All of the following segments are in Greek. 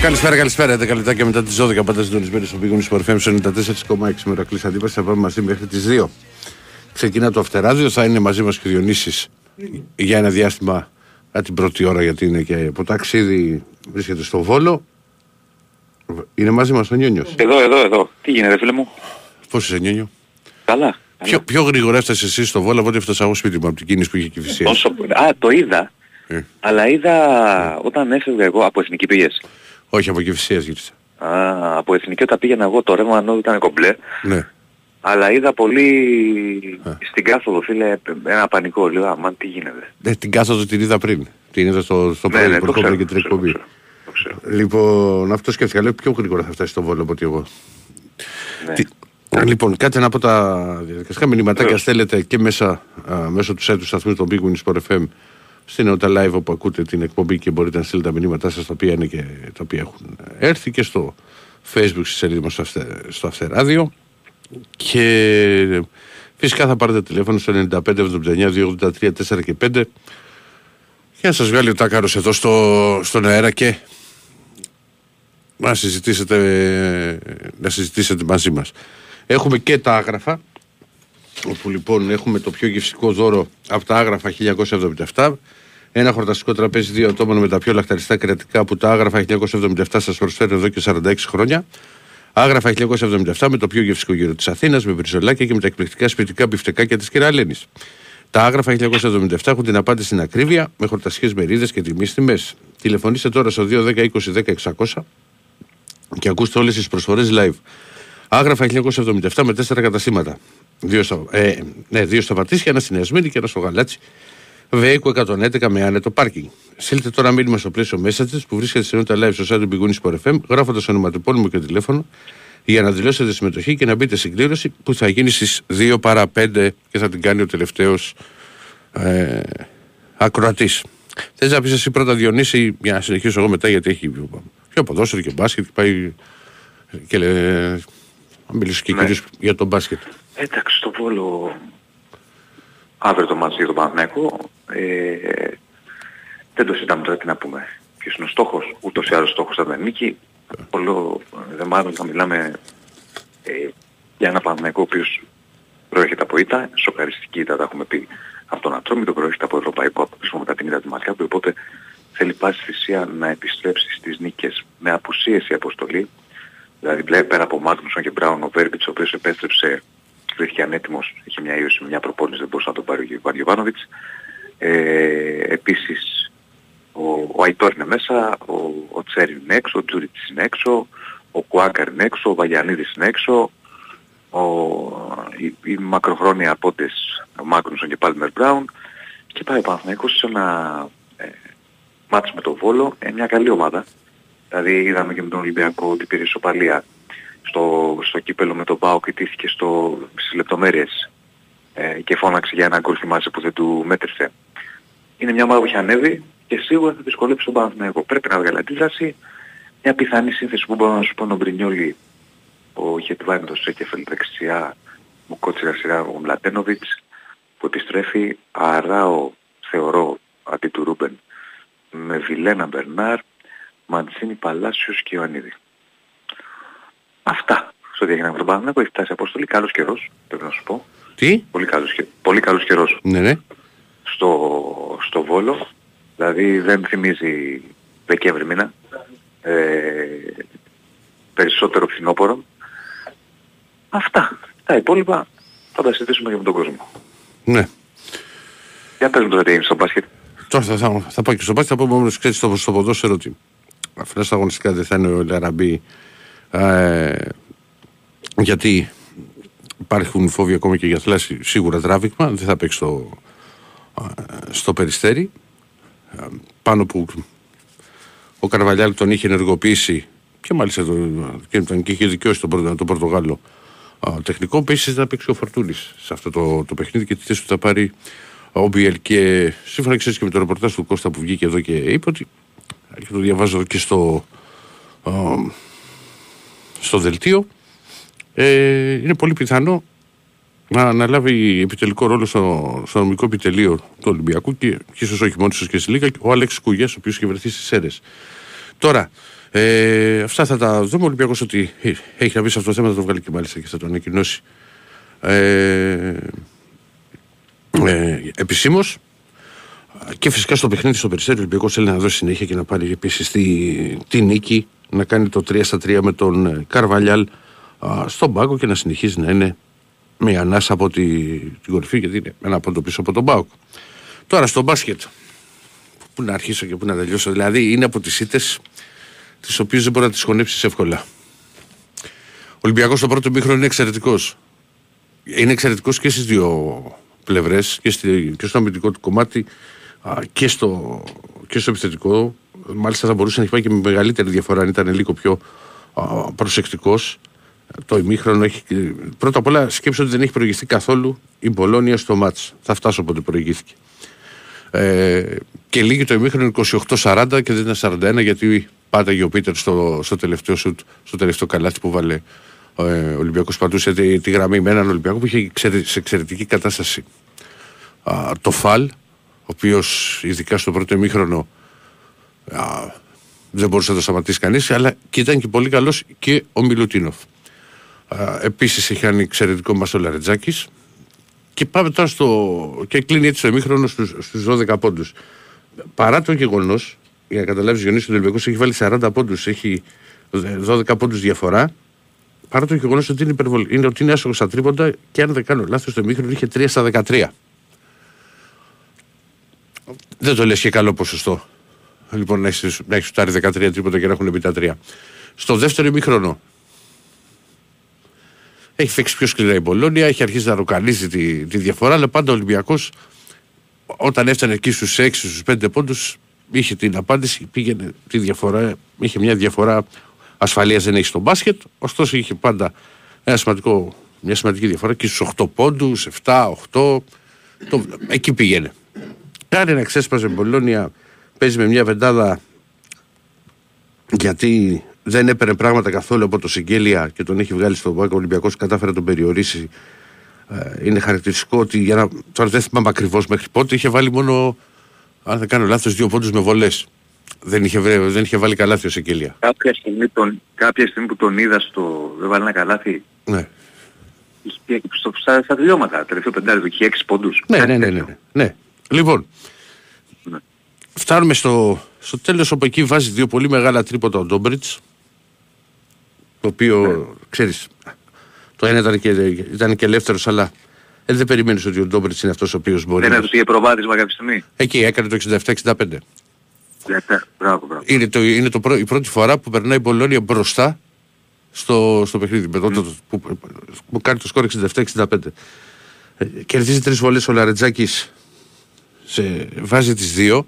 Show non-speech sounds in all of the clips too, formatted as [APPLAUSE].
Καλησπέρα, καλησπέρα. 10 λεπτά και μετά τις 12 πάντα συντονισμένοι στο πηγούνι Sport FM 94,6 μερακλή αντίπαση. Θα πάμε μαζί μέχρι τις 2. Ξεκινά το αυτεράδιο, θα είναι μαζί μας και ο Διονύσης για ένα διάστημα την πρώτη ώρα γιατί είναι και από ταξίδι βρίσκεται στο Βόλο. Είναι μαζί μας ο Νιόνιος. Εδώ, εδώ, εδώ. Τι γίνεται, φίλε μου; Πώς είσαι, Νιόνιο; Καλά. Πιο, πιο γρήγορα έφτασες εσύ στο Βόλο από ό,τι έφτασα εγώ σπίτι μου από την κίνηση που είχε κυφυσία. Όσο... Α, το είδα. Ε. Αλλά είδα όταν έφευγα εγώ από εθνική πήγες. Όχι, από κυφυσίας γύρισα. Α, από εθνική όταν πήγαινα εγώ το ρεύμα ενώ ήταν κομπλέ. Ναι. Αλλά είδα πολύ Α. στην κάθοδο φίλε ένα πανικό. Λέω, αμάν τι γίνεται. Ναι, την κάθοδο την είδα πριν. Την είδα στο, στο ναι, πρώτο ναι, που ερχόταν και την εκπομπή. Λοιπόν, αυτό σκέφτηκα. Λέω πιο γρήγορα θα φτάσει στο Βόλο από ότι εγώ. Ναι. Τι, Λοιπόν, κάτι από τα διαδικαστικά μηνυματάκια στέλνετε και μέσα α, μέσω του site του σταθμού των Big Win Sport FM στην Νεότα Live όπου ακούτε την εκπομπή και μπορείτε να στείλετε τα μηνύματά σας τα οποία είναι και τα οποία έχουν έρθει και στο facebook στη σελίδα μας στο Αυτεράδιο και φυσικά θα πάρετε τηλέφωνο στο 95 79 283 4 και 5 για να σας βγάλει ο Τάκαρος εδώ στο, στον αέρα και να συζητήσετε, να συζητήσετε μαζί μας. Έχουμε και τα άγραφα, όπου λοιπόν έχουμε το πιο γευστικό δώρο από τα άγραφα 1977. Ένα χορταστικό τραπέζι δύο ατόμων με τα πιο λαχταριστά κρεατικά που τα άγραφα 1977 σας προσφέρει εδώ και 46 χρόνια. Άγραφα 1977 με το πιο γευστικό γύρο της Αθήνας, με μπριζολάκια και με τα εκπληκτικά σπιτικά μπιφτεκάκια της κυρα-Λένης. Τα άγραφα 1977 έχουν την απάντηση στην ακρίβεια, με χορταστικές μερίδες και τίμιες τιμές. Τηλεφωνήστε τώρα στο 210 20 10 600 και ακούστε όλες τις προσφορές live. Άγραφα 1977 με τέσσερα καταστήματα. Δύο στα, ε, ναι, δύο στα Πατήσια, ένα στην Ιασμίνη και ένα στο Γαλάτσι. Βέικο 111 με άνετο πάρκινγκ. Στείλτε τώρα μήνυμα στο πλαίσιο Messages που βρίσκεται σε νότα live στο site του Μπιγούνι Sport FM, γράφοντας ονοματεπώνυμο και τηλέφωνο για να δηλώσετε συμμετοχή και να μπείτε στην κλήρωση που θα γίνει στις 2 παρα 5 και θα την κάνει ο τελευταίος ε, ακροατής. Θες να πεις εσύ πρώτα Διονύση για να συνεχίσω εγώ μετά γιατί έχει πιο ποδόσφαιρο και μπάσκετ και πάει και να μιλήσω και ναι. για τον μπάσκετ. Εντάξει, στο Βόλο αύριο το μάτι για τον Παναθηναϊκό. Ε, δεν το συζητάμε τώρα τι να πούμε. Ποιος είναι ο στόχος. Ούτως ή άλλως στόχος θα ήταν νίκη. Πολλό δεν μάλλον θα μιλάμε ε, για ένα Παναθηναϊκό ο οποίος προέρχεται από ήττα. Σοκαριστική ήττα τα έχουμε πει αυτόν τον τρόμο. Το προέρχεται από ευρωπαϊκό αποκλεισμό μετά την ήττα του ματιά του. Οπότε θέλει πάση θυσία να επιστρέψει στις νίκες με απουσίεση η αποστολή. Δηλαδή βλέπει πέρα από Μάγνουσον και Μπράουν ο Βέρμπιτς ο οποίος επέστρεψε βρήκε ανέτοιμος, είχε μια ίωση, μια προπόνηση, δεν μπορούσε να τον πάρει ο Βαριοβάνοβιτς. Ε, επίσης ο, ο Αϊτόρ είναι μέσα, ο, ο Τσέρι είναι έξω, ο Τζούριτς είναι έξω, ο Κουάκαρ είναι έξω, ο Βαγιανίδης είναι έξω, ο, οι, οι μακροχρόνια απόντες, ο Μάγνουσον και Πάλμερ Μπράουν και πάει ο Παναθηναϊκός σε ένα ε, μάτς με το Βόλο, ε, μια καλή ομάδα. Δηλαδή είδαμε και με τον Ολυμπιακό ότι πήρε ισοπαλία στο, στο κύπελο με τον Πάο και τήθηκε στο, στις λεπτομέρειες ε, και φώναξε για ένα γκολ θυμάσαι που δεν του μέτρησε. Είναι μια ομάδα που έχει ανέβει και σίγουρα θα δυσκολέψει τον Παναθηναϊκό. Πρέπει να βγάλει αντίδραση. Μια πιθανή σύνθεση που μπορώ να σου πω ο Μπρινιόλη, ο Χετβάιν το Σέκεφελ δεξιά, ο Κότσιρα σειρά ο Μλατένοβιτς που επιστρέφει αράω θεωρώ αντί του Ρούμπεν με Βιλένα Μπερνάρ, Μαντσίνη Παλάσιος και Ιωαννίδη. Αυτά στο διαγέννα με τον Παναγιώτο. Έχει φτάσει αποστολή. Καλός καιρός, πρέπει να σου πω. Τι; Πολύ καλός, πολύ καλός καιρός. Ναι, ναι. Στο, στο Βόλο. Δηλαδή δεν θυμίζει Δεκέμβρη μήνα. Ε, περισσότερο φθινόπωρο. Αυτά. Τα υπόλοιπα θα τα συζητήσουμε και με τον κόσμο. Ναι. Για πες μου το τι είναι στο μπάσκετ. Τώρα θα, θα, θα πάω και στο μπάσκετ, θα πω όμως ξέρεις στο, στο ποδόσφαιρο ότι αυτά στα αγωνιστικά δεν θα είναι ο Λαραμπή ε, γιατί υπάρχουν φόβοι ακόμα και για θλάση σίγουρα τράβηγμα, δεν θα παίξει στο, ε, στο περιστέρι. Ε, πάνω που ο Καρβαλιάλ τον είχε ενεργοποιήσει και μάλιστα το, και, τον, και είχε δικαιώσει τον, τον Πορτογάλο τεχνικό. Επίσης θα παίξει ο Φορτούνης σε αυτό το, το παιχνίδι και τη θέση του θα πάρει ο Μπιέλ. Και σύμφωνα και με το ρεπορτάζ του Κώστα που βγήκε εδώ και είπε ότι και το διαβάζω και στο, στο δελτίο, ε, είναι πολύ πιθανό να αναλάβει επιτελικό ρόλο στο, στο νομικό επιτελείο του Ολυμπιακού και, και ίσως όχι μόνος και στη Λίγα, ο Αλέξη Κουγιάς, ο οποίος είχε βρεθεί στις αίρε. Τώρα, Ε, αυτά θα τα δούμε. Ο Ολυμπιακός ότι έχει να πει σε αυτό το θέμα, θα το βγάλει και μάλιστα και θα το ανακοινώσει. Ε, ε, Επισήμως. Και φυσικά στο παιχνίδι στο Περιστέριο ο Ολυμπιακός θέλει να δώσει συνέχεια και να πάρει επίσης τη, τη νίκη, να κάνει το 3 στα 3 με τον ε, Καρβαλιάλ στον πάγκο και να συνεχίζει να είναι με ανάσα από τη, την κορυφή, γιατί είναι ένα πόντο πίσω από τον Πάοκ. Τώρα στο μπάσκετ. Πού να αρχίσω και πού να τελειώσω. Δηλαδή είναι από τις ήττες τις οποίες δεν μπορεί να τις χωνέψεις εύκολα. Ο Ολυμπιακός στο πρώτο μήχρονο είναι εξαιρετικός. Είναι εξαιρετικός και στις δύο πλευρές, και, και στο αμυντικό του κομμάτι και στο, και στο επιθετικό. Μάλιστα θα μπορούσε να έχει πάει και με μεγαλύτερη διαφορά αν ήταν λίγο πιο προσεκτικός. Το ημίχρονο έχει. Πρώτα απ' όλα σκέψω ότι δεν έχει προηγηθεί καθόλου η Μπολόνια στο μάτς. Θα φτάσω όποτε προηγήθηκε. Ε, και λίγη το ημίχρονο 28-40 και δεν ήταν 41 γιατί πάταγε ο Πίτερ στο, στο τελευταίο σουτ, στο τελευταίο καλάθι που βάλε ε, ο Ολυμπιακός πατούσε τη, τη γραμμή με έναν Ολυμπιακό που είχε σε εξαιρετική κατάσταση. Α, το Φαλ, ο οποίος ειδικά στο πρώτο ημίχρονο α, δεν μπορούσε να το σταματήσει κανείς αλλά και ήταν και πολύ καλός και ο Μιλουτίνοφ. Επίσης είχε ένα εξαιρετικό μα ο Λαρετζάκης. Και πάμε τώρα στο. και κλείνει έτσι το ημίχρονο στους 12 πόντους. Παρά το γεγονός, για να καταλάβεις, Γιονίση ο Ολυμπιακός έχει βάλει 40 πόντους, έχει 12 πόντους διαφορά. Παρά το γεγονός ότι είναι, υπερβολ... είναι, ότι είναι άσχολος στα τρίποντα και αν δεν κάνω λάθος, το ημίχρονο είχε 3 στα 13. Δεν το λες και καλό ποσοστό. Λοιπόν, να έχει σουτάρει 13 τρίποντα και να έχουν μπει τα 3. Στο δεύτερο ημίχρονο έχει φέξει πιο σκληρά η Μπολόνια, έχει αρχίσει να ροκανίζει τη, τη διαφορά, αλλά πάντα ο Ολυμπιακός όταν έφτανε εκεί στους 6, στους 5 πόντους, είχε την απάντηση, πήγαινε τη διαφορά, είχε μια διαφορά ασφαλείας δεν έχει στο μπάσκετ, ωστόσο είχε πάντα ένα σημαντικό, μια σημαντική διαφορά και στους 8 πόντους, 7, 8, το, εκεί πήγαινε. Κάνει να ξέσπαζε η Μπολόνια, παίζει με μια βεντάδα γιατί δεν έπαιρνε πράγματα καθόλου από το Συγγέλια και τον έχει βγάλει στον Πάοκ. Ο Ολυμπιακός κατάφερε να τον περιορίσει. Ε, είναι χαρακτηριστικό ότι για να. Τώρα δεν θυμάμαι ακριβώς μέχρι πότε είχε βάλει μόνο, αν δεν κάνω λάθος, δύο πόντους με βολές. Δεν είχε, δεν είχε βάλει καλάθι ο Σεγγέλια. Κάποια στιγμή, τον, κάποια στιγμή που τον είδα στο. Δεν βάλει ένα καλάθι. Ναι. Είχε, στο, στα, στα τελειώματα, τελευταίο πεντάρι, είχε έξι πόντους. Ναι, ναι, ναι, ναι, ναι, ναι. Λοιπόν, ναι. Φτάνουμε στο, στο τέλος όπου εκεί βάζει δύο πολύ μεγάλα τρίποτα ο Ντόμπριτς το οποίο ναι. ξέρεις. Το ένα ήταν και, ήταν και ελεύθερος, αλλά ε, δεν περιμένεις ότι ο Ντόμπριτς είναι αυτός ο οποίος μπορεί. Δεν έδωσε προβάδισμα κάποια στιγμή. Εκεί έκανε το 67-65. Μπράβο, μπράβο. Είναι, το, είναι το η πρώτη φορά που περνάει η Μπολόνια μπροστά στο, στο παιχνίδι. Mm. Το, το, που, που, κάνει το σκορ 67-65. Ε, κερδίζει τρεις βολές ο Λαρετζάκης. Βάζει τις δύο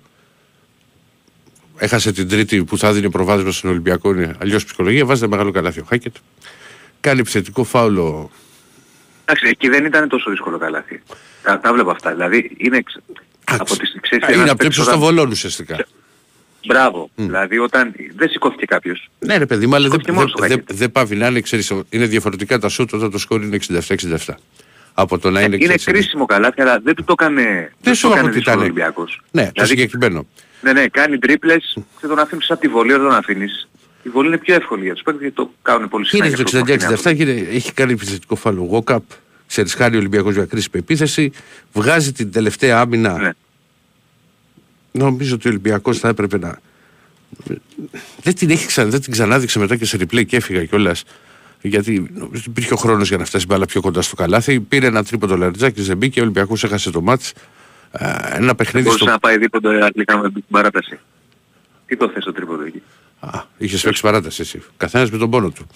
έχασε την τρίτη που θα δίνει προβάδισμα στον Ολυμπιακό, είναι αλλιώς ψυχολογία. Βάζει ένα μεγάλο καλάθι ο Χάκετ. Κάνει επιθετικό φάουλο. Εντάξει, εκεί δεν ήταν τόσο δύσκολο καλάθι. Τα, τα βλέπω αυτά. Δηλαδή είναι. Εξ... από τις, ξέρεις, είναι από το στο βολόν ουσιαστικά. Μπράβο. Mm. Δηλαδή όταν δεν σηκώθηκε κάποιος. Ναι ρε παιδί, αλλά δεν δε, δε, δε πάβει να είναι, ξέρεις, είναι διαφορετικά τα σούτ όταν το σκόρ είναι 67-67. Από το να είναι, είναι κρίσιμο καλάθι, αλλά δεν του το έκανε, δεν το έκανε ήταν. Ολυμπιακός. Ναι, δηλαδή, το συγκεκριμένο. Ναι, ναι, κάνει τρίπλες και τον αφήνεις από τη βολή, δεν τον αφήνεις. Η βολή είναι πιο εύκολη για τους παίκτες γιατί το κάνουν πολύ συχνά. Είναι το 66-67 έχει κάνει επιθετικό φάλο Γόκαπ, ξέρεις χάρη ο Ολυμπιακός για κρίση επίθεση, βγάζει την τελευταία άμυνα. Ναι. Νομίζω ότι ο Ολυμπιακός θα έπρεπε να... Δεν την, έχει ξα... δεν την ξανάδειξε μετά και σε replay και έφυγα κιόλας. Γιατί υπήρχε ο χρόνος για να φτάσει μπάλα πιο κοντά στο καλάθι. Πήρε ένα τρίποντο λαριτζάκι, δεν μπήκε. Ο Ολυμπιακός έχασε το μάτς ένα παιχνίδι Μπορούσε στο... να πάει δίποντο αγγλικά με την παράταση. Τι το θες το τρίποντο εκεί; Α, είχες παίξει παράταση εσύ. Καθένας με τον πόνο του.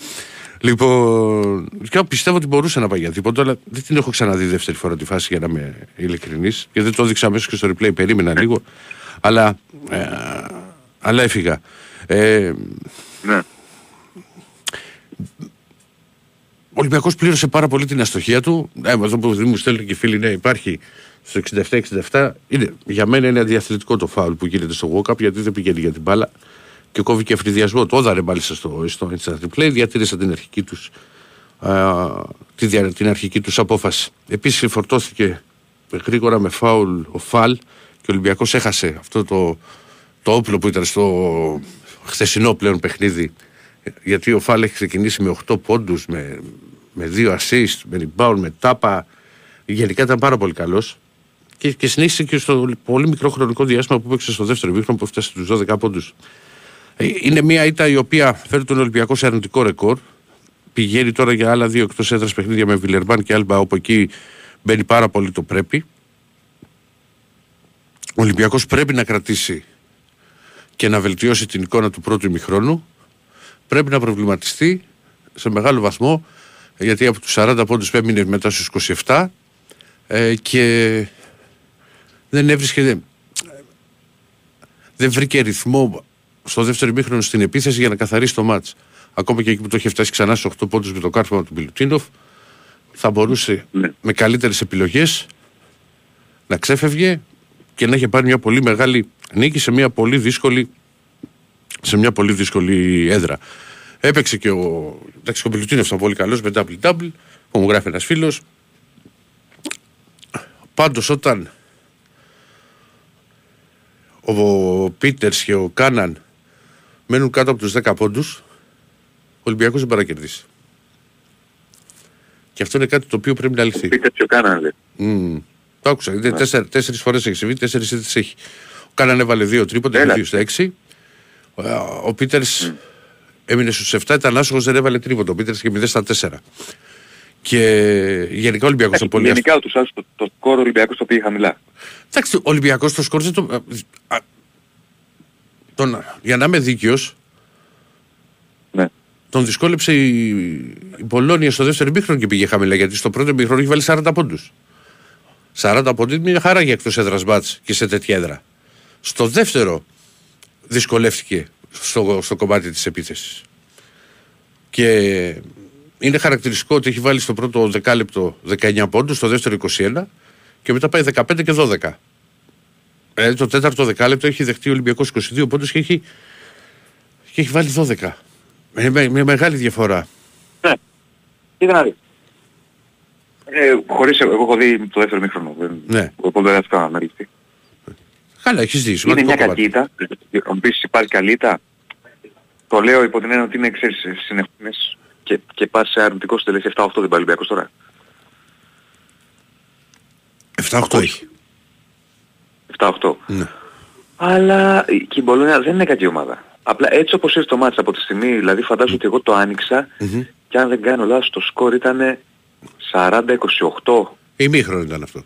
Λοιπόν, και πιστεύω ότι μπορούσε να πάει για τίποτα, αλλά δεν την έχω ξαναδεί δεύτερη φορά τη φάση για να είμαι ειλικρινής. Και δεν το έδειξα αμέσως και στο replay, περίμενα ναι. λίγο. Αλλά, ε, αλλά έφυγα. Ε, ναι. Ο Ολυμπιακός πλήρωσε πάρα πολύ την αστοχία του. Ε, εδώ που μου στέλνουν και οι φίλοι, ναι, υπάρχει στο 67-67 είναι, για μένα είναι αδιαθλητικό το φάουλ που γίνεται στο Walkup γιατί δεν πηγαίνει για την μπάλα και κόβει και αφριδιασμό. Το έδαρε μάλιστα στο, στο instant replay, διατήρησαν την αρχική τους, α, την, την αρχική τους απόφαση. Επίσης φορτώθηκε γρήγορα με φάουλ ο Φαλ και ο Ολυμπιακός έχασε αυτό το, το όπλο που ήταν στο, χθεσινό πλέον παιχνίδι. Γιατί ο Φάλ έχει ξεκινήσει με 8 πόντους, με, με 2 assist, με rebound, με τάπα. Γενικά ήταν πάρα πολύ καλός. Και, και συνέχισε και στο πολύ μικρό χρονικό διάστημα που έπαιξε στο δεύτερο βίχρονο που έφτασε στου 12 πόντους. Ε, είναι μια ήττα η οποία φέρει τον Ολυμπιακό σε αρνητικό ρεκόρ. Πηγαίνει τώρα για άλλα δύο εκτός έδρας παιχνίδια με Βιλερμπάν και Άλμπα, όπου εκεί μπαίνει πάρα πολύ το πρέπει. Ο Ολυμπιακός πρέπει να κρατήσει και να βελτιώσει την εικόνα του πρώτου ημιχρόνου. Πρέπει να προβληματιστεί σε μεγάλο βαθμό γιατί από τους 40 πόντους έμεινε μετά στους 27 ε, και δεν έβρισκε δεν βρήκε ρυθμό στο δεύτερο ημίχρονο στην επίθεση για να καθαρίσει το μάτς. Ακόμα και εκεί που το είχε φτάσει ξανά στους 8 πόντους με το κάρφωμα του Μπιλουτίνοφ θα μπορούσε ναι. με καλύτερες επιλογές να ξέφευγε και να είχε πάρει μια πολύ μεγάλη νίκη σε μια πολύ δύσκολη, σε μια πολύ δύσκολη έδρα. Έπαιξε και ο. Εντάξει, ο Μπιλουτίνο ήταν πολύ καλός με double double, που μου γράφει ένας φίλος. Πάντως όταν ο Πίτερς και ο Κάναν μένουν κάτω από τους 10 πόντους, ο Ολυμπιακός δεν παρακερδίσει. Και αυτό είναι κάτι το οποίο πρέπει να λυθεί. Ο Πίτερς και ο Κάναν, λέει. Mm. Το άκουσα. Ναι. Τέσσερι τέσσερις φορές έχει συμβεί, τέσσερις ήττε έχει. Ο Κάναν έβαλε δύο τρίποτα, δύο στα έξι. Ο Πίτερς mm. έμεινε στους 7, ήταν άσχος, δεν έβαλε τρίποτα. Ο Πίτερς και 0 στα 4. Και γενικά ο Ολυμπιακός ήταν πολύ. Γενικά τους το, το σκορ Ολυμπιακός το πήγε χαμηλά. Εντάξει, ο Ολυμπιακός το σκορ δεν το. Τον, για να είμαι δίκαιος, ναι. τον δυσκόλεψε η, η Πολώνια στο δεύτερο μήχρονο και πήγε χαμηλά. Γιατί στο πρώτο μήχρονο έχει βάλει 40 πόντους. 40 πόντους είναι μια χαρά για εκτός έδρας μπάτς και σε τέτοια έδρα. Στο δεύτερο δυσκολεύτηκε στο, στο κομμάτι της επίθεσης. Και είναι χαρακτηριστικό ότι έχει βάλει στο πρώτο δεκάλεπτο 19 πόντους, στο δεύτερο 21 και μετά πάει 15 και 12. Δηλαδή το τέταρτο δεκάλεπτο έχει δεχτεί ο Ολυμπιακός 22 πόντους και έχει, και έχει βάλει 12. Με, με, μεγάλη διαφορά. Ναι. Κοίτα να δεις. Ε, χωρίς, εγώ έχω δει το δεύτερο μήχρονο. Ναι. Οπότε δεν θα κάνω Καλά, έχεις δει. Είναι μια κακήτα. Αν μου πεις υπάρχει καλήτα. Το λέω υπό την έννοια ότι είναι ξέρεις συνεχόμενες και, και πας σε αρνητικό στελέχη 7-8 δεν πάει Ολυμπιακός τώρα. 7-8 έχει. 7-8. Ναι. Αλλά και η Μπολόνια δεν είναι κακή ομάδα. Απλά έτσι όπως ήρθε το μάτς από τη στιγμή, δηλαδή φαντάζομαι ότι εγώ το άνοιξα mm-hmm. και αν δεν κάνω λάθος το σκορ ήταν 40-28. Ημίχρονο ήταν αυτό.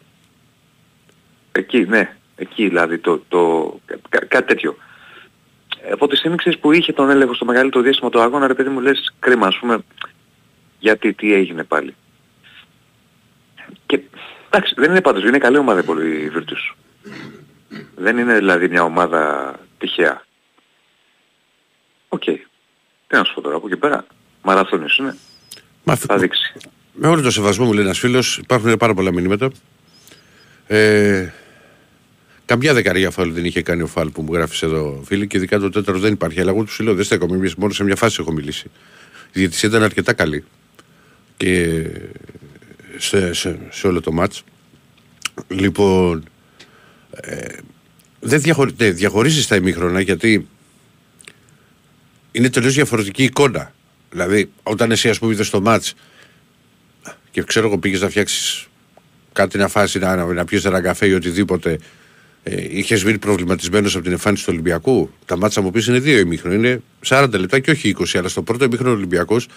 Εκεί, ναι. Εκεί δηλαδή το, το, κά, κάτι τέτοιο. Από τη στιγμή που είχε τον έλεγχο στο μεγαλύτερο διάστημα του αγώνα, ρε παιδί μου λες κρίμα, ας πούμε, γιατί τι έγινε πάλι. Και εντάξει, δεν είναι πάντως, είναι καλή ομάδα πολύ η Virtus. Δεν είναι δηλαδή μια ομάδα τυχαία. OK. Okay. Τι να σου πω τώρα από εκεί πέρα. Μαραθώνιος είναι. Μα, θα δείξει. Με όλο το σεβασμό μου λέει ένας φίλος, υπάρχουν πάρα πολλά μηνύματα. Ε, Καμιά δεκαριά φάουλ δεν είχε κάνει ο Φάλ που μου γράφεις εδώ, φίλοι, και ειδικά το τέταρτο δεν υπάρχει. Αλλά εγώ τους λέω: Δεν στέκομαι. Μόνο σε μια φάση έχω μιλήσει. Η διαιτησία ήταν αρκετά καλή. Και σε, σε, σε όλο το μάτς. Λοιπόν, ε, δεν διαχωρι, ναι, διαχωρίζεις τα ημίχρονα γιατί είναι τελείως διαφορετική εικόνα. Δηλαδή, όταν εσύ ας πούμε είδες το μάτς και ξέρω εγώ πήγες να φτιάξεις κάτι να φάσει, να, να πιεις ένα καφέ ή οτιδήποτε ε, είχες βγει προβληματισμένος από την εμφάνιση του Ολυμπιακού; Τα μάτσα μου πεις είναι δύο ημίχρονα. Είναι 40 λεπτά και όχι 20. Αλλά στο πρώτο ημίχρονο ο Ολυμπιακός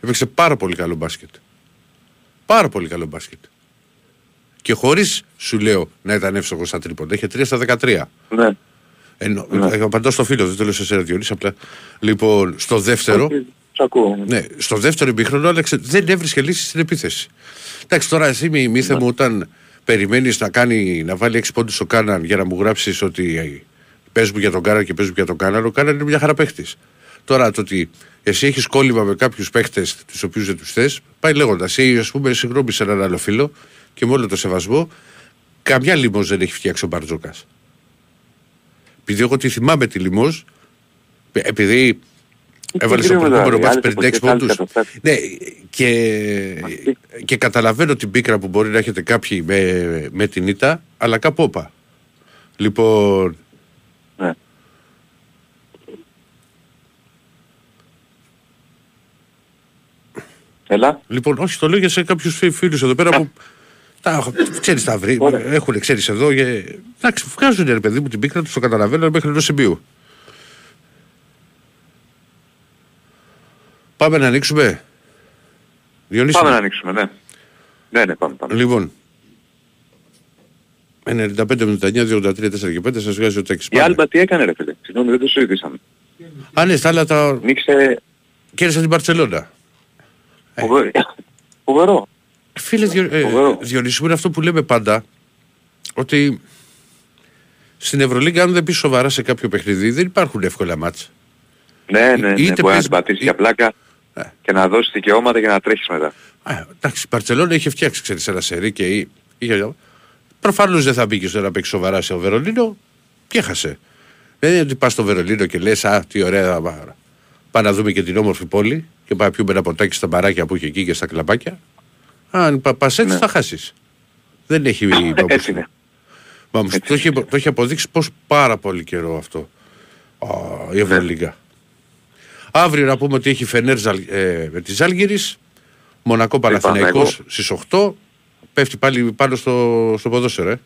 έπαιξε πάρα πολύ καλό μπάσκετ. Πάρα πολύ καλό μπάσκετ. Και χωρίς σου λέω να ήταν εύστοχος στα τρίποντα. Είχε 3 στα 13. Ναι. Ενώ, ναι. Ε, απαντώ στο φίλο, δεν το λέω σε εσένα Διονύση, απλά. Λοιπόν, στο δεύτερο. Okay. Ναι, στο δεύτερο ημίχρονο Άλεξε, δεν έβρισκε λύση στην επίθεση. Εντάξει, τώρα εσύ μη μήθε ναι. μου όταν περιμένεις να, κάνει, να βάλει 6 πόντους στο Κάναν για να μου γράψεις ότι πες μου για τον Κάναν και πες μου για τον Κάναν, ο Κάναν είναι μια χαρά παίχτης. Τώρα το ότι εσύ έχεις κόλλημα με κάποιους παίχτες τους οποίους δεν τους θες, πάει λέγοντας. Ή ας πούμε, συγγνώμη σε έναν άλλο φίλο και με όλο το σεβασμό, καμιά λίμος δεν έχει φτιάξει ο Μπαρτζόκας. Επειδή εγώ τη θυμάμαι τη λίμος, επειδή Έβαλες στο προηγούμενο μάτς 56 πόντους. Ναι, και, και καταλαβαίνω την πίκρα που μπορεί να έχετε κάποιοι με, με την ήττα, αλλά κάπου όπα. Λοιπόν... Ναι. Έλα. Λοιπόν, όχι, το λέω για σε κάποιους φίλους εδώ πέρα που... Τα, ξέρεις τα βρει, έχουν ξέρεις εδώ, εντάξει, βγάζουν ρε παιδί μου την πίκρα τους, το καταλαβαίνω μέχρι ενός σημείου. Πάμε να ανοίξουμε. Διονύση. Πάμε να ανοίξουμε, ναι. Ναι, ναι, πάμε, πάμε. Λοιπόν, 95, 79, 83, 4 και 5 σας βγάζει ο Τέκης. Η Άλμπα τι έκανε ρε φίλε, συγγνώμη δεν το συζητήσαμε. Α, ναι, στα άλλα τα... Νίξε... Κέρδισε την Παρτσελώνα. Φοβερό. Φίλε, διο, ε, Διονύση είναι αυτό που λέμε πάντα, ότι στην Ευρωλίγκα αν δεν πεις σοβαρά σε κάποιο παιχνίδι δεν υπάρχουν εύκολα μάτσα. Ναι, ναι, ναι, είτε μπορεί να την πατήσεις για πλάκα ε. και να δώσεις δικαιώματα και να τρέχεις μετά. Ε, εντάξει, η Παρτσελώνα είχε φτιάξει, ξέρεις, ένα σερί και είχε... Προφανώς δεν θα μπήκε στο να παίξει σοβαρά σε ο Βερολίνο και έχασε. Δεν είναι ότι πας στο Βερολίνο και λες, α, τι ωραία, πάμε να δούμε και την όμορφη πόλη και πάμε να πιούμε ένα ποτάκι στα μπαράκια που έχει εκεί και στα κλαμπάκια. Αν πα έτσι ναι. θα χάσεις. Δεν έχει Έτσι είναι. Μα, έτσι. Το, έχει, το έχει αποδείξει πως πάρα πολύ καιρό αυτό η Ευρωλίγκα. Ναι. Αύριο να πούμε ότι έχει Φενέρ ε, με της Ζάλγκυρης, Μονακό Παναθηναϊκός στις 8, πέφτει πάλι πάνω στο, στο ποδόσφαιρο, ε.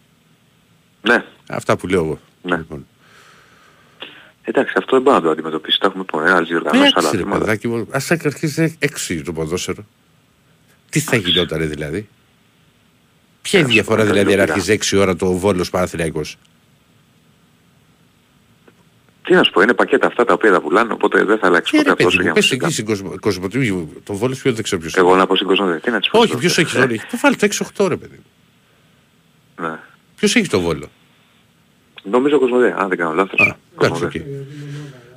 Ναι. Αυτά που λέω εγώ. Ναι. Λοιπόν. Εντάξει, αυτό δεν μπορεί να το αντιμετωπίσει. Τα έχουμε πούμε, άλλες διοργανώσεις, άλλα θέματα. Ας αρχίσει έξι το ποδόσφαιρο. Τι θα γινόταν δηλαδή; Ποια είναι η διαφορά δηλαδή να αρχίζει 6 ώρα το Βόλος Παναθηναϊκός; Τι να σου πω, είναι πακέτα αυτά τα οποία τα πουλάνε, οπότε δεν θα αλλάξει ποτέ αυτό. Για πες εκεί στην Κοσμοτήμη, το Βόλος ποιο δεν ξέρω ποιος Εγώ να πω στην Κοσμοτήμη, τι να πω. Όχι, ποιος έχει τώρα, το βάλει το 6-8 ρε παιδί. Ναι. Ποιος έχει το Βόλο; Νομίζω Κοσμοτήμη, αν δεν κάνω λάθος.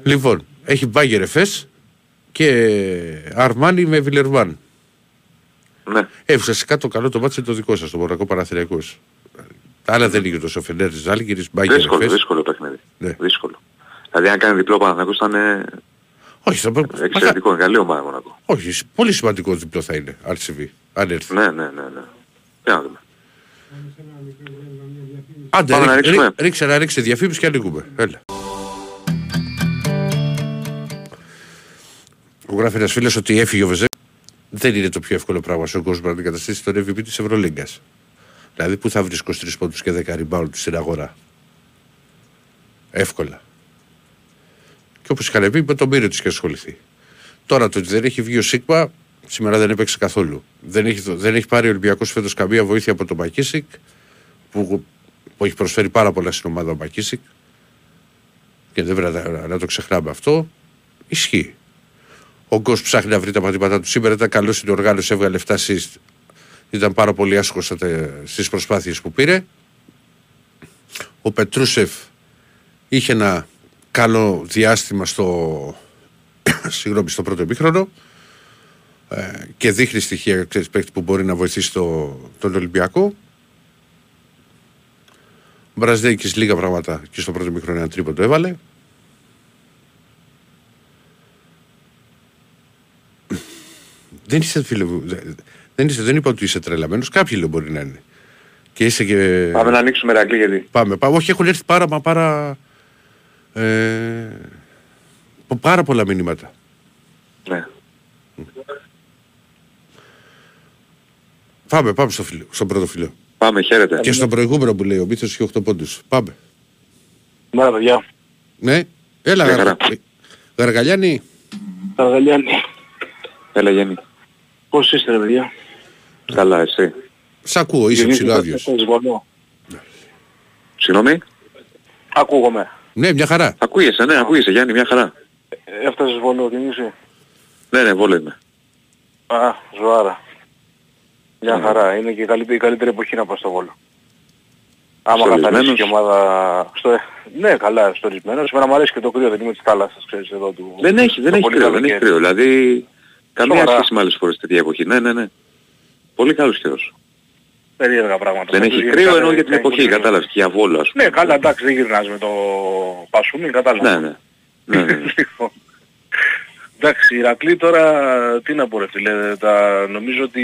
Λοιπόν, έχει Μπάγκερ Εφές και Αρμάνι με Βιλερβάν. Ναι. Ε, ουσιαστικά το καλό το μάτι είναι το δικό σας, το Μονακό Παναθηναϊκός. Τα άλλα δεν είναι τόσο Φενέρ της Άλγηρης, Μπάγκερ Δύσκολο, Εφές. δύσκολο παιχνίδι. Ναι. Δύσκολο. Δηλαδή αν κάνει διπλό Παναθηναϊκός θα είναι... Όχι, θα Εξαιρετικό, είναι καλή ομάδα Μονακό. Όχι, πολύ σημαντικό διπλό θα είναι, RCV, αν έρθει. Ναι, ναι, ναι. ναι. Για να δούμε. Άντε, Πάμε ρί, να ρίξε να ρίξει διαφήμιση και ανοίγουμε. Έλα. Μου γράφει ένας φίλος ότι έφυγε ο Βεζέ. Δεν είναι το πιο εύκολο πράγμα στον κόσμο να αντικαταστήσει τον MVP της Ευρωλίγκας. Δηλαδή που θα βρει 23 πόντους και 10 rebound στην αγορά; Εύκολα. Και όπως είχαν πει με τον Μύριο της και ασχοληθεί. Τώρα το ότι δεν έχει βγει ο Σίγμα σήμερα δεν έπαιξε καθόλου. Δεν έχει, δεν έχει πάρει ο Ολυμπιακός φέτος καμία βοήθεια από τον Μακίσικ που, που έχει προσφέρει πάρα πολλά στην ομάδα ο Μακίσικ και δεν πρέπει να, να το ξεχνάμε αυτό. Ισχύει. Ο Γκος ψάχνει να βρει τα πατήματά του. Σήμερα ήταν καλός στην οργάνωση, έβγαλε 7 Ήταν πάρα πολύ άσχος στις προσπάθειες που πήρε. Ο Πετρούσεφ είχε ένα καλό διάστημα στο, συγγνώμη, στο πρώτο επίχρονο ε, και δείχνει στοιχεία ξέρεις, που μπορεί να βοηθήσει το, τον Ολυμπιακό. Ο Μπραζδέικης λίγα πράγματα και στο πρώτο επίχρονο ένα τρίποντο έβαλε. Δεν είσαι φίλε δεν, είσαι, δεν είπα ότι είσαι τρελαμένος, κάποιοι λέει μπορεί να είναι. Και είσαι και... Πάμε να ανοίξουμε Ρακλή γιατί. Πάμε, πάμε. Όχι, έχουν έρθει πάρα, μα πάρα... Ε, πάρα πολλά μηνύματα. Ναι. Πάμε, πάμε στο φίλο, στον πρώτο φίλο. Πάμε, χαίρετε. Και στον προηγούμενο που λέει, ο Μίτσος είχε 8 πόντους. Πάμε. Ναι, παιδιά. Ναι, έλα, ναι, γαρα... Γαργαλιάνη. Γαργαλιάνη. Έλα Γιάννη. Πώς είστε ρε παιδιά; Καλά εσύ. Σ' ακούω, είσαι ψηλάδιος. Συγγνώμη; Ακούγομαι. Ναι, μια χαρά. Ακούγεσαι, ναι, ακούγεσαι Γιάννη, μια χαρά. Ε, έφτασες βολό, τι είσαι. Ναι, ναι, βόλο είμαι. Α, ζωάρα. Μια ναι. χαρά. Είναι και η καλύτερη, η καλύτερη εποχή να πάω στο Βόλο. Άμα καθαρίσει και ομάδα... Στο... Ναι, καλά, στορισμένος. Εμένα μου αρέσει και το κρύο, δεν είμαι της θάλασσας, ξέρεις, εδώ του... Δεν έχει, δεν έχει κρύο, δεν έχει κρύο. Δηλαδή Καμία σχέση με άλλες φορές τέτοια εποχή. Ναι, ναι, ναι. Πολύ καλός καιρός. Περίεργα πράγματα. Δεν έχει κρύο ενώ για την εποχή, κατάλαβες, και για βόλο ας πούμε. Ναι, καλά, εντάξει, δεν γυρνάς με το πασούνι, κατάλαβες. Ναι, ναι. ναι, ναι. [LAUGHS] Λοιπόν, εντάξει, η Ηρακλή τώρα, τι να πω ρε φίλε, τα, νομίζω ότι...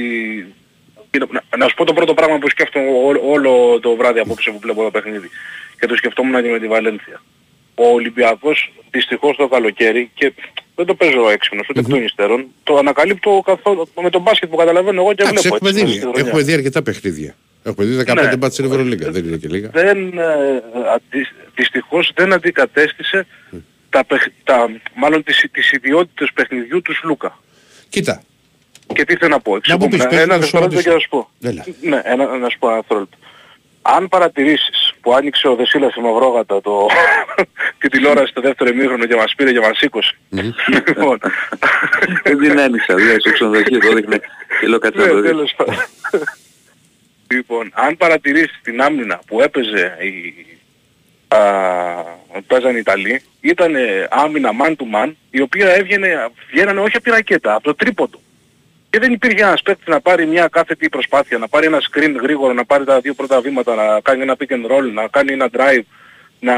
Να, να σου πω το πρώτο πράγμα που σκέφτομαι όλο το βράδυ απόψε που βλέπω το παιχνίδι και το σκεφτόμουν και με τη Βαλένθια. Ο Ολυμπιακός δυστυχώς το καλοκαίρι και δεν το παίζω έξυπνος, ούτε εκ των υστέρων. Το ανακαλύπτω καθόλου με τον μπάσκετ που καταλαβαίνω εγώ και βλέπω. Έχουμε δει, έχουμε δει αρκετά παιχνίδια. Έχουμε δει 15 ναι. μπάτς στην Ευρωλίγκα, δεν είναι και λίγα. Δεν, ε, δυστυχώς δεν αντικατέστησε τα, τα, μάλλον τις, τις ιδιότητες παιχνιδιού τους Σλούκα. Κοίτα. Και τι θέλω να πω. Να μου πεις, ένα δευτερόλεπτο και να σου πω. Ναι, ένα, να σου πω ένα δευτερόλεπτο. Αν παρατηρήσεις που άνοιξε ο Δεσίλας στη Μαυρόγατα το... [LAUGHS] την τηλεόραση στο δεύτερο ημίχρονο και μας πήρε και μας σήκωσε. [LAUGHS] λοιπόν. Δεν την άνοιξα, δηλαδή στο ξενοδοχείο το έδειχνε και λέω κάτι [LAUGHS] Λοιπόν, αν παρατηρήσεις την άμυνα που έπαιζε η... Α, παίζανε οι Ιταλοί, ήταν άμυνα man to man, η οποία έβγαινε, βγαίνανε όχι από τη ρακέτα, από το τρίποντο. Και δεν υπήρχε ένας παίκτης να πάρει μια κάθετη προσπάθεια, να πάρει ένα screen γρήγορο, να πάρει τα δύο πρώτα βήματα, να κάνει ένα pick and roll, να κάνει ένα drive, να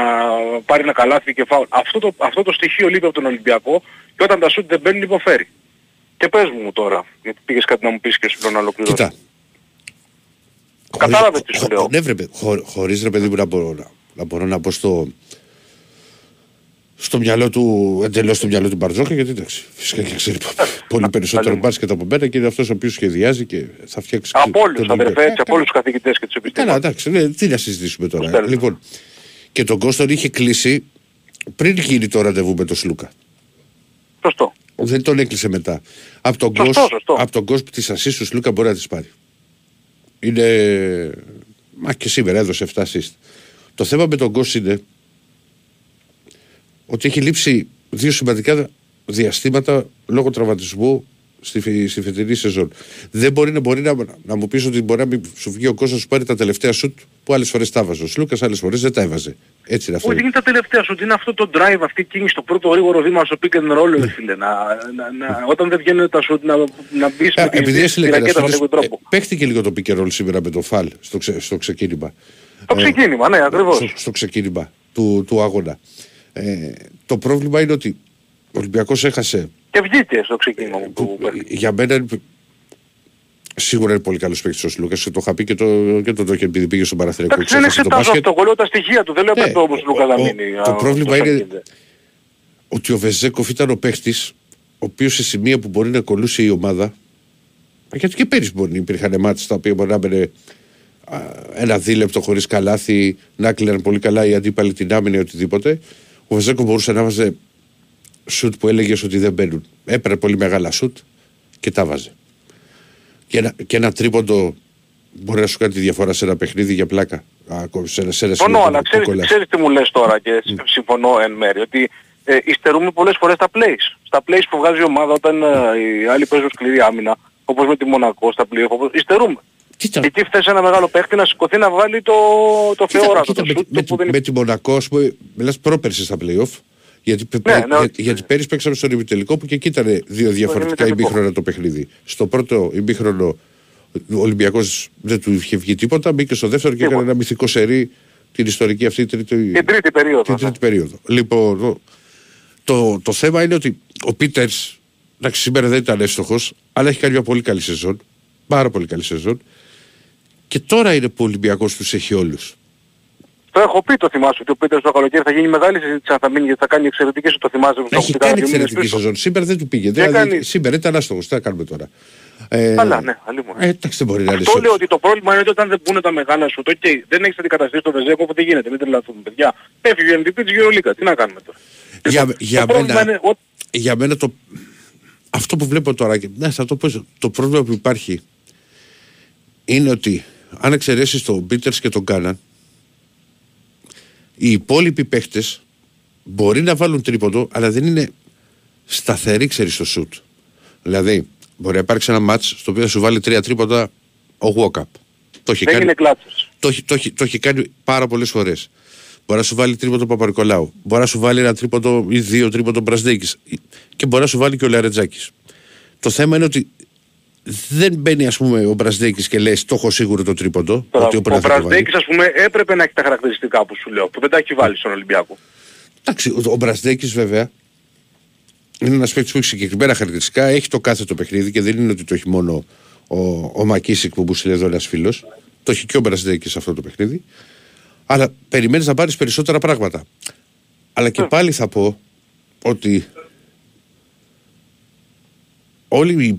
πάρει ένα καλάθι και φάουλ. Αυτό το, αυτό το στοιχείο λείπει από τον Ολυμπιακό και όταν τα σούτ δεν μπαίνουν υποφέρει. Και πες μου τώρα, γιατί πήγες κάτι να μου πεις και σου να ολοκληρώσεις. Κοίτα. Κατάλαβες τι σου λέω. Ναι, βρε, χω, χωρίς ρε παιδί μου να μπορώ να, να, μπορώ να πω στο, στο μυαλό του, εντελώς στο μυαλό του Μπαρτζόκα, γιατί εντάξει, φυσικά και ξέρει πολύ περισσότερο μπάσκετ από μένα και είναι αυτός ο οποίος σχεδιάζει και θα φτιάξει. Από όλους, αδερφέ, έτσι, από όλους τους καθηγητές και τους επιστήμονες. Καλά, εντάξει, ναι, τι να συζητήσουμε τώρα. Λοιπόν, και τον Κώστον είχε κλείσει πριν γίνει το ραντεβού με τον Σλούκα. Σωστό. Δεν τον έκλεισε μετά. Από τον κόσμο από τον κόσμο της Ασή του Σλούκα μπορεί να τη πάρει. Είναι. Μα και σήμερα έδωσε 7 assist. Το θέμα με τον Κώστα είναι ότι έχει λείψει δύο σημαντικά διαστήματα λόγω τραυματισμού στη, στη φετινή σεζόν. Δεν μπορεί να, μπορεί να, να μου πεις ότι μπορεί να μην σου βγει ο κόσμος που πάρει τα τελευταία σουτ που άλλες φορές τα έβαζε. Ο Σλούκας άλλες φορές δεν τα έβαζε. Έτσι είναι αυτό. Όχι, είναι τα τελευταία σουτ. Είναι αυτό το drive, αυτή η κίνηση, το πρώτο γρήγορο βήμα στο pick and roll, ναι. φίλε. Να, να, να, όταν δεν βγαίνουν τα σουτ, να, να μπεις με τη, Επειδή τη ρακέτα με τον τρόπο. Ε, παίχτηκε λίγο το pick and roll σήμερα με το φαλ στο, ξε, στο ξεκίνημα. Το ξεκίνημα, ναι, ακριβώς. Στο, στο ξεκίνημα του, του αγώνα. Ε, το πρόβλημα είναι ότι ο Ολυμπιακός έχασε. Και βγήκε στο ξεκίνημα μου. Που, για μένα Σίγουρα είναι πολύ καλός παίκτης ο Λούκας και το είχα πει και το, και το και επειδή πήγε στον Παραθυριακό. Δεν εξετάζω αυτό, εγώ λέω τα στοιχεία του, δεν λέω ναι, όμως Λούκα να μείνει. Το πρόβλημα είναι ότι ο Βεζέκοφ ήταν ο παίκτης ο οποίος σε σημεία που μπορεί να κολούσε η ομάδα γιατί και πέρυσι μπορεί να υπήρχαν μάτια τα οποία μπορεί να έμπαινε ένα δίλεπτο χωρίς καλάθι, να κλείναν πολύ καλά οι αντίπαλοι την άμυνα ή οτιδήποτε ο Βαζέκο μπορούσε να βάζει σουτ που έλεγες ότι δεν μπαίνουν. Έπαιρνε πολύ μεγάλα σουτ και τα βάζε. Και ένα, και ένα τρίποντο μπορεί να σου κάνει τη διαφορά σε ένα παιχνίδι για πλάκα. Σε ένα, σε συμφωνώ, αλλά ξέρεις, ξέρεις, τι μου λες τώρα και mm. συμφωνώ εν μέρει. Ότι ε, υστερούμε πολλές φορές τα plays. Στα plays που βγάζει η ομάδα όταν ε, οι άλλοι παίζουν σκληρή άμυνα, όπως με τη Μονακό στα playoff, όπως, υστερούμε. Κοίτα. Εκεί φτάσει ένα μεγάλο παίχτη να σηκωθεί να βγάλει το, το θεόρατο. το, με, με, το με, με τη Μονακό, ας πούμε, μιλάς πρόπερση στα play-off. Γιατί, ναι, ναι, για, γιατί πέρυσι παίξαμε στον ημιτελικό που και εκεί ήταν δύο διαφορετικά ημίχρονα το παιχνίδι. Στο πρώτο ημίχρονο ο Ολυμπιακός δεν του είχε βγει τίποτα, μπήκε στο δεύτερο και έκανε ένα μυθικό σερί την ιστορική αυτή τρίτη, την τρίτη περίοδο. Την τρίτη ναι. περίοδο. Λοιπόν, το, το, το θέμα είναι ότι ο Πίτερς, εντάξει σήμερα δεν ήταν εύστοχος, αλλά έχει κάνει μια πολύ καλή σεζόν, πάρα πολύ καλή σεζόν και τώρα είναι που ο Ολυμπιακός τους έχει όλους. Το έχω πει το θυμάσαι ότι ο Πίτερς το καλοκαίρι θα γίνει μεγάλη συζήτηση αν θα μείνει γιατί θα κάνει εξαιρετική το θυμάσαι. Που έχει κάνει εξαιρετική σεζόν. Σήμερα δεν του πήγε. Δηλαδή, κάνει... Σήμερα ήταν άστοχος. Τι θα κάνουμε τώρα; Ε, Αλλά ναι, αλλήμον. Ε, εντάξει, δεν μπορεί να Αυτό λέω ότι το πρόβλημα είναι ότι όταν δεν πούνε τα μεγάλα σου, το okay, δεν έχεις αντικαταστήσει το Βεζέκο, οπότε γίνεται, μην τρελαθούμε παιδιά. Έφυγε ο MVP της Γεωλίκα, τι να κάνουμε τώρα. Για, λοιπόν, για, μένα, είναι, ο... για μένα το, αυτό που βλέπω τώρα, και, ναι, θα το, πω, το πρόβλημα που υπάρχει είναι ότι αν εξαιρέσεις τον Πίτερς και τον Κάναν, οι υπόλοιποι παίχτες μπορεί να βάλουν τρίποντο, αλλά δεν είναι σταθεροί, ξέρεις στο σουτ. Δηλαδή, μπορεί να υπάρξει ένα μάτς στο οποίο θα σου βάλει τρία τρίποντα ο Walkup. Το έχει, κάνει, το, έχει, το, έχει, το έχει κάνει πάρα πολλές φορές. Μπορεί να σου βάλει τρίποντο Παπαρικολάου. Μπορεί να σου βάλει ένα τρίποντο ή δύο τρίποντο Μπρασδέκη. Και μπορεί να σου βάλει και ο Λαρετζάκης. Το θέμα είναι ότι δεν μπαίνει ας πούμε ο Μπρασδέκης και λέει το έχω σίγουρο το τρίποντο. Τώρα, ότι ο ο Μπρασδέκης ας πούμε έπρεπε να έχει τα χαρακτηριστικά που σου λέω, που δεν τα έχει βάλει στον Ολυμπιακό. Εντάξει, ο, ο Μπρασδέκης βέβαια είναι ένας παίκτης που έχει συγκεκριμένα χαρακτηριστικά, έχει το κάθε το παιχνίδι και δεν είναι ότι το έχει μόνο ο, ο Μακίσικ που μου εδώ ένας φίλος. Το έχει και ο Μπρασδέκης αυτό το παιχνίδι. Αλλά περιμένεις να πάρεις περισσότερα πράγματα. Αλλά και ναι. πάλι θα πω ότι όλοι οι,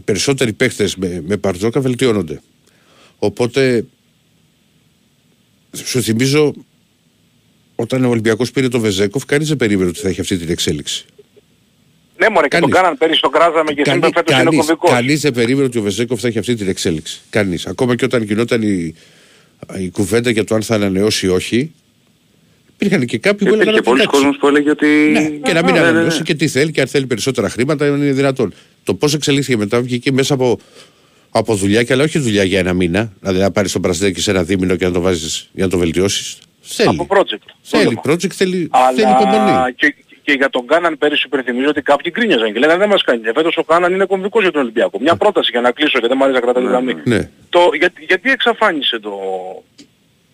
οι, περισσότεροι παίχτες με, με Παρτζόκα βελτιώνονται. Οπότε σου θυμίζω όταν ο Ολυμπιακός πήρε το Βεζέκοφ, κανείς δεν περίμενε ότι θα έχει αυτή την εξέλιξη. Ναι, μωρέ, και τον κάναν πέρυσι, τον κράζαμε και σήμερα φέτος είναι κομβικός. Κανείς δεν περίμενε ότι ο Βεζέκοφ θα έχει αυτή την εξέλιξη. Κανείς. Ακόμα και όταν γινόταν η, η κουβέντα για το αν θα ανανεώσει ή όχι, υπήρχαν και κάποιοι που έλεγαν. Και πολλοί κόσμος που έλεγε ότι. Ναι, και να μην ναι, ανανεώσει ναι. και τι θέλει και αν θέλει περισσότερα χρήματα είναι δυνατόν. Το πώς εξελίχθηκε μετά βγήκε μέσα από, από δουλειά και αλλά όχι δουλειά για ένα μήνα. Δηλαδή να πάρεις τον Πρασδέκη σε ένα δίμηνο και να το βάζεις για να το βελτιώσεις. Θέλει. Από project. Θέλει project, θέλει, Αλλά θέλει υπομονή. Και, και για τον Κάναν πέρυσι υπενθυμίζω ότι κάποιοι γκρίνιαζαν και λέγανε δεν μας κάνει. Φέτος ο Κάναν είναι κομβικός για τον Ολυμπιακό. Μια πρόταση για να κλείσω και δεν μου αρέσει να κρατάει τη γραμμή. Ναι. Το, για, γιατί εξαφάνισε το,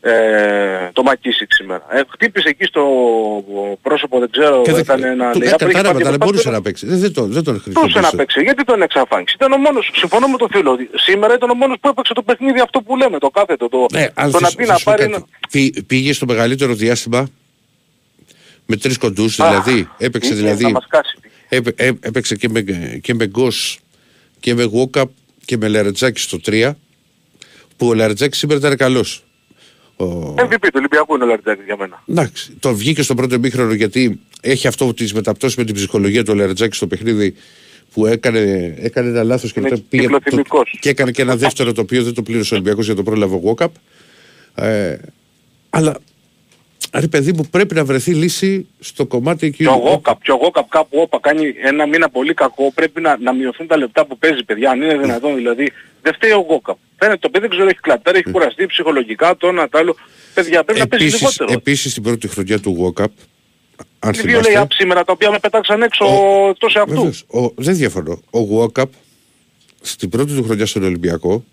ε, το Μακίσικ σήμερα. Ε, χτύπησε εκεί στο πρόσωπο, δεν ξέρω, και ήταν ένα του, λιγά. Κατάλαβα, δεν μπορούσε να παίξει. Δεν, δεν, τον, δεν τον Μπορούσε να παίξει. Γιατί τον εξαφάνισε. Ήταν ο μόνος, συμφωνώ με τον φίλο, ότι σήμερα ήταν ο μόνος που έπαιξε το παιχνίδι αυτό που λέμε, το κάθετο. Το, ναι, το να πει να πάρει ένα... Πήγε στο μεγαλύτερο διάστημα με τρεις κοντούς, δηλαδή έπαιξε δηλαδή... έπαιξε και με, και με Γκος και με Γουόκαπ και με Λαρετζάκη στο 3 που ο Λαρετζάκης σήμερα ήταν καλός. Ο... MVP του Ολυμπιακού είναι ο Λαριτζάκης για μένα. Εντάξει, το βγήκε στο πρώτο εμίχρονο γιατί έχει αυτό τις μεταπτώσεις με την ψυχολογία του Λαριτζάκης στο παιχνίδι που έκανε, έκανε ένα λάθος και μετά πήγε το, και έκανε και ένα δεύτερο το οποίο δεν το πλήρωσε ο Ολυμπιακός για το πρόλαβο Walkup. Ε, αλλά Ρε παιδί μου πρέπει να βρεθεί λύση στο κομμάτι εκεί. Και ο Γόκαπ, και ο Γόκαπ κάπου όπα κάνει ένα μήνα πολύ κακό, πρέπει να, να μειωθούν τα λεπτά που παίζει παιδιά, αν είναι δυνατόν δηλαδή. Δεν φταίει ο Γόκαπ. Φαίνεται το παιδί δεν ξέρω έχει κλατέρα, έχει κουραστεί ψυχολογικά, το ένα, το άλλο. Παιδιά πρέπει επίσης, να παίζει λιγότερο. Επίσης στην πρώτη χρονιά του Γόκαπ, αν οι δύο λέει σήμερα τα οποία με πετάξαν έξω ο, εκτός αυτού. Βεβαίως, ο, δεν διαφωνώ. Ο Γουόκαπ στην πρώτη του χρονιά στον Ολυμπιακό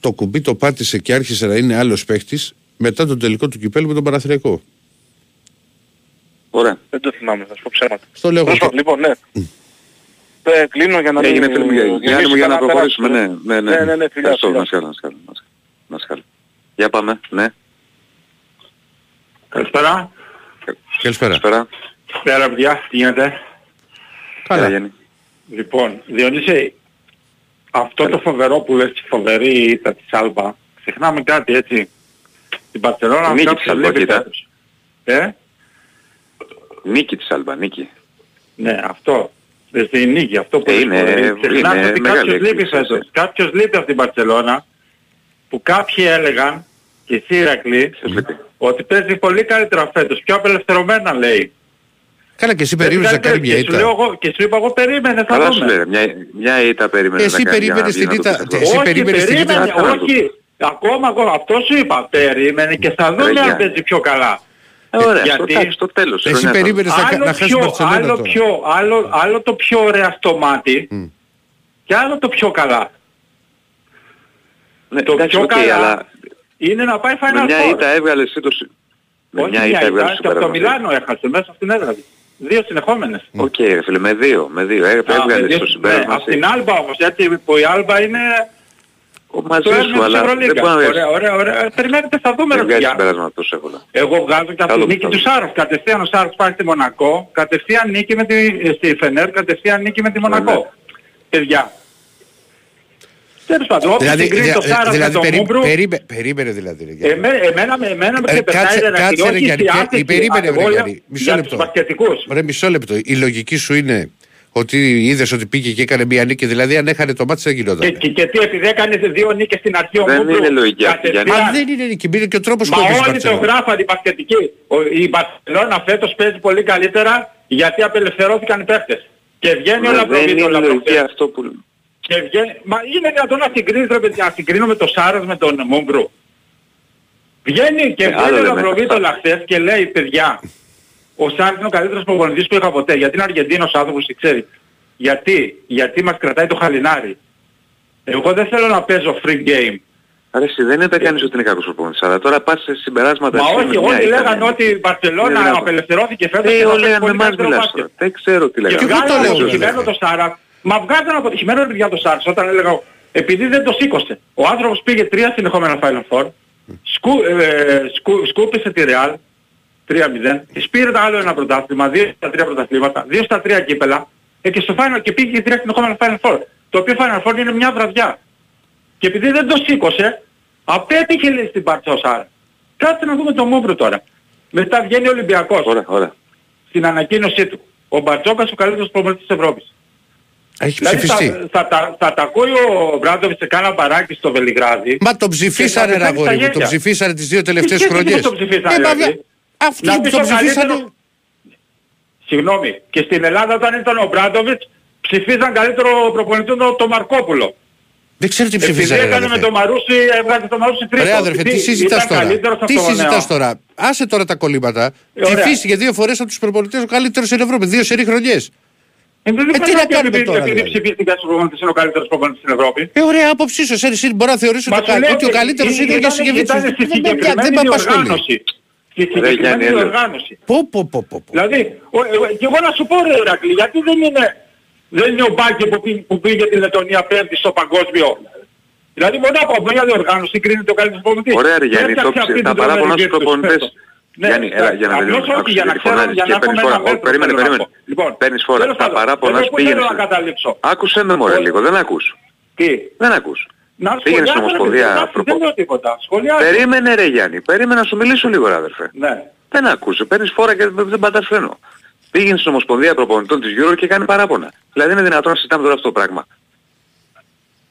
το κουμπί το πάτησε και άρχισε να είναι άλλος παίχτης μετά τον τελικό του κυπέλου με τον Παναθηναϊκό. Ωραία. Δεν το θυμάμαι, θα σου πω ψέματα. Στο λέω εγώ. Λοιπόν, ναι. Ε, κλείνω για να Έγινε film για, για, για να προχωρήσουμε. Ναι, ναι, ναι. ναι, ναι, ναι φιλιά, φιλιά. Να σκάλω, Για πάμε, ναι. Καλησπέρα. Καλησπέρα. Καλησπέρα, παιδιά. Τι γίνεται; Καλά. Λοιπόν, Διονύση, αυτό το φοβερό που λες, τη φοβερή ήττα της Άλμπα, ξεχνάμε κάτι έτσι; Την Παρσελόνα νίκη της Άλμπα, κοίτα. Ε; Νίκη της Άλμπα, νίκη. Ναι, αυτό. Στη νίκη, αυτό που ε, είναι, είναι ότι κάποιος λείπει φέτος. Κάποιος λείπει από την Παρσελόνα που κάποιοι έλεγαν και εσύ Ηρακλή ότι παίζει πολύ καλύτερα φέτος, πιο απελευθερωμένα λέει. Καλά και εσύ περίμενες να κάνει μια ήττα. Και σου είπα εγώ περίμενες θα Καλά σου λέει, μια, μια ήττα περίμενες εσύ να κάνει. Περίμενες την ήττα, εσύ περίμενες την ήττα. Όχι, ακόμα εγώ αυτό σου είπα, περίμενε και θα δούμε αν παίζει πιο καλά. Ε, ωραία, Γιατί... στο, τέλος. Εσύ περίμενες να, να χάσει το άλλο, πιο, άλλο, άλλο το πιο ωραία στο μάτι mm. και άλλο το πιο καλά. Ναι, το πιο okay, καλά αλλά... είναι να πάει Final Four. Με μια ήττα έβγαλε εσύ το... Με μια ήττα έβγαλε και από το Μιλάνο έχασε μέσα στην έδρα Δύο συνεχόμενες. OK, okay, φίλε, με δύο, με δύο. Έβγαλε στο συμπέρασμα. Ναι, από την Άλμπα όμως, γιατί που η Άλμπα είναι μαζί σου, αλλά δεν μπορεί να Ωραία, ωραία, ωραία. Περιμένετε, θα δούμε. Δεν συμπέρασμα τόσο εύκολα. Εγώ βγάζω και από τη νίκη τους Σάροφ. Κατευθείαν ο Σάροφ πάει στη Μονακό, κατευθείαν νίκη με τη, στη Φενέρ, κατευθείαν νίκη με τη Μονακό. Ναι. Παιδιά. Τέλος πάντων, όποιος δηλαδή, συγκρίνει το Σάροφ δηλαδή, με τον Μούμπρου... Περίμενε, περίμενε δηλαδή. Εμένα, εμένα με ξεπερνάει Κάτσε ρε Γιάννη, περίμενε ρε Γιάννη. Μισό λεπτό. Ρε μισό λεπτό. Η λογική σου είναι ότι είδες ότι πήγε και έκανε μία νίκη. Δηλαδή, αν έχανε το μάτι, δεν γινόταν. Και, και, και, τι, επειδή έκανε δύο νίκες στην αρχή, ο Δεν είναι λογική αυτή. Μα δεν είναι νίκη, είναι και ο τρόπος που Μα όλοι το γράφαν οι πασχετικοί. Η Μπαρσελόνα φέτος παίζει πολύ καλύτερα γιατί απελευθερώθηκαν οι παίχτες. Και βγαίνει όλα Δεν είναι λογική αυτό που... Και βγαίνει... Μα είναι δυνατόν να συγκρίνεις ρε παιδιά, να συγκρίνω με τον Σάρος με τον Μούμπρου. Βγαίνει και ε, βγαίνει ο Λαμπροβίτολα χθες και λέει παιδιά, ο Σάρτ είναι ο καλύτερος προπονητής που είχα ποτέ. Γιατί είναι Αργεντίνος άνθρωπος και ξέρει. Γιατί, γιατί μας κρατάει το χαλινάρι. Εγώ δεν θέλω να παίζω free game. Αρέσει, δεν είναι κανείς ότι είναι κακός προπονητής, αλλά τώρα πας σε συμπεράσματα... Μα όχι, όλοι λέγανε ότι η Μπαρσελόνα απελευθερώθηκε φέτος και όλοι με εμάς μιλάς Δεν ξέρω τι λέγανε. Και βγάζω αποτυχημένο το Σάρα. Μα βγάζω αποτυχημένο για το Σάρα όταν έλεγα επειδή δεν το σήκωσε. Ο άνθρωπος πήγε τρία συνεχόμενα Final Four, σκού, ε, σκού, σκούπισε τη Real, 3-0. Της πήρε το άλλο ένα πρωτάθλημα, δύο στα τρία πρωταθλήματα, δύο στα τρία κύπελα. ε, και, στο final, και πήγε direct στην επόμενο Final Four. Το οποίο Final Four είναι μια βραδιά. Και επειδή δεν το σήκωσε, απέτυχε λέει στην Παρτσόσα. Κάτσε να δούμε το Μούβρο τώρα. Μετά βγαίνει ο Ολυμπιακός. Ωραία, ωραία. Στην ανακοίνωσή του. Ο Μπαρτζόκας ο καλύτερος προπονητής της Ευρώπης. Έχει δηλαδή ψηφιστεί. Θα, θα, θα, θα τα ακούει ο Μπράντοβιτ σε κάνα μπαράκι στο Βελιγράδι. Μα το ψηφίσανε ρε αγόρι μου, το ψηφίσανε τις δύο τελευταίες χρονιές. το ψηφίσανε ε, δηλαδή. Αυτούς που το ψηφίσανε... Συγγνώμη, και στην Ελλάδα όταν ήταν ο Μπράντοβιτς ψηφίζαν καλύτερο προπονητή το Μαρκόπουλο. Δεν ξέρω τι ψηφίζανε. Επειδή έκανε με το Μαρούσι, έβγαζε το Μαρούσι τρίτο. Ρε αδερφέ, τι συζητάς τώρα; Τι συζητάς τώρα; Άσε τώρα τα κολλήματα. Ψηφίστηκε δύο φορές από τους προπονητές ο καλύτερος στην Ευρώπη. Δύο σερή χρονιές. Ε, δεν ε, τι να κάνουμε τώρα. Επειδή δηλαδή; ψηφίστηκε ο προπονητής είναι ο καλύτερος προπονητής στην Ευρώπη. Ε, ωραία άποψή σου. Εσύ μπορεί να θεωρήσει ότι ο καλύτερος είναι για συγκεκριμένη οργάνωση. Στη συγκεκριμένη οργάνωση. Πω, πω, πω, πω. Δηλαδή, και εγώ να σου πω ρε Ηρακλή, γιατί δεν είναι δεν είναι ο Μπάκε που, πήγε, που πήγε τη Λετωνία πέμπτη στο παγκόσμιο. Δηλαδή μόνο από μια διοργάνωση κρίνεται ο καλύτερος προπονητής. Ωραία ρε Γιάννη, το τα παράπονα στους προπονητές. Ναι, Γιάννη, έλα, για να τελειώσω. Όχι, για να ξέρω, για να έχουμε ένα μέτρο. Περίμενε, περίμενε. Λοιπόν, παίρνεις φορά. Τα παράπονα πήγαινες. Άκουσε με μωρέ λίγο, δεν ακούς. Τι; Δεν ακούς. Πήγαινε στην Ομοσπονδία Περίμενε ρε Γιάννη, περίμενε να σου μιλήσω λίγο ρε αδερφέ. Ναι. Δεν ακούσε, παίρνεις φόρα και δεν πατάς φρένο πήγαινε στην Ομοσπονδία Προπονητών της Euro και κάνει παράπονα. Δηλαδή είναι δυνατόν να συζητάμε τώρα αυτό το πράγμα.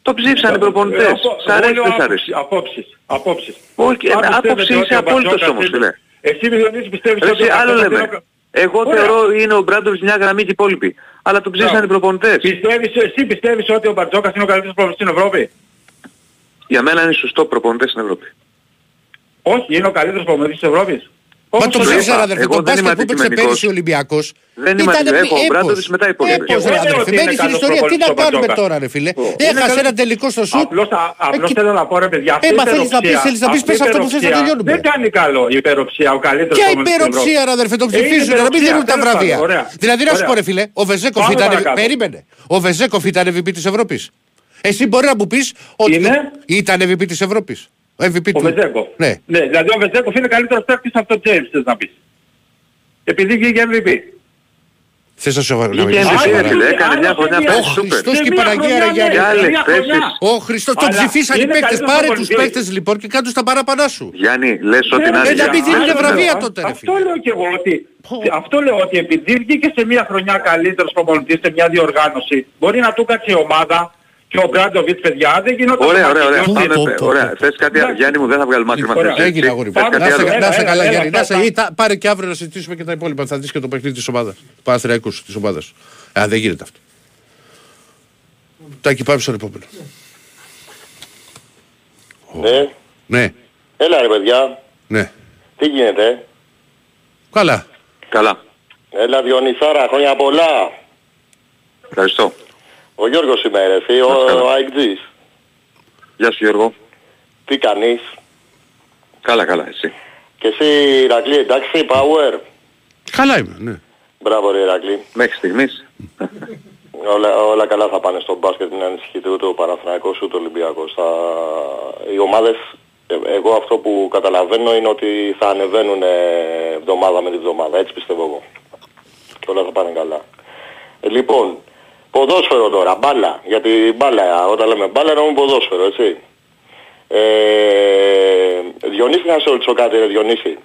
Το ψήφισαν οι προπονητές. Σ' αρέσει δεν σ' αρέσει. Απόψεις. Απόψεις. Όχι, απόψη είσαι απόλυτος όμως φίλε. Εσύ Διονύση πιστεύεις ότι... άλλο λέμε. Εγώ θεωρώ είναι ο Μπράντοβιτς μια γραμμή και υπόλοιποι. Αλλά το ψήφισαν οι προπονητές. Πιστεύεις, εσύ πιστεύεις ότι ο Μπαρτζόκας είναι ο καλύτερος προπονητής στην Ευρώπη; Για μένα είναι σωστό προπονητές στην Ευρώπη. Όχι, είναι ο καλύτερος προπονητής της Ευρώπης. Μα το ψήφισα αδερφέ, τον μπάσκετ που έπαιξε πέρυσι ο Ολυμπιακός. Δεν είμαι αντιβεβαίω, ο Μπράντοβιτς μετά υπόλοιποι. Έπως ρε αδερφέ, μένει στην ιστορία, τι να κάνουμε τώρα ρε φίλε; Έχασε ένα τελικό στο σουτ. Απλώς θέλω να πω ρε παιδιά, Ε, μα θέλεις να πεις, θέλεις να πεις, πες αυτό που θες να τελειώνουμε. Δεν κάνει καλό η υπεροψία, ο καλύτερος Ποια υπεροψία ρε αδερφέ, το ε, ψηφίζουν, να μην δίνουν τα βραβεία. Δηλαδή να σου πω ρε φίλε, ο Βεζέκοφ ήταν, περίμενε, ο Βεζέκοφ ήταν MVP της Ευρώπης. Εσύ μπορεί να μου πεις ότι ήταν MVP της Ευρώπης. MVP ο Βεζέκοφ. Ναι. ναι. Δηλαδή ο Βεζέκοφ είναι καλύτερος παίκτης από τον James, θες να πεις επειδή βγήκε MVP. Θες να σου Βγήκε MVP, έκανε μια χρονιά Ο Χριστός και η Παναγία ρε Γιάννη. Ο Χριστός, τον ψηφίσαν οι παίκτες. Πάρε τους παίκτες λοιπόν και κάτω στα παραπανά σου. Γιάννη, λες ότι να είναι. Δεν μην δίνουν βραβεία τότε ρε Αυτό λέω και εγώ ότι αυτό λέω ότι επειδή βγήκε σε μια χρονιά καλύτερος προπονητής σε μια διοργάνωση, μπορεί να του κάτσει η ομάδα, και ο Μπράντοβιτς παιδιά δεν γινόταν. Ωραία, ωραία, ωραία. Πάμε, ωραία. Θες κάτι άλλο. Γιάννη μου δεν θα βγάλει μάκρυμα θέση. Έγινε αγόρι. Να σε καλά Γιάννη. Να σε πάρε και αύριο να συζητήσουμε και τα υπόλοιπα. Θα δεις και το παιχνίδι της ομάδας. Του Παναθηναϊκούς της ομάδας. Α, δεν γίνεται αυτό. Τάκη πάμε στον επόμενο. Ναι. Ναι. Έλα ρε παιδιά. Ναι. Τι γίνεται; Καλά. Καλά. Έλα Διονυσάρα, χρόνια πολλά. Ευχαριστώ. Ο Γιώργος είμαι ρε ο, ο Αιγτζής. Γεια σου Γιώργο. Τι κάνεις; Καλά, καλά, εσύ. Και εσύ Ηρακλή, εντάξει, power. Καλά είμαι, ναι. Μπράβο ρε Ηρακλή. Μέχρι στιγμής. όλα, όλα καλά θα πάνε στο μπάσκετ, την ανησυχείτε ούτε ο Παναθηναϊκός ούτε ο Ολυμπιακός. Θα... Οι ομάδες, ε, εγώ αυτό που καταλαβαίνω είναι ότι θα ανεβαίνουν εβδομάδα με τη εβδομάδα, έτσι πιστεύω εγώ. Και όλα θα πάνε καλά. Ε, λοιπόν, Ποδόσφαιρο τώρα, μπάλα. Γιατί μπάλα, όταν λέμε μπάλα εννοούμε ποδόσφαιρο, έτσι. Ε, Διονύση να σε ρωτήσω κάτι, ρε Διονύση.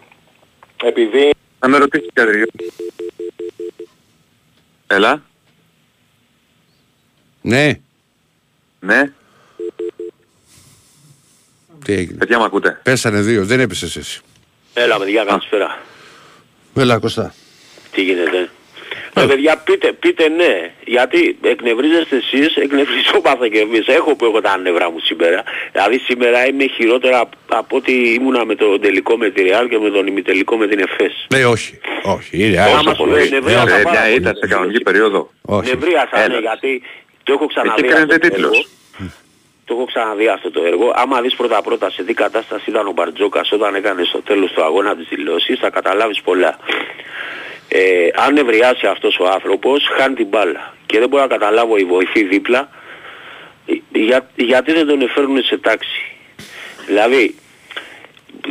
Επειδή... Να με ρωτήσεις κάτι, Έλα. Ναι. Ναι. Τι έγινε; Παιδιά μ' ακούτε; Πέσανε δύο, δεν έπεσες εσύ. Έλα παιδιά, καλησπέρα. Έλα Κωστά. Τι γίνεται. Ε, παιδιά πείτε, πείτε ναι, γιατί εκνευρίζεστε εσείς, εκνευριζόμαστε και εμείς. Έχω που έχω τα νευρά μου σήμερα. Δηλαδή σήμερα είμαι χειρότερα από ότι ήμουνα με το τελικό με τη Real και με τον ημιτελικό με την ΕΦΕΣ. Ναι, όχι. Όχι, είναι Άμα σου Νευρίασα ήταν σε κανονική περίοδο. Νευρίασα, ναι, γιατί το έχω ξαναδεί. Εκεί κρίνεται τίτλος; Το έχω ξαναδεί αυτό το έργο. Άμα δεις πρώτα πρώτα σε τι κατάσταση ήταν ο Μπαρτζόκας όταν έκανε στο τέλος του αγώνα της δηλώσεις θα καταλάβεις πολλά ε, αν ευριάσει αυτός ο άνθρωπος χάνει την μπάλα και δεν μπορώ να καταλάβω η βοηθή δίπλα ε, για, γιατί δεν τον εφέρουν σε τάξη. Δηλαδή,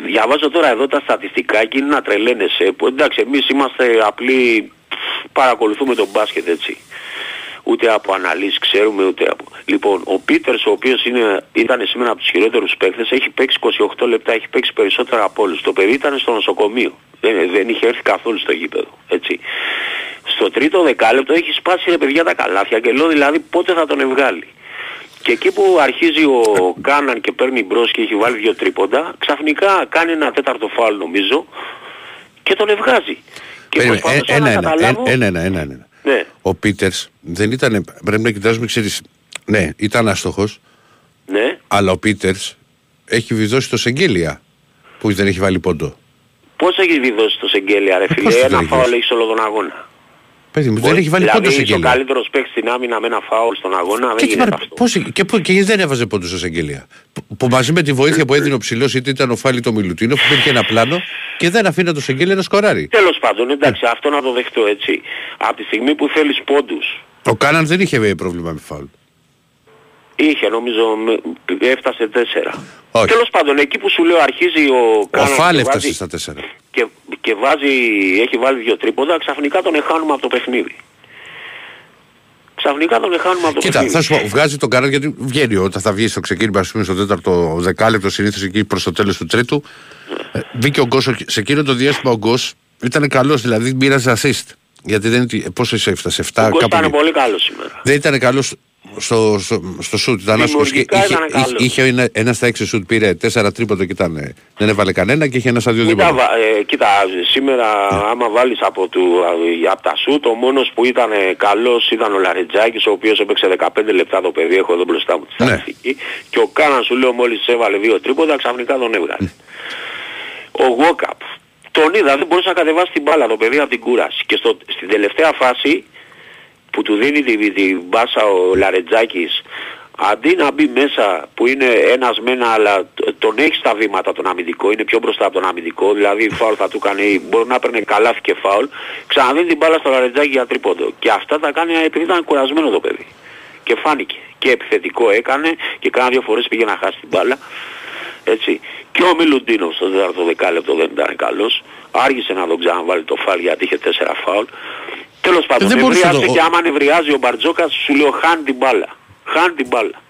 διαβάζω τώρα εδώ τα στατιστικά και είναι να τρελαίνεσαι. Που, εντάξει, εμείς είμαστε απλοί, παρακολουθούμε τον μπάσκετ έτσι. Ούτε από αναλύσεις ξέρουμε, ούτε από... Λοιπόν, ο Πίτερς, ο οποίος είναι, ήταν σήμερα από τους χειρότερους παίκτες, έχει παίξει 28 λεπτά, έχει παίξει περισσότερα από όλους. Το παιδί ήταν στο νοσοκομείο. Δεν, δεν είχε έρθει καθόλου στο γήπεδο. Έτσι. Στο τρίτο δεκάλεπτο έχει σπάσει ρε παιδιά τα καλάθια και λέω δηλαδή πότε θα τον ευγάλει. Και εκεί που αρχίζει ο Κάναν και παίρνει μπρος και έχει βάλει δύο τρίποντα, ξαφνικά κάνει ένα τέταρτο φάουλ νομίζω και τον ευγάζει. Και Περίμενε, προσπαθούσα ένα, να ένα, καταλάβω... ένα, ένα, ένα, ένα. Ναι, Ο Πίτερς δεν ήταν, πρέπει να κοιτάζουμε, ξέρεις, ναι, ήταν άστοχος, ναι. αλλά ο Πίτερς έχει βιδώσει το Σεγγέλια που δεν έχει βάλει πόντο. Πώς έχεις διδώσει το Σεγγέλια ρε Ε, φίλε, πώς δεν ένα έχεις φάουλ δώσει. έχεις σε όλο τον αγώνα. Παιδί μου, δεν έχει βάλει δηλαδή, πόντο είσαι ο Σεγγέλια. καλύτερος παίκτης στην άμυνα με ένα φάουλ στον αγώνα, δεν Και, γίνεται και, αυτό. πώς, και, που- και δεν έβαζε πόντο στο Σεγγέλια. Που, που μαζί με τη βοήθεια που έδινε ο ψηλός, είτε ήταν ο Φάλι το Μιλουτίνο, που υπήρχε ένα πλάνο και δεν αφήνε το Σεγγέλια να σκοράρει. Τέλος πάντων, εντάξει, αυτό να το δεχτώ έτσι. Από τη στιγμή που θέλεις πόντους, Ο Κάναν δεν είχε πρόβλημα με φάουλ. Είχε νομίζω, με- έφτασε τέσσερα. Όχι. Τέλος πάντων, εκεί που σου λέω αρχίζει ο Ο Κάναν Φάλ και έφτασε βάζει- στα τέσσερα. και, και βάζει, έχει βάλει δύο τρίποντα, ξαφνικά τον εχάνουμε από το παιχνίδι. Ξαφνικά τον εχάνουμε από το Κοίτα, παιχνίδι. θα σου πω, βγάζει τον Κάναν γιατί βγαίνει όταν θα βγει στο ξεκίνημα, ας πούμε, στο τέταρτο δεκάλεπτο, συνήθως εκεί προς το τέλος του τρίτου. ε, Μπήκε ο Γκος, σε εκείνο το διάστημα ο Γκος ήταν καλός, δηλαδή μοίραζε assist. Γιατί δεν είναι. Πόσο είσαι έφτασε, 7 Ο Γκος κάπου. ήταν εκεί. πολύ καλός σήμερα. Δεν ήταν καλός στο, στο, στο σουτ. Ήταν άσχημος και Δημιουργικά είχε, ήταν είχε, καλός. είχε ένα, ένας στα έξι σουτ, πήρε τέσσερα τρίποντο και ήταν, ε, δεν έβαλε κανένα και είχε ένα στα δύο Μην τα δίποντα. βα- ε, κοίτα, σήμερα άμα βάλεις από, του, α, από τα σουτ, ο μόνος που ήταν ε, καλός ήταν ο Λαρετζάκης, ο οποίος έπαιξε 15 λεπτά το παιδί, έχω εδώ μπροστά μου τη Ναι. στατιστική. Και ο Κάναν σου λέω μόλις έβαλε δύο τρίποτα, ξαφνικά τον έβγαλε. Ο Γόκαπ, τον είδα, δεν μπορούσε να κατεβάσεις την μπάλα το παιδί από την κούραση. Και στο, στην τελευταία φάση που του δίνει την τη μπάσα ο Λαρετζάκης αντί να μπει μέσα που είναι ένας με ένα αλλά τ- τον έχει στα βήματα τον αμυντικό, είναι πιο μπροστά από τον αμυντικό, δηλαδή φάουλ θα του κάνει, μπορεί να παίρνει καλάθι και φάουλ, ξαναδίνει την μπάλα στο Λαρετζάκη για τρίποντο. Και αυτά τα κάνει επειδή ήταν κουρασμένο το παιδί. Και φάνηκε. Και επιθετικό έκανε και κάνα δύο φορές πήγε να χάσει την μπάλα. Έτσι. Και ο Μιλουντίνος στο τέταρτο δεκάλεπτο δεν ήταν καλός. Άργησε να τον ξαναβάλει το φάουλ γιατί είχε τέσσερα φάουλ. Τέλος πάντων, δεν μπορούσε νευρίασε να το- και άμα νευριάζει ο Μπαρτζόκας σου λέω χάνει την μπάλα. Χάνει την μπάλα.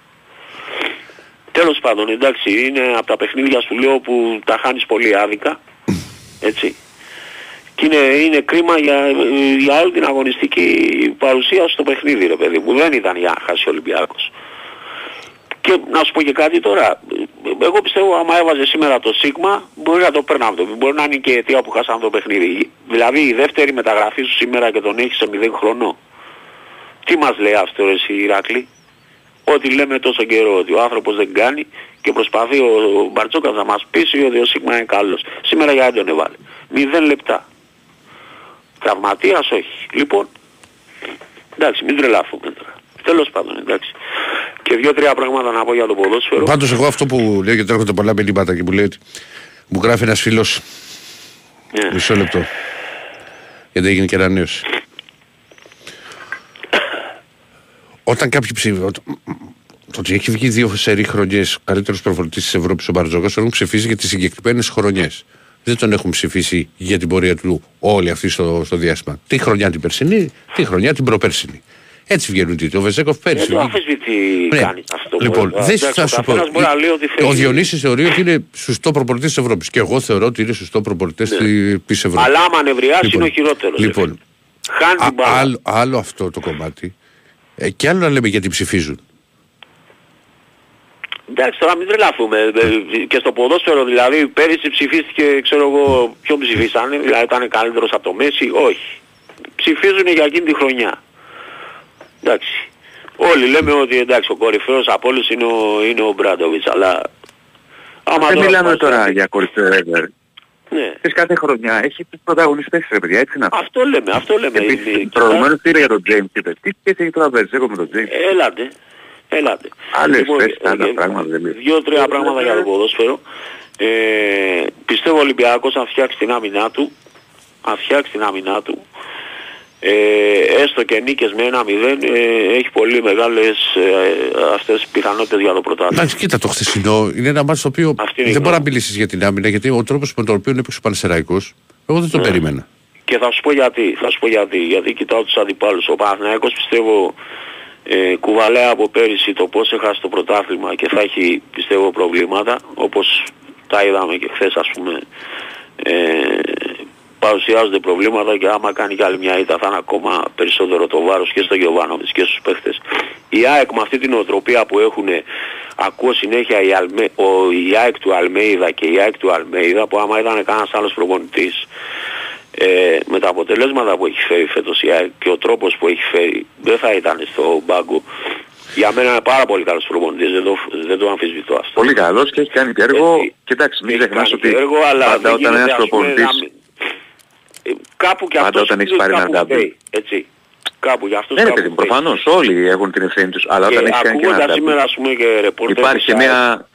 Τέλος πάντων, εντάξει, είναι από τα παιχνίδια σου λέω που τα χάνεις πολύ άδικα. Έτσι. Και είναι, είναι κρίμα για, για όλη την αγωνιστική παρουσία στο παιχνίδι, ρε παιδί μου. Δεν ήταν για να χάσει ο Ολυμπιάκος. Και να σου πω και κάτι τώρα. Εγώ πιστεύω άμα έβαζε σήμερα το Σίγμα μπορεί να το παίρνει αυτό. Μπορεί να είναι και η αιτία που χάσαμε το παιχνίδι. Δηλαδή η δεύτερη μεταγραφή σου σήμερα και τον έχεις σε 0 χρονό. Τι μας λέει αυτό ρε εσύ Ηράκλη. Ότι λέμε τόσο καιρό ότι ο άνθρωπος δεν κάνει και προσπαθεί ο Μπαρτζόκας να μας πείσει ότι ο Σίγμα είναι καλός. Σήμερα γιατί τον έβαλε. 0 λεπτά. Τραυματίας όχι. Λοιπόν, εντάξει μην τρελαθούμε τώρα. Τέλος πάντων εντάξει. Και δύο-τρία πράγματα να πω για το ποδόσφαιρο. Πάντως, εγώ αυτό που λέω γιατί έρχονται πολλά μηνύματα και που λέει ότι μου γράφει ένας φίλος Ναι. μισό λεπτό. Γιατί έγινε και ανανέωση. Όταν κάποιοι ψηφίζουν. Το ότι έχει βγει δύο σερή χρονιές καλύτερος προπονητή της Ευρώπης ο Μπαρτζόκα, τον έχουν ψηφίσει για τις συγκεκριμένες χρονιές. Δεν τον έχουν ψηφίσει για την πορεία του όλοι αυτοί στο, στο διάστημα. Τι χρονιά την περσινή, τι χρονιά την προπέρσινη. Έτσι βγαίνουν τίτλοι. Ο Βεζέκοφ Δεν πέρσι. το αμφισβητεί Ναι. κάνει αυτό. Λοιπόν, μπορεί. δεν Εντάξει, θα ο σου πω. καθένας μπορεί να λέει ότι θέλει. Ο Διονύσης θεωρεί ότι είναι σωστό προπονητής της Ευρώπης. Και εγώ θεωρώ ότι είναι σωστό προπονητής Ναι. της Ευρώπης. Αλλά άμα νευριάσει είναι ο χειρότερος. Λοιπόν, Χάνει την α- μπάλα. άλλο, άλλο αυτό το κομμάτι. Ε, και άλλο να λέμε γιατί ψηφίζουν. Εντάξει τώρα μην τρελαθούμε. Ε, Και στο ποδόσφαιρο δηλαδή πέρυσι ψηφίστηκε ξέρω εγώ ποιον ψηφίσανε. Δηλαδή ήταν καλύτερος από το Μέση. Όχι. Ψηφίζουν για εκείνη τη χρονιά. Εντάξει. Όλοι λέμε ότι εντάξει ο κορυφαίος από όλους είναι ο, είναι ο Μπράντοβιτς. Αλλά άμα Δεν τώρα μιλάμε μας- τώρα για κορυφαίο ever. Ναι. Θες κάθε χρονιά έχει τους πρωταγωνιστές ρε παιδιά, έτσι είναι αυτό. Αυτό λέμε, αυτό λέμε. Επίσης, Είναι- προηγουμένως πήρε για τον James είπε. Τι σχέση έχει τώρα Βερζέκο με τον James. Έλατε. Έλατε. Άλλες Λοιπόν, θέσεις, άλλα ε, πράγματα δεν είναι. Δύο-τρία πράγματα για το ποδόσφαιρο. Ε, πιστεύω ο Ολυμπιακός αν φτιάξει την άμυνά του, αν φτιάξει την άμυνά του, ε, έστω και νίκες με ένα μηδέν, ε, έχει πολύ μεγάλες ε, αυτές πιθανότητες για το πρωτάθλημα. Εντάξει, κοίτα το χθεσινό είναι ένα μάτι το οποίο Αυτή είναι η δεν μπορεί να γνώμη. μιλήσεις για την άμυνα γιατί ο τρόπος με τον οποίο έπαιξε ο Πανεσαιραϊκό, εγώ δεν το Ναι. περίμενα. Και θα σου πω γιατί, θα σου πω γιατί. Γιατί κοιτάω τους αντιπάλους. Ο Παναθηναϊκός πιστεύω ε, κουβαλάει από πέρυσι το πώς έχασε το πρωτάθλημα και θα έχει πιστεύω προβλήματα όπως τα είδαμε και χθες ας πούμε ε, παρουσιάζονται προβλήματα και άμα κάνει κι άλλη μια ήττα θα είναι ακόμα περισσότερο το βάρος και στο Γιωβάνοβιτς και στους παίχτες. Η ΑΕΚ με αυτή την οτροπία που έχουν ακούω συνέχεια η, Αλμε, ο, η ΑΕΚ του Αλμέιδα και η ΑΕΚ του Αλμέιδα που άμα ήταν κανένας άλλος προπονητής ε, με τα αποτελέσματα που έχει φέρει φέτος η ΑΕΚ και ο τρόπος που έχει φέρει δεν θα ήταν στο μπάγκο. Για μένα είναι πάρα πολύ καλός προπονητής, δεν το, δεν το αμφισβητώ αυτό. Πολύ καλός και έχει κάνει και έργο Έτσι, και εντάξει μην ξεχνάς ότι έργο, αλλά πάντα όταν ένας προπονητής... Ε, κάπου και αυτός όταν έχεις πάρει ένα ντάμπι. Έτσι. Κάπου για αυτούς ναι, κάπου παιδί, προφανώς όλοι έχουν την ευθύνη τους, αλλά όταν έχεις κάνει και ένα σήμερα ας πούμε και ρεπορτέρ Υπάρχει μια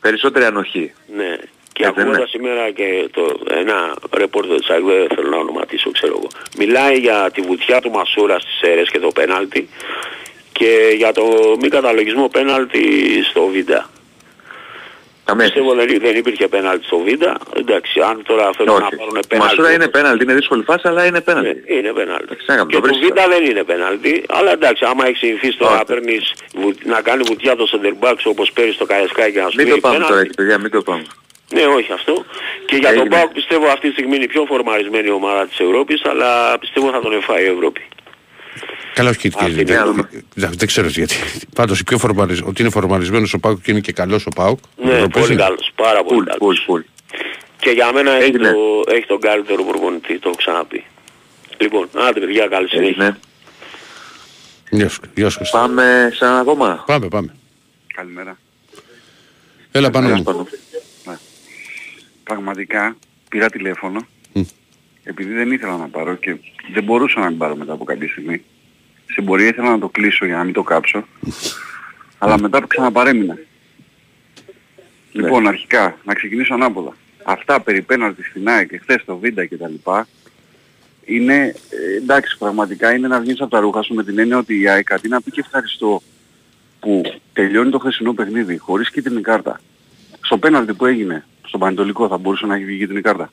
περισσότερη ανοχή. Ναι. Και ακούγοντας σήμερα και το, ένα ρεπόρτερ της ΑΕΚ, δεν θέλω να ονοματίσω, ξέρω εγώ. Μιλάει για τη βουτιά του Μασούρα στις αίρες και το πέναλτι και για το μη καταλογισμό πέναλτι στο Βίντα. Πιστεύω δεν, δεν υπήρχε πέναλτι στο Βίντα. Εντάξει, αν τώρα θέλουν να πάρουν πέναλτι... Μασούρα είναι πέναλτι, είναι δύσκολη φάση, αλλά είναι πέναλτι. Ναι, είναι πέναλτι. Και το Βίντα δεν είναι πέναλτι, αλλά εντάξει, άμα έχεις συνηθίσει τώρα να, παίρνεις, να κάνει βουτιά το σεντερμπάξ όπως πέρυσι στο Καϊασκάκι και να σου Μην το πάμε τώρα, παιδιά, μην το πάμε. Ναι, όχι αυτό. Και για τον ΠΑΟΚ πιστεύω αυτή τη στιγμή είναι η πιο φορμαρισμένη ομάδα της Ευρώπης, αλλά πιστεύω θα τον εφάει η Ευρώπη. Καλά, όχι και δεν ξέρω γιατί. Πάντως πιο ότι είναι φορμαρισμένος ο ΠΑΟΚ και είναι και καλός ο ΠΑΟΚ. Ναι, πολύ καλός, πάρα πολύ καλός. Και για μένα έχει, το, έχει τον καλύτερο προπονητή, το έχω ξαναπεί. Λοιπόν, άντε παιδιά, καλή συνέχεια. Γεια σου. Πάμε σε ένα ακόμα. Πάμε, πάμε. Καλημέρα. Έλα πάνω μου πραγματικά πήρα τηλέφωνο επειδή δεν ήθελα να πάρω και δεν μπορούσα να μην πάρω μετά από κάποια στιγμή. Στην πορεία ήθελα να το κλείσω για να μην το κάψω. αλλά μετά που ξαναπαρέμεινα. Ναι. Λοιπόν, αρχικά, να ξεκινήσω ανάποδα. Αυτά περί πέναρτη στην ΑΕΚ και χθες το Βίντα και τα λοιπά, είναι, ε, εντάξει, πραγματικά είναι να βγεις από τα ρούχα σου με την έννοια ότι η ΑΕΚ αντί να πει και ευχαριστώ που τελειώνει το χθεσινό παιχνίδι χωρίς κίτρινη κάρτα. Στο πέναλτι που έγινε στον Πανετολικό θα μπορούσε να έχει βγει την κάρτα.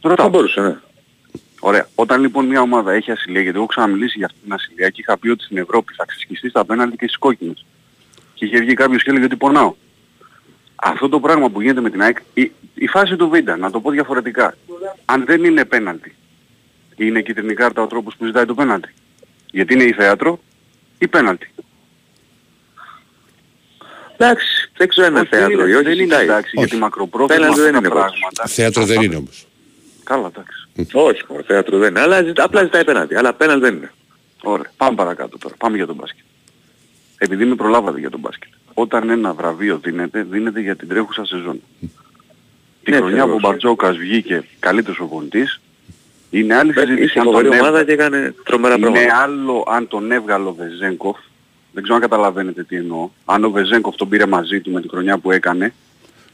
Ρωτάω. Θα μπορούσε, ναι. Ωραία. Όταν λοιπόν μια ομάδα έχει ασυλία, γιατί εγώ ξαναμιλήσει για αυτή την ασυλία και είχα πει ότι στην Ευρώπη θα ξεσχιστεί στα πέναλτι και στις κόκκινες. Και είχε βγει κάποιος και έλεγε ότι πονάω. Αυτό το πράγμα που γίνεται με την ΑΕΚ, η, η φάση του Βίντα, να το πω διαφορετικά, αν δεν είναι πέναλτι, είναι κίτρινη κάρτα ο τρόπος που ζητάει το πέναλτι. Γιατί είναι η θέατρο ή πέναλτι. Εντάξει, δεν ξέρω αν είναι θέατρο ή όχι. Δεν είναι εντάξει, γιατί μακροπρόθεσμα δεν είναι πράγματα. Θέατρο δεν είναι όμως. Καλά, εντάξει. Όχι, θέατρο δεν είναι. Αλλά απλά ζητάει πέναντι. Αλλά πέναντι δεν είναι. Ωραία. Πάμε παρακάτω τώρα. Πάμε για τον μπάσκετ. Επειδή με προλάβατε για τον μπάσκετ. Όταν ένα βραβείο δίνεται, δίνεται για την τρέχουσα σεζόν. Τη ναι, χρονιά που ο Μπαρτζόκας βγήκε καλύτερος προπονητής, είναι άλλη συζήτηση αν τον ομάδα και έκανε τρομερά Είναι άλλο αν τον έβγαλε ο Βεζέγκοφ δεν ξέρω αν καταλαβαίνετε τι εννοώ. Αν ο Βεζέγκοφ τον πήρε μαζί του με τη χρονιά που έκανε.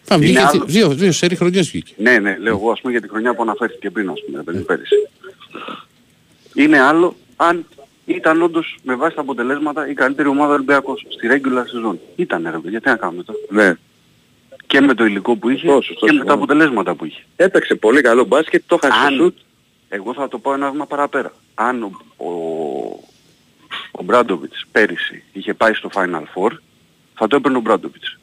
Θα βγήκε άλλο... δύο, δύο σέρι χρονιές βγήκε. Ναι, ναι, λέω εγώ ας πούμε για τη χρονιά που αναφέρθηκε πριν, ας πούμε, παιδί πέρυσι. Είναι άλλο αν ήταν όντως με βάση τα αποτελέσματα η καλύτερη ομάδα Ολυμπιακός στη regular season. Ήταν ρε γιατί να κάνουμε τώρα. Ναι. Και με το υλικό που είχε τόσο, τόσο, και με τα αποτελέσματα που είχε. Έπαιξε πολύ καλό μπάσκετ, το είχα σουτ. Εγώ θα το πω ένα βήμα παραπέρα. Αν ο, ο, ο Μπράντοβιτς πέρυσι είχε πάει στο Final Four, θα το έπαιρνε ο Μπράντοβιτς.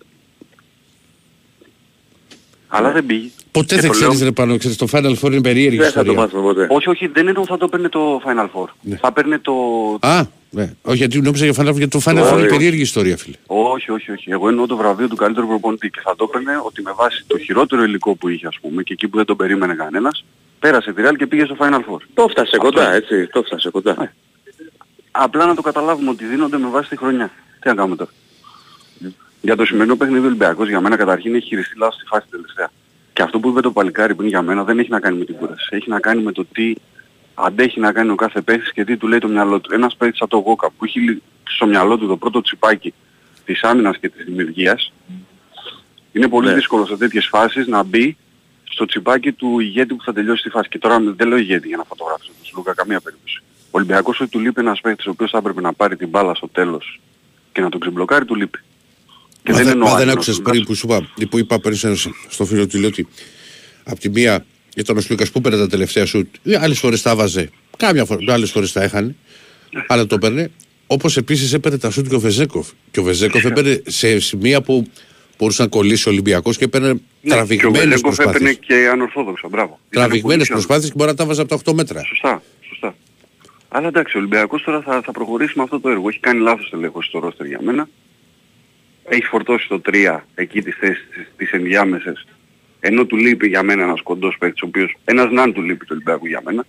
Αλλά δεν πήγε. Ποτέ δεν ξέρεις ρε πάνω, ξέρεις, το Final Four είναι περίεργη δεν ιστορία. Θα το ποτέ. Όχι, όχι, δεν εννοώ θα το έπαιρνε το Final Four. Ναι. Θα έπαιρνε το... Α, ναι. Όχι, γιατί νόμιζα για Final Four, γιατί το Final Four είναι περίεργη ιστορία, φίλε. Όχι, όχι, όχι. Εγώ εννοώ το βραβείο του καλύτερου προπονητή και θα το έπαιρνε ότι με βάση το χειρότερο υλικό που είχε, ας πούμε, και εκεί που δεν τον περίμενε κανένας, πέρασε τη Real και πήγε στο Final Four. Το φτάσε κοντά, έτσι, το φτάσε κοντά. Ναι απλά να το καταλάβουμε ότι δίνονται με βάση τη χρονιά. Τι να κάνουμε τώρα. Για το σημερινό παιχνίδι Ολυμπιακός για μένα καταρχήν έχει χειριστεί λάθος στη φάση τελευταία. Και αυτό που είπε το παλικάρι πριν για μένα δεν έχει να κάνει με την κούραση. Έχει να κάνει με το τι αντέχει να κάνει ο κάθε παίχτης και τι του λέει το μυαλό του. Ένας παίχτης σαν το Γόκα που έχει στο μυαλό του το πρώτο τσιπάκι της άμυνας και της δημιουργίας είναι πολύ ναι. δύσκολο σε τέτοιες φάσεις να μπει στο τσιπάκι του ηγέτη που θα τελειώσει τη φάση. Και τώρα δεν λέω ηγέτη για να φωτογράψω τον Σλούκα καμία περίπτωση. Ο Ολυμπιακός ότι του λείπει ένας παίκτης ο οποίος θα έπρεπε να πάρει την μπάλα στο τέλος και να τον ξεμπλοκάρει, του λείπει. Και μα δεν, μα δεν άκουσες πριν που σου είπα, που είπα πριν στο φίλο του, ότι από τη μία ήταν ο Σλούκας που πήρε τα τελευταία σου. Άλλες φορές τα βάζε. Κάμια φορά, άλλες φορές τα έχανε. Αλλά το έπαιρνε. Όπως επίσης έπαιρνε τα σουτ και ο Βεζέκοφ. Και ο Βεζέκοφ έπαιρνε σε σημεία που μπορούσε να κολλήσει ο Ολυμπιακός και έπαιρνε ναι, τραβηγμένες προσπάθειε. έπαιρνε και ανορθόδοξα, μπράβο. Τραβηγμένες προσπάθειες και μπορεί να τα βάζει από τα 8 μέτρα. Σωστά, σωστά. Αλλά εντάξει, ο Ολυμπιακός τώρα θα, θα προχωρήσει με αυτό το έργο. Έχει κάνει λάθος τελέχο στο ρόστερ για μένα. Έχει φορτώσει το 3 εκεί τις θέσεις τις ενδιάμεσες ενώ του λείπει για μένα ένας κοντός παίκτης, ο οποίος ένας ναν του λείπει το Ολυμπιακού για μένα.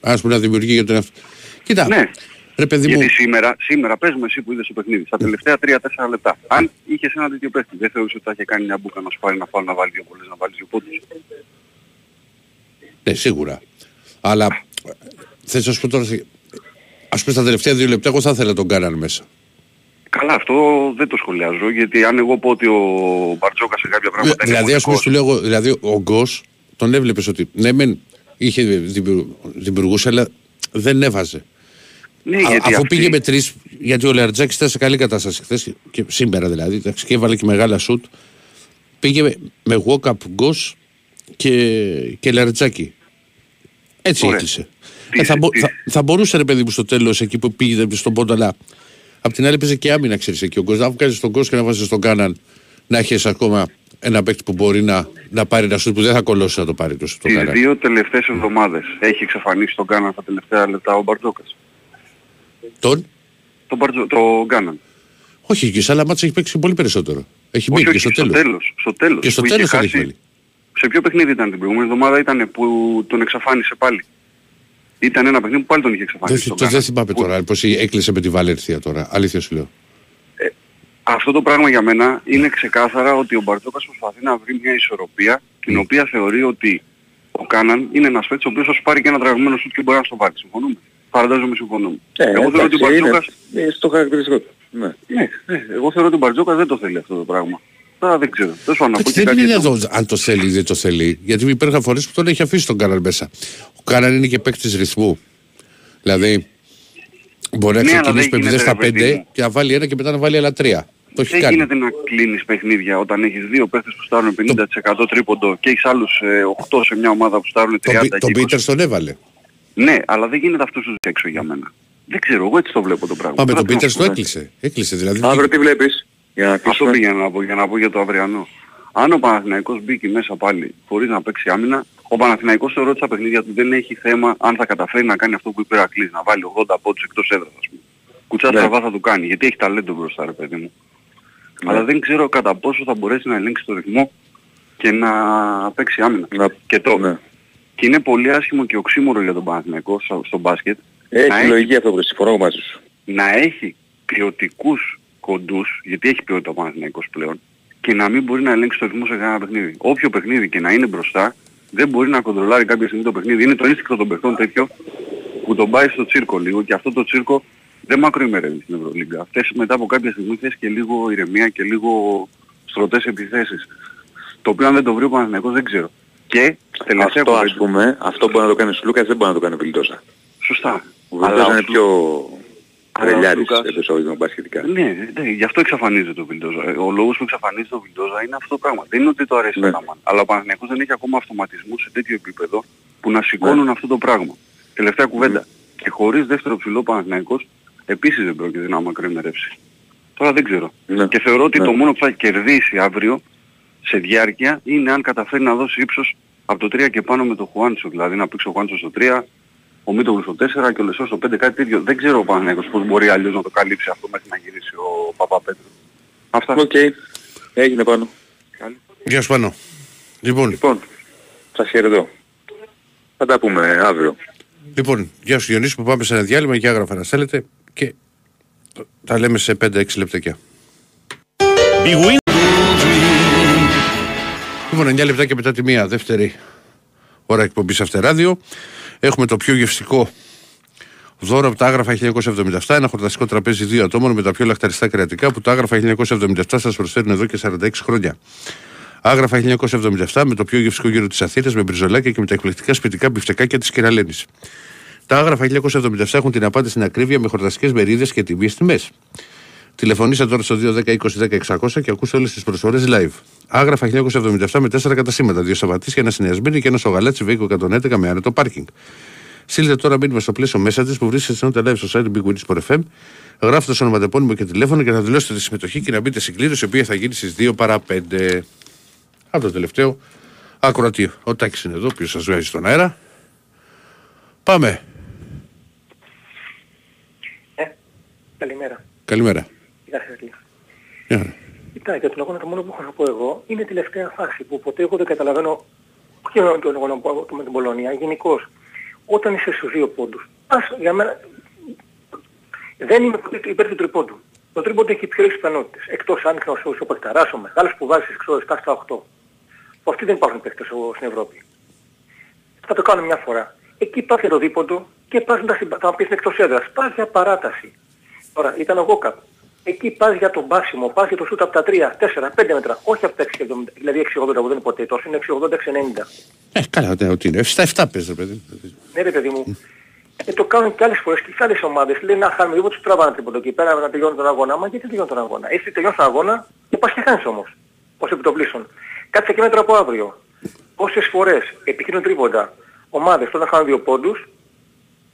Ας πούμε να δημιουργεί για τον εαυτό. Κοίτα, ναι. Ρε παιδί Γιατί σήμερα, σήμερα πες μου εσύ που είδες το παιχνίδι, στα τελευταία 3-4 λεπτά, αν είχες ένα τέτοιο παίκτη, δεν θεωρούσε ότι θα είχε κάνει μια μπουκα να σου πάρει να φάλει να βάλει δύο πολλές, να βάλει δύο πόντους; Ναι, σίγουρα. Αλλά θες να σου πω τώρα, ας πούμε στα τελευταία δύο λεπτά εγώ θα ήθελα τον κάναν μέσα. Καλά, αυτό δεν το σχολιάζω, γιατί αν εγώ πω ότι ο Μπαρτζόκα σε κάποια πράγματα Δηλαδή, ας πούμε, σου λέω, δηλαδή ο Γκος τον έβλεπες ότι ναι, μεν είχε δημιουργούσε, αλλά δεν έβαζε. Ναι, Α, αφού αυτή... πήγε με τρεις, γιατί ο Λεαρτζάκης ήταν σε καλή κατάσταση χθες και σήμερα δηλαδή, και έβαλε και μεγάλα σουτ. Πήγε με, με walk-up Γκος και, και Λεαρτζάκη. Έτσι έκλεισε. Ε, θα, θα, θα, μπορούσε ρε παιδί μου στο τέλος εκεί που πήγε στον πόντο, αλλά Απ' την άλλη παίζει και άμυνα, ξέρεις εκεί. Ο Γκος, να βγάζει τον κόσμο και να βάζεις στον Κάναν να έχεις ακόμα ένα παίκτη που μπορεί να, να πάρει ένα σουτ που δεν θα κολώσει να το πάρει το σουτ. Τις δύο τελευταίες εβδομάδες έχει εξαφανίσει τον Κάναν στα τελευταία λεπτά ο Μπαρτζόκας. Τον; Τον, Μπαρτζο... το Κάναν. Όχι, και σε άλλα μάτια έχει παίξει πολύ περισσότερο. Έχει μείνει και στο τέλος. Στο τέλος. Και στο τέλος θα έχει Σε ποιο παιχνίδι ήταν την προηγούμενη εβδομάδα ήταν που τον εξαφάνισε πάλι. Ήταν ένα παιχνίδι που πάλι τον είχε εξαφανίσει. Δεν, δεν θυμάμαι τώρα πώς έκλεισε με τη Βαλέρθια τώρα. Αλήθεια σου λέω. Ε, αυτό το πράγμα για μένα είναι ξεκάθαρα ότι ο Μπαρτζόκας προσπαθεί να βρει μια ισορροπία την οποία θεωρεί ότι ο Κάναν είναι ένας παίκτης ο οποίος θα σου πάρει και ένα τραγμένο σου και μπορεί να στο βάλει. Συμφωνούμε. Φαντάζομαι συμφωνούμε. Ε, εγώ θεωρώ ότι ο Μπαρτζόκας... Είναι στο χαρακτηριστικό του. Ναι. Ναι, ναι. Εγώ θεωρώ ότι ο Μπαρτζόκας δεν το θέλει αυτό το πράγμα. Τώρα δεν ξέρω. Δεν είναι εδώ αν το θέλει ή δεν το θέλει. Γιατί υπήρχαν φορές που τον έχει αφήσει τον Κάναν μέσα. Ο Κάναν είναι και παίκτης ρυθμού. Δηλαδή μπορεί να ναι, ξεκινήσει παιχνίδι στα 5 και να βάλει ένα και μετά να βάλει άλλα τρία. Το έχει δεν γίνεται να κλείνεις παιχνίδια όταν έχεις δύο παίχτες που στάρουν 50% τρίποντο και έχεις άλλους 8 ε, σε μια ομάδα που στάρουν 30%. Τον Πίτερς τον έβαλε. Ναι, αλλά δεν γίνεται αυτός τους έξω για μένα. Δεν ξέρω, εγώ έτσι το βλέπω το πράγμα. Πάμε τον Πίτερς το έκλεισε. Έκλεισε δηλαδή. Αύριο τι βλέπεις; Για να Αυτό πήγαινα να πω, για να πω για το αυριανό. Αν ο Παναθηναϊκός μπήκε μέσα πάλι χωρίς να παίξει άμυνα, ο Παναθηναϊκός θεωρώ ότι στα παιχνίδια του δεν έχει θέμα αν θα καταφέρει να κάνει αυτό που είπε ο Ρακλής, να βάλει 80 πόντους εκτός έδρας ας πούμε. Κουτσά ναι. θα το κάνει, γιατί έχει ταλέντο μπροστά ρε παιδί μου. Ναι. Αλλά δεν ξέρω κατά πόσο θα μπορέσει να ελέγξει το ρυθμό και να παίξει άμυνα. Να... Και το. Ναι. Και είναι πολύ άσχημο και οξύμορο για τον Παναθηναϊκό στο, στο μπάσκετ. Έχει λογική αυτό που συμφωνώ μαζί σου. Να έχει ποιοτικούς κοντούς, γιατί έχει ποιότητα ο Παναθηναϊκός πλέον, και να μην μπορεί να ελέγξει το ρυθμό σε κανένα παιχνίδι. Όποιο παιχνίδι και να είναι μπροστά, δεν μπορεί να κοντρολάρει κάποια στιγμή το παιχνίδι. Είναι το ένστικτο των παιχτών τέτοιο που τον πάει στο τσίρκο λίγο και αυτό το τσίρκο δεν μακροημερεύει στην Ευρωλίγκα. Αυτές μετά από κάποια στιγμή θες και λίγο ηρεμία και λίγο στρωτές επιθέσεις. Το οποίο αν δεν το βρει ο Παναθηναϊκός δεν ξέρω. Και τελευταία αυτό, ας πούμε, αυτό μπορεί να το κάνει ο Λούκας, δεν μπορεί να το κάνει ο Βιλντόσα. Σωστά. Ο Αλλά είναι πιο Ρελιάρης επεισόδιο μπασχετικά. Ναι, ναι, γι' αυτό εξαφανίζεται το Βιλντόζα. Ε, ο λόγος που εξαφανίζεται το Βιλντόζα είναι αυτό το πράγμα. Δεν είναι ότι το αρέσει ναι. το Ταμάν. Αλλά ο Παναθηναϊκός δεν έχει ακόμα αυτοματισμού σε τέτοιο επίπεδο που να σηκώνουν ναι. αυτό το πράγμα. Τελευταία κουβέντα. Ναι. Και χωρίς δεύτερο ψηλό Παναθηναϊκός επίσης δεν πρόκειται να μακροημερεύσει. Τώρα δεν ξέρω. Ναι. Και θεωρώ ότι ναι. το μόνο που θα κερδίσει αύριο σε διάρκεια είναι αν καταφέρει να δώσει ύψος από το 3 και πάνω με το Χουάντσο. Δηλαδή να παίξει ο Χουάντσος στο 3, ο Μίτογλου στο 4 και ο Λεσόρ στο 5 κάτι τέτοιο. Δεν ξέρω ο Παναγιώτος πώς μπορεί αλλιώς να το καλύψει αυτό μέχρι να γυρίσει ο Παπαπέτρου. Αυτά. OK. Okay. Έγινε Πάνο. Γεια σου πάνω. Λοιπόν. Λοιπόν. Σας χαιρετώ. Θα τα πούμε αύριο. Λοιπόν, γεια σου Διονύση που πάμε σε ένα διάλειμμα και άγραφα να στέλνετε και τα λέμε σε 5-6 λεπτάκια. Λοιπόν, 9 λεπτά και μετά τη μία δεύτερη ώρα εκπομπής Αυτεράδιο. Έχουμε το πιο γευστικό δώρο από τα άγραφα 1977, ένα χορταστικό τραπέζι δύο ατόμων με τα πιο λαχταριστά κρεατικά που τα άγραφα 1977 σας προσφέρουν εδώ και 46 χρόνια. Άγραφα 1977 με το πιο γευστικό γύρο της Αθήνα με μπριζολάκια και με τα εκπληκτικά σπιτικά μπιφτεκάκια της Κυραλένης. Τα άγραφα 1977 έχουν την απάντηση στην ακρίβεια με χορταστικές μερίδες και τιμίε τιμές. Τηλεφωνήστε τώρα στο 210-20-10-600 και ακούστε όλες τις προσφορές live. Άγραφα 1977 με 4 κατασύμματα, δύο σαβατίσια, ένα συνειασμίνι και ένα σογαλάτσι Βέικο 111 με άνετο πάρκινγκ. Στείλτε τώρα μήνυμα στο πλαίσιο μέσα της που βρίσκεται σε live στο site Big Wings FM. Γράφτε το ονοματεπώνυμο και τηλέφωνο και θα δηλώσετε τη συμμετοχή και να μπείτε στην κλήρωση η οποία θα γίνει στις 2 παρα 5. Από το τελευταίο ακροατή. Ο Τάκης είναι εδώ, ποιο σας βγάζει στον αέρα. Πάμε. Ε, καλημέρα. Καλημέρα. Γεια Κοιτά, για τον αγώνα το μόνο που έχω να πω εγώ είναι η τελευταία φάση που ποτέ εγώ δεν καταλαβαίνω όχι τον αγώνα με την Πολωνία, γενικώς. Όταν είσαι στους δύο πόντους, ας, για μένα, δεν είμαι υπέρ του τρίποντου. Το τρίποντο έχει πιο πιθανότητες. Εκτός αν είναι ο Πεκταράς, ο μεγάλος που βάζει ξέρω, 7 στα 8. Που αυτοί δεν υπάρχουν παίκτες στην Ευρώπη. Θα το κάνω μια φορά. Εκεί υπάρχει το δίποντο και πας να θα πεις εκτός έδρας. Πας για παράταση. Τώρα ήταν ο Γόκαπ. Εκεί πας για τον μπάσιμο, πας για το σούτ από τα 3, 4, 5 μέτρα. Όχι από τα 6,70, δηλαδή 6,80 που δεν είναι ποτέ τόσο, είναι 6,80-6,90. Ε, καλά, ναι, ότι είναι. 7-7 παίζει, ρε παιδί. Ναι, ρε παιδί μου. Ε, το κάνουν και άλλες φορές και σε άλλες ομάδες. Λένε να χάνουμε λίγο, τους τραβάνε τίποτα εκεί πέρα να τελειώνουν τον αγώνα. Μα γιατί τελειώνουν τον αγώνα. Εσύ τελειώνεις τον αγώνα και πας και χάνεις όμως. Ως επιτοπλίσεων. Κάτσε και μέτρα από αύριο. Πόσες φορές επιχειρούν τρίποντα ομάδες όταν χάνουν δύο πόντους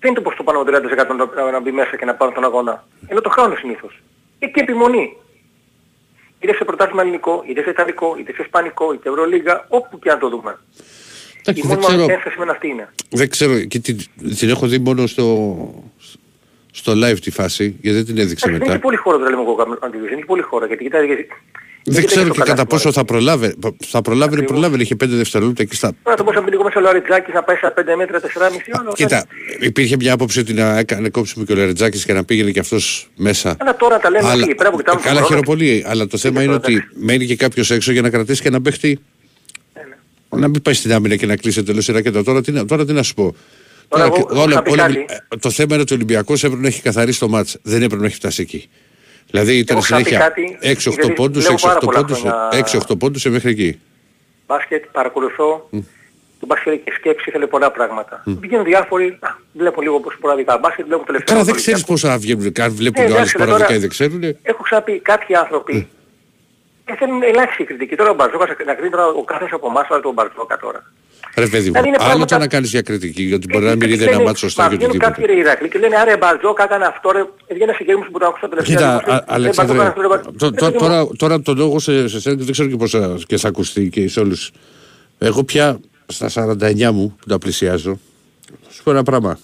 δεν είναι το πως το πάνω 30% να μπει μέσα και να πάρουν τον αγώνα. Ενώ το χάνουν συνήθως. Εκεί επιμονή. Είτε σε πρωτάθλημα ελληνικό, είτε σε ιταλικό, είτε σε ισπανικό, είτε ευρωλίγα, όπου και αν το δούμε. Εντάξει, η μόνη μας ένσταση με αυτή είναι. Δεν ξέρω, και την, την έχω δει μόνο στο, στο live τη φάση, γιατί δεν την έδειξε μετά. Δεν έχει πολύ χώρο, δεν λέμε εγώ, δεν έχει πολύ χώρο, γιατί κοιτάει, δεν ξέρω και κατά πόσο θα προλάβει. Θα προλάβει, προλάβει, είχε 5 δευτερόλεπτα εκεί στα. Τώρα το μπορούσαμε λίγο μέσα ο Λαριτζάκης να πάει στα 5 μέτρα, 4,5 ώρα. Κοίτα, υπήρχε μια άποψη ότι να έκανε κόψιμο και ο Λαριτζάκης και να πήγαινε και αυτός μέσα. Αλλά τώρα τα λέμε αλλά, εκεί, πέρα που κοιτάμε. Καλά χαίρομαι πολύ, αλλά το θέμα είναι ότι μένει και κάποιος έξω για να κρατήσει και ένα παίχτη. Ναι, ναι. Να μην πάει στην άμυνα και να κλείσει τελείως η ρακέτα. Τώρα τι, τώρα τι να σου πω. Τώρα, όλα, όλα, το θέμα είναι ότι ο Ολυμπιακός έπρεπε να έχει καθαρίσει το μάτς. Δεν έπρεπε να έχει φτάσει εκεί. Δηλαδή ήταν συνέχεια 6-8 πόντους, 6-8 πόντους, 6-8 πόντους μέχρι εκεί. Μπάσκετ, παρακολουθώ. Mm. Το μπάσκετ και σκέψη ήθελε πολλά πράγματα. Mm. Βγαίνουν διάφοροι, α, βλέπω λίγο πώς ποραδικά μπάσκετ, βλέπω τελευταία. Καλά δεν ξέρεις πόσα βγαίνουν, καν βλέπουν ε, άλλες ποραδικά ή δεν ξέρουν. Έχω ξαναπεί κάποιοι άνθρωποι mm. θέλουν ελάχιστη κριτική. Τώρα ο Μπαρζόκας να κρίνει ο καθένας από εμάς, αλλά τον Μπαρζόκα τώρα. Ρε παιδί μου, άλλο το να κάνεις για κριτική, γιατί μπορεί να μην είδε ένα μάτσο σωστά και οτιδήποτε. Κάποιοι ρε Ηρακλή και λένε άρε Μπαρτζόκα έκανε αυτό ρε, έβγαινε σε γέρμους που το άκουσα τελευταία. Κοίτα, Αλεξάνδρε, τώρα το λόγο σε εσένα δεν ξέρω και πώς και θα ακουστεί και σε όλους. Εγώ πια στα 49 μου που τα πλησιάζω, σου πω ένα πράγμα.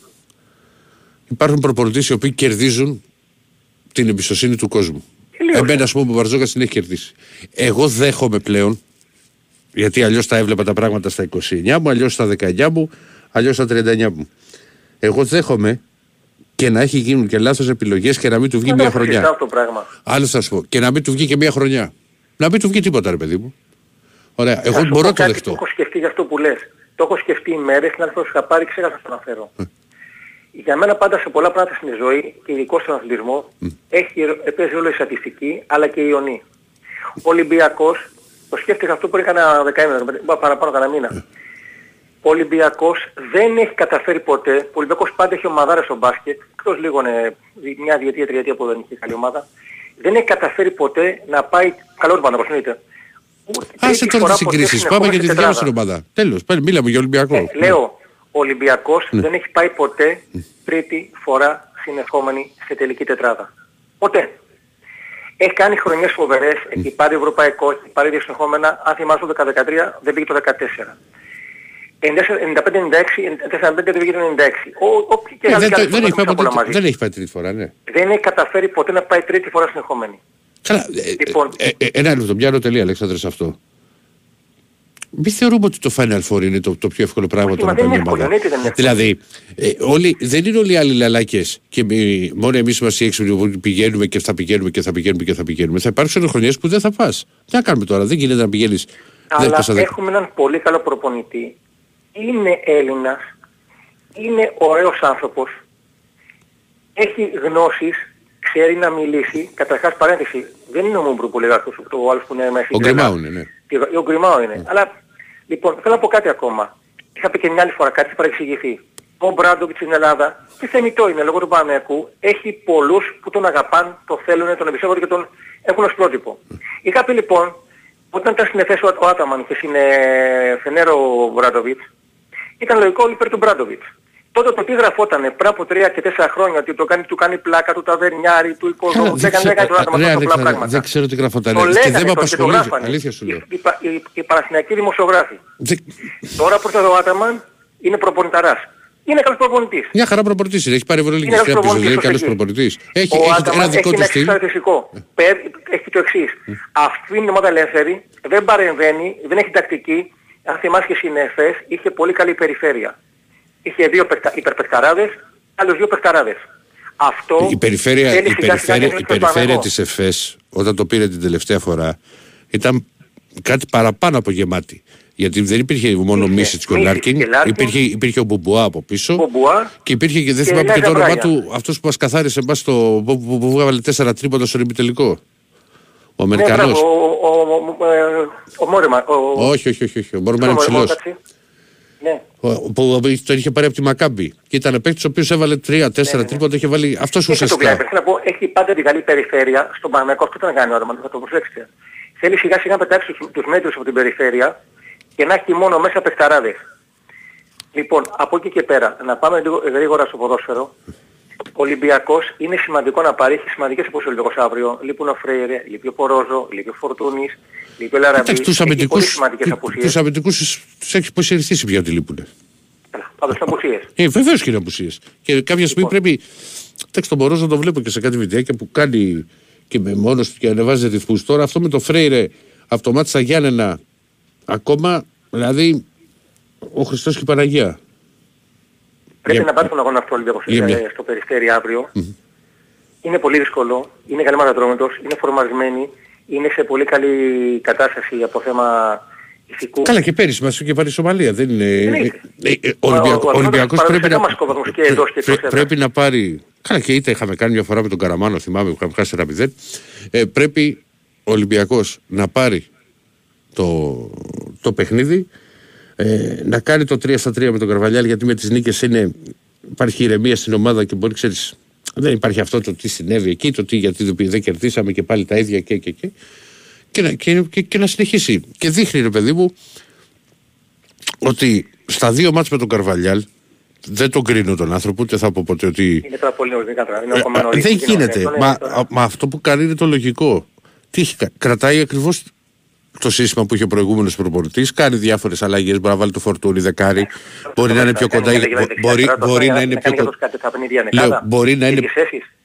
Υπάρχουν προπονητές οι οποίοι κερδίζουν την εμπιστοσύνη του κόσμου. Εμένα, ας πούμε, ο Μπαρτζόκα την έχει κερδίσει. Εγώ δέχομαι πλέον γιατί αλλιώς τα έβλεπα τα πράγματα στα 29 μου, αλλιώς στα 19 μου, αλλιώς στα 39 μου. Εγώ δέχομαι και να έχει γίνει και λάθος επιλογές και να μην του βγει μια χρονιά. Αυτό πράγμα. Άλλο θα σου πω. Και να μην του βγει και μια χρονιά. Να μην του βγει τίποτα, ρε παιδί μου. Ωραία. Εγώ μπορώ να το δεχτώ. Το έχω σκεφτεί για αυτό που λες. Το έχω σκεφτεί ημέρε, την άλλη φορά είχα πάρει, ξέχασα να το αναφέρω. Ε. Για μένα πάντα σε πολλά πράγματα στην ζωή και ειδικό στον αθλητισμό έχει, παίζει όλο η στατιστική αλλά και η ιονή. Ο Ολυμπιακός το σκέφτηκα αυτό που έκανε ένα δεκαήμερο, παραπάνω κανένα μήνα. Ο Ολυμπιακός δεν έχει καταφέρει ποτέ, ο Ολυμπιακός πάντα έχει ομαδάρες στο μπάσκετ, εκτός λίγο είναι μια διετία, τριετία που δεν είχε καλή ομάδα, δεν έχει καταφέρει ποτέ να πάει, καλό το πάνω, προσνοείτε. Άσε τώρα τις συγκρίσεις, πάμε για τη δικιά μας ομάδα. Τέλος, μίλαμε για Ολυμπιακό. Ε, λέω, ο Ολυμπιακός ναι. δεν έχει πάει ποτέ τρίτη φορά συνεχόμενη σε τελική τετράδα. Ποτέ. Έχει κάνει χρονιές φοβερές, έχει πάρει ευρωπαϊκό, έχει πάρει διασυνεχόμενα, αν θυμάσαι το 2013 δεν πήγε το 2014. 95-96, 4-5 δεν πήγε το 96. Ο, και ε, δεν, δεν, δεν, έχει πάει δεν έχει πάει τρίτη φορά, ναι. Δεν έχει καταφέρει ποτέ να πάει τρίτη φορά συνεχόμενη. Καλά, ε, λοιπόν, ε, ε, ένα λεπτό, μια τελεία, Αλέξανδρε, σε αυτό. Μην θεωρούμε ότι το Final Four είναι το, το πιο εύκολο πράγμα το να πάει μια ομάδα. Δηλαδή, ε, όλοι, δεν είναι όλοι οι άλλοι λαλάκες και μόνο εμείς είμαστε οι έξυπνοι που πηγαίνουμε και θα πηγαίνουμε και θα πηγαίνουμε και θα πηγαίνουμε. Θα υπάρξουν χρονιές που δεν θα πας. Τι να κάνουμε τώρα, δεν γίνεται να πηγαίνεις. Αλλά έχουμε έναν πολύ καλό προπονητή. Είναι Έλληνας, είναι ωραίος άνθρωπος, έχει γνώσεις, ξέρει να μιλήσει. Καταρχάς παρένθεση, δεν είναι ο Μούμπρου που λέγα ο άλλος που είναι μέσα. Ο Γκριμάου είναι, ναι. Ο Γκριμάου είναι. Αλλά Λοιπόν, θέλω να πω κάτι ακόμα. Είχα πει και μια άλλη φορά κάτι παρεξηγηθεί. ο Μπράντοβιτς στην Ελλάδα, και θεμητό είναι λόγω του Παναγιακού, έχει πολλούς που τον αγαπάν, τον θέλουν, τον εμπιστεύονται και τον έχουν ως πρότυπο. Οι κάποιοι λοιπόν, όταν ήταν στην Εφέσο ο Άταμαν και στην Φενέρο ο Μπράντοβιτς, ήταν λογικό υπέρ του Μπράντοβιτς. Τότε το τι γραφόταν πριν από τρία και τέσσερα χρόνια ότι το κάνει, του κάνει πλάκα, του ταβερνιάρι, του οικοδόμου, δεν έκανε το άτομα απλά πράγματα. Δεν ξέρω τι γραφόταν. Το και δεν με απασχολεί. Αλήθεια σου λέω. Οι, οι, οι παραθυνιακοί δημοσιογράφοι. Τώρα που ήρθε ο Άταμαν είναι προπονηταράς. Είναι καλός προπονητής. Μια χαρά προπονητής είναι. Έχει πάρει Ευρωλίγη και είναι καλός προπονητής. Έχει, ο έχει ένα δικό του στυλ. Έχει το εξής. Αυτή είναι η ομάδα ελεύθερη, δεν παρεμβαίνει, δεν έχει τακτική. Αν θυμάσαι και συνεφές, είχε πολύ καλή περιφέρεια είχε δύο υπερπεκταράδες, άλλους δύο παιχταράδες. Αυτό η περιφέρεια, η περιφέρεια, η περιφέρεια της ΕΦΕΣ όταν το πήρε την τελευταία φορά ήταν κάτι παραπάνω από γεμάτη. Γιατί δεν υπήρχε μόνο ο Μίσιτς και ο Λάρκιν, υπήρχε, υπήρχε ο Μπουμπουά από πίσω. Μπουμπουά, και υπήρχε και δεν θυμάμαι και το όνομά του, αυτός που μας καθάρισε εμάς το. που, που, που έβαλε τέσσερα τρίποτα στο ημιτελικό. Ο Αμερικανός. Ναι, ο, ο, ο, ο, όχι, όχι, όχι, όχι. Ο Μόρμα είναι ψηλός. Ναι. Που τον είχε πάρει από τη Μακάμπη. Και ήταν παίκτης ο οποίος έβαλε 3-4 ναι, ναι, τρίποτα, είχε βάλει αυτός ουσιαστικά. Έχει, να πω, έχει πάντα τη καλή περιφέρεια στον Παναμαϊκό. Αυτό ήταν κάνει όνομα, θα το προσέξετε. Θέλει σιγά σιγά να πετάξει τους, τους μέτρους από την περιφέρεια και να έχει μόνο μέσα παιχταράδες. Λοιπόν, από εκεί και πέρα, να πάμε λίγο γρήγορα στο ποδόσφαιρο. Ο Ολυμπιακός είναι σημαντικό να παρέχει σημαντικές αποσύλες Ολυμπιακός αύριο. Λείπουν ο Φρέιρε, λείπει ο Πορόζο, λείπει ο Φορτούνης, λείπει ο Λαραμπή. Τους αμυντικούς, τους αμυντικούς τους έχει υποσυριστήσει πια ότι λείπουν. Πάντως είναι απουσίες. Ε, βεβαίως και είναι απουσίες. Και κάποια στιγμή λοιπόν. πρέπει... Εντάξει, τον Πορόζο το βλέπω και σε κάτι βιντεάκια που κάνει και με μόνος του και ανεβάζει ρυθμούς. Τώρα αυτό με το Φρέιρε αυτομάτισα Γιάννενα ακόμα, δηλαδή ο Χριστός και η Παναγία. Πρέπει να πάρει τον αγώνα αυτό Ολυμπιακός yeah. στο περιστέρι αύριο. Mm-hmm. Είναι πολύ δύσκολο, είναι καλή μαραδρόμητος, είναι φορμαρισμένη, είναι σε πολύ καλή κατάσταση από θέμα ηθικού. Καλά και πέρυσι μας και πάρει η Σομαλία. Δεν είναι... Ε, ε, ο Ολυμπιακός πρέπει να... Πρέπει να πάρει... Καλά και είτε είχαμε κάνει μια φορά με τον Καραμάνο, θυμάμαι που είχαμε χάσει ένα μηδέν. Ε, πρέπει ο Ολυμπιακός να πάρει το, το παιχνίδι ε, να κάνει το 3 στα 3 με τον Καρβαλιάλ γιατί με τις νίκες είναι, υπάρχει ηρεμία στην ομάδα και μπορεί ξέρεις δεν υπάρχει αυτό το τι συνέβη εκεί, το τι γιατί δεν κερδίσαμε και πάλι τα ίδια και και και και να, και, και, και να συνεχίσει. Και δείχνει ρε παιδί μου ότι στα δύο μάτς με τον Καρβαλιάλ δεν τον κρίνω τον άνθρωπο, ούτε θα πω ποτέ ότι... Είναι τώρα πολύ νωρίς, δεν Δεν γίνεται. Μα, μα, αυτό που κάνει είναι το λογικό. Τι έχει, κρατάει ακριβώς το σύστημα που είχε ο προηγούμενος προπονητής, κάνει διάφορες αλλαγές. Μπορεί να βάλει το φορτούνι δεκάρι, μπορεί να είναι πιο κοντά. Μπορεί να είναι πιο κοντά.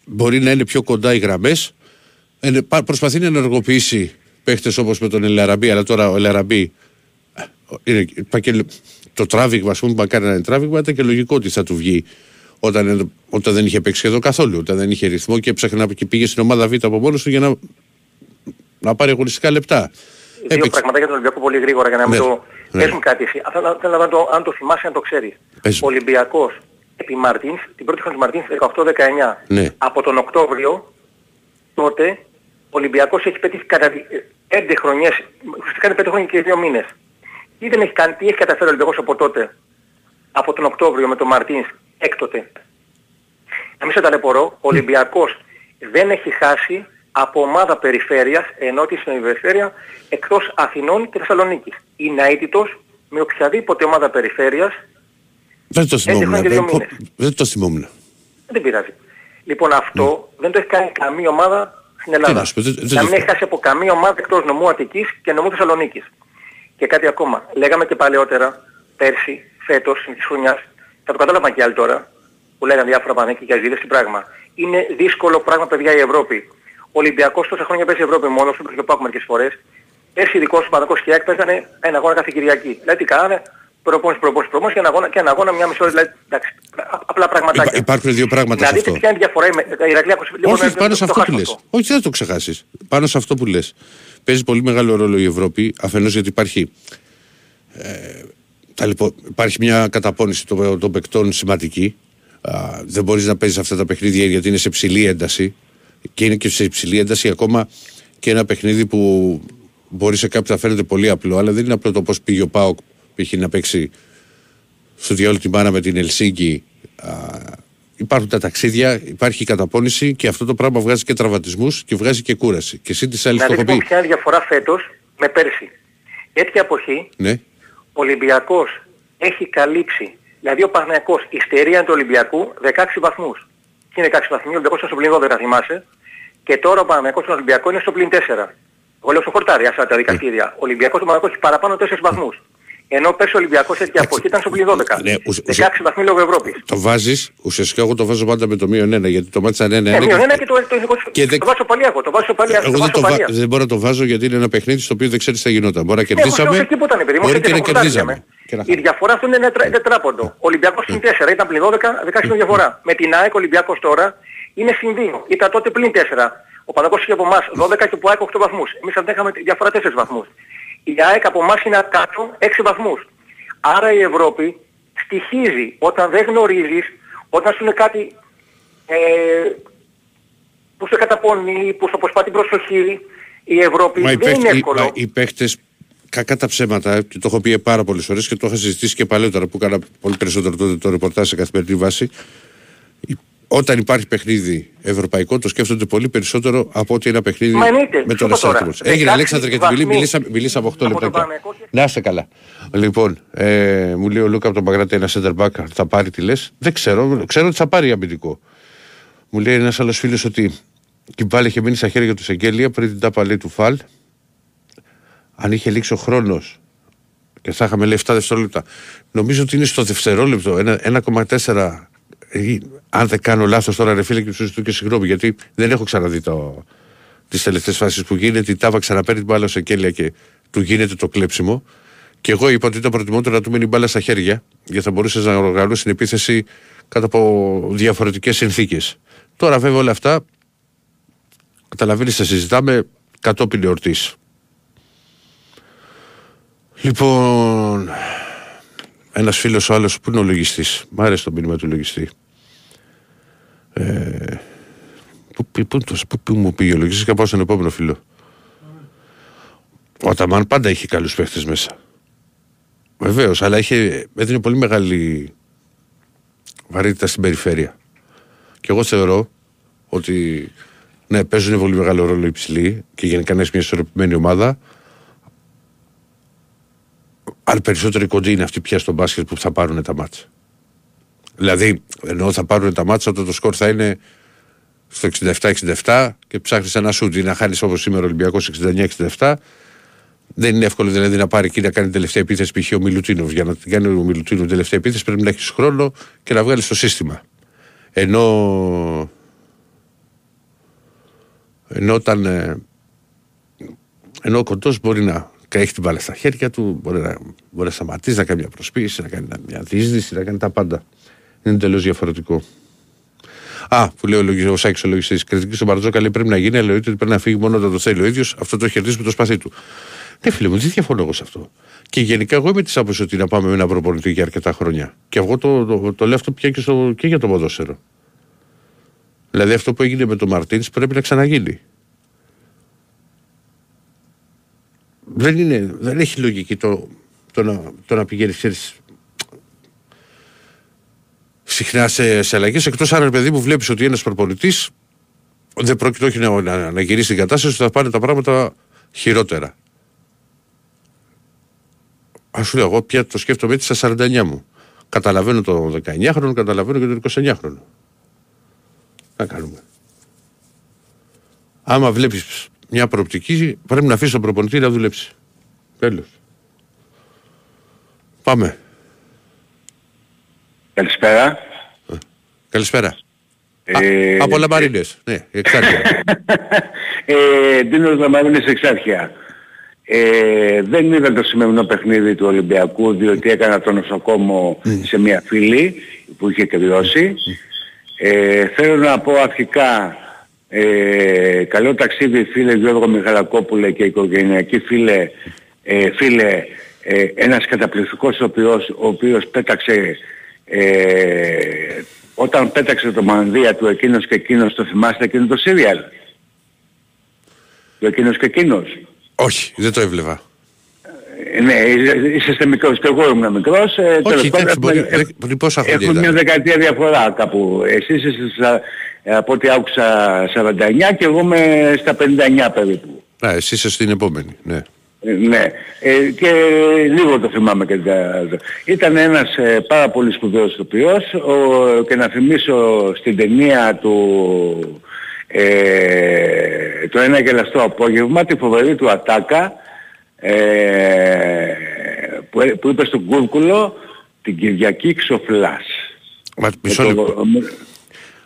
Μπορεί να είναι πιο κοντά οι γραμμές. Προσπαθεί να ενεργοποιήσει παίχτες όπως με τον Ελαραμπή, αλλά τώρα ο Ελαραμπή το τράβηγμα, ας πούμε, που κάνει ένα τράβηγμα, ήταν και λογικό ότι θα του βγει όταν, όταν δεν είχε παίξει σχεδόν καθόλου, όταν δεν είχε ρυθμό και έψαχνε και πήγε στην ομάδα Β από μόνος του για να, να πάρει αγωνιστικά λεπτά. Δύο Έπαιξε. πραγματάκια του Ολυμπιακού πολύ γρήγορα για να μην ναι. το... Ναι. Πες μου κάτι εσύ. Θέλω, θέλω να το, αν το θυμάσαι να το ξέρεις. Ο Ολυμπιακός επί Μαρτίνς, την πρώτη χρονιά του Μαρτίνς 18-19. Ναι. Από τον Οκτώβριο τότε ο Ολυμπιακός έχει πετύχει κατά 5 χρονιές, ουσιαστικά είναι 5 χρόνια και 2 μήνες. Τι, δεν έχει, κάνει, τι έχει καταφέρει ο Ολυμπιακός από τότε, από τον Οκτώβριο με τον Μαρτίνς έκτοτε. Να μην σε ταλαιπωρώ, ο Ολυμπιακός δεν έχει χάσει από ομάδα περιφέρειας, ενώ τη στην περιφέρεια εκτός Αθηνών και Θεσσαλονίκης. Είναι αίτητος με οποιαδήποτε ομάδα περιφέρειας δεν το θυμόμουν. Δεν, δεν το θυμόμουν. Δεν πειράζει. Λοιπόν αυτό mm. δεν το έχει κάνει καμία ομάδα στην Ελλάδα. να μην έχει χάσει από καμία ομάδα εκτός νομού Αττικής και νομού Θεσσαλονίκης. Και κάτι ακόμα. Λέγαμε και παλαιότερα, πέρσι, φέτος, της χρονιάς, θα το κατάλαβα και άλλοι τώρα, που λέγανε διάφορα πανέκια και αζίδες, τι πράγμα. Είναι δύσκολο πράγμα παιδιά η Ευρώπη. Ο Ολυμπιακός τόσα χρόνια παίζει Ευρώπη μόνος του, το πάω μερικές φορές. Πέρσι ειδικός του Παναγός και παίζανε ένα αγώνα κάθε Κυριακή. Δηλαδή τι κάνανε, προπόνηση, προπόνηση, προπόνηση και ένα αγώνα, και ένα αγώνα μια μισή ώρα. Δηλαδή, εντάξει, απλά πραγματάκια. υπάρχουν δύο πράγματα σε αυτό. Να δείτε ποια είναι η διαφορά. Η Ηρακλία Όχι, πάνω σε αυτό που λες. Όχι, δεν θα το ξεχάσεις. Πάνω σε αυτό που λες. Παίζει πολύ μεγάλο ρόλο η Ευρώπη, αφενός γιατί υπάρχει... Ε, λοιπόν, υπάρχει μια καταπώνηση των, των παικτών σημαντική. Α, δεν μπορείς να παίζεις αυτά τα παιχνίδια γιατί είναι σε ψηλή ένταση και είναι και σε υψηλή ένταση ακόμα και ένα παιχνίδι που μπορεί σε κάποιον να φαίνεται πολύ απλό, αλλά δεν είναι απλό το πώς πήγε ο Πάοκ π.χ. να παίξει στο διάλογο την Πάνα με την Ελσίνκη υπάρχουν τα ταξίδια, υπάρχει η καταπώνηση και αυτό το πράγμα βγάζει και τραυματισμούς και βγάζει και κούραση. Και εσύ της άλλης το έχω πει. ποια διαφορά φέτος με πέρσι. Τέτοια εποχή ναι. ο Ολυμπιακός έχει καλύψει, δηλαδή ο Παναγιακός υστερία του Ολυμπιακού 16 βαθμούς. Και είναι 16 βαθμοί, ο Ολυμπιακός είναι στο πλήν 12 θυμάσαι. Και τώρα ο Παναγιακός στον Ολυμπιακό είναι στο πλήν 4. Εγώ λέω στο χορτάρι, άσα τα δικαστήρια. Ο Ολυμπιακός του Παναγιακός έχει παραπάνω 4 βαθμούς. Ενώ πέρσι ο Ολυμπιακός έτσι από εκεί ήταν στο πλήν 12. Ναι, 16 βαθμοί λόγω Ευρώπης. Το βάζεις, ουσιαστικά εγώ το βάζω πάντα με το μείον 1 γιατί το μάτσα είναι 1. Ναι, μείον 1 και το, το, και το, το βάζω παλιάκο. Το βάζω παλιάκο. Εγώ δεν, το βα, δεν μπορώ να το βάζω γιατί είναι ένα παιχνίδι στο οποίο δεν ξέρεις τι θα γινόταν. Μπορεί να ναι, κερδίσαμε, εκεί που ήταν, παιδί, μπορεί και να κερδίζαμε. Η διαφορά αυτό είναι τετράποντο. Ο Ολυμπιακός συν 4 ήταν πλην 12, 16 είναι διαφορά. Με την ΑΕΚ ο Ολυμπιακός τώρα είναι συν 2. Ήταν τότε πλην 4. Ο Παναγός είχε από εμάς 12 και από ΑΕΚ 8 βαθμούς. Εμείς αντέχαμε διαφορά 4 βαθμούς. Η ΑΕΚ από εμάς είναι κάτω 6 βαθμούς. Άρα η Ευρώπη στοιχίζει όταν δεν γνωρίζεις, όταν σου είναι κάτι ε, που σε καταπονεί, που σου αποσπά την προσοχή, η Ευρώπη μα δεν είναι εύκολο. Οι, οι παίχτες, κακά τα ψέματα, και το έχω πει πάρα πολλές φορές και το έχω συζητήσει και παλαιότερα που έκανα πολύ περισσότερο το, το ρεπορτάζ σε καθημερινή βάση, όταν υπάρχει παιχνίδι ευρωπαϊκό, το σκέφτονται πολύ περισσότερο από ότι ένα παιχνίδι με τον Αστράτημο. Έγινε Αλέξανδρα και την μιλήσαμε, μιλήσαμε 8 λεπτά. Να είστε καλά. Λοιπόν, ε, μου λέει ο Λούκα από τον Παγκράτη ένα center back θα πάρει τι λες; Δεν ξέρω, ξέρω ότι θα πάρει αμυντικό. Μου λέει ένας άλλος φίλος ότι η μπάλα είχε μείνει στα χέρια του Σεγγέλια πριν την τάπα λέει του Φαλ. Αν είχε λήξει ο χρόνος και θα είχαμε λέει 7 δευτερόλεπτα. Νομίζω ότι είναι στο δευτερόλεπτο, 1,4 αν δεν κάνω λάθος τώρα, ρε φίλε, και του ζητώ και συγγνώμη, γιατί δεν έχω ξαναδεί το, τις τελευταίες φάσεις που γίνεται. Η Τάβα ξαναπαίρνει την μπάλα σε κέλια και του γίνεται το κλέψιμο. Και εγώ είπα ότι ήταν προτιμότερο να του μείνει μπάλα στα χέρια, γιατί θα μπορούσε να οργανώσει την επίθεση κάτω από διαφορετικές συνθήκες. Τώρα, βέβαια, όλα αυτά καταλαβαίνεις, θα συζητάμε κατόπιν εορτής. Λοιπόν, ένας φίλος ο άλλος που είναι ο λογιστής; Μ' άρεσε το μήνυμα του λογιστή. Ε, πού, πού, πού, πού, πού μου πήγε ο λογιστή και πάω στον επόμενο φίλο. Ο Αταμάν πάντα είχε καλούς παίχτες μέσα. Βεβαίως, αλλά είχε, έδινε πολύ μεγάλη βαρύτητα στην περιφέρεια. Και εγώ θεωρώ ότι ναι, παίζουν πολύ μεγάλο ρόλο οι ψηλοί και γενικά να έχει μια ισορροπημένη ομάδα, αλλά περισσότερο κοντή είναι αυτοί πια στο μπάσκετ που θα πάρουν τα μάτσα. Δηλαδή, ενώ θα πάρουν τα μάτσα, τότε το σκορ θα είναι στο 67-67 και ψάχνεις ένα σουτ ή να χάνεις όπως σήμερα ο Ολυμπιακός 69-67. Δεν είναι εύκολο δηλαδή να πάρει εκεί να κάνει τελευταία επίθεση π.χ. ο Μιλουτίνο. Για να την κάνει ο Μιλουτίνο τελευταία επίθεση πρέπει να έχεις χρόνο και να βγάλεις το σύστημα. Ενώ. Ενώ όταν. Ε, ενώ ο κοντός μπορεί να έχει την μπάλα στα χέρια του, μπορεί να, μπορεί να σταματήσει, να κάνει μια προσποίηση, να κάνει μια διείσδυση, να κάνει τα πάντα. Είναι εντελώ διαφορετικό. Α, που λέει ο, ο Σάκης ο λογιστής. Κριτική στον Μπαρτζόκα λέει πρέπει να γίνει, αλλά ότι πρέπει να φύγει μόνο όταν το θέλει ο ίδιος. Αυτό το έχει κερδίσει με το σπαθί του. Ναι, φίλε μου, δεν διαφωνώ εγώ σε αυτό. Και γενικά εγώ είμαι της άποψης ότι να πάμε με ένα προπονητή για αρκετά χρόνια. Και εγώ το, το, το, το λέω αυτό πια και, στο, και για το ποδόσφαιρο. Δηλαδή αυτό που έγινε με τον Μαρτίνς πρέπει να ξαναγίνει. δεν, είναι, δεν έχει λογική το, το, να, το να πηγαίνεις ξέρεις, συχνά σε, σε αλλαγές. Εκτός αν παιδί μου βλέπεις ότι ένας προπονητής δεν πρόκειται όχι να, να, να γυρίσει την κατάσταση, θα πάνε τα πράγματα χειρότερα. Α σου λέω, εγώ πια το σκέφτομαι έτσι στα 49 μου. Καταλαβαίνω το 19χρονο, καταλαβαίνω και το 29χρονο. Να κάνουμε. Άμα βλέπεις μια προοπτική, πρέπει να αφήσεις τον προπονητή να δουλέψει. Τέλος. Πάμε. Καλησπέρα. Ε, καλησπέρα. Ε, Α, από Λαμπαρίνες, ναι, εξάρχεια. [LAUGHS] ε, Δίνος Λαμπαρίνες εξάρχεια. Ε, δεν είδα το σημερινό παιχνίδι του Ολυμπιακού διότι έκανα το νοσοκόμο σε μια φίλη που είχε τελειώσει. Ε, θέλω να πω αρχικά ε, καλό ταξίδι φίλε Γιώργο Μιχαλακόπουλε και οικογενειακή φίλε, ε, φίλε ε, ένας καταπληκτικός ο οποίος, ο οποίος πέταξε ε, όταν πέταξε το μανδύα του εκείνος και εκείνος το θυμάστε εκείνο το σύριαλ. Το εκείνος και εκείνος; Όχι, δεν το έβλεπα. Ναι, είσαστε μικρός και εγώ ήμουν μικρός. Ε, Όχι, εντάξει, μπορεί, μπορεί πόσα χρόνια Έχουμε μια δεκαετία διαφορά κάπου. Εσείς είστε στα, από ό,τι άκουσα 49 και εγώ είμαι στα 59 περίπου. Α, εσείς είστε στην επόμενη, ναι. Ε, ναι, ε, και λίγο το θυμάμαι και Ήταν ένας ε, πάρα πολύ σπουδαίος τοπιός και να θυμίσω στην ταινία του ε, το ένα γελαστό απόγευμα τη φοβερή του ατάκα ε, που, που είπε στον Κούρκουλο την Κυριακή ξοφλάς. Μα, μισό λεπτό.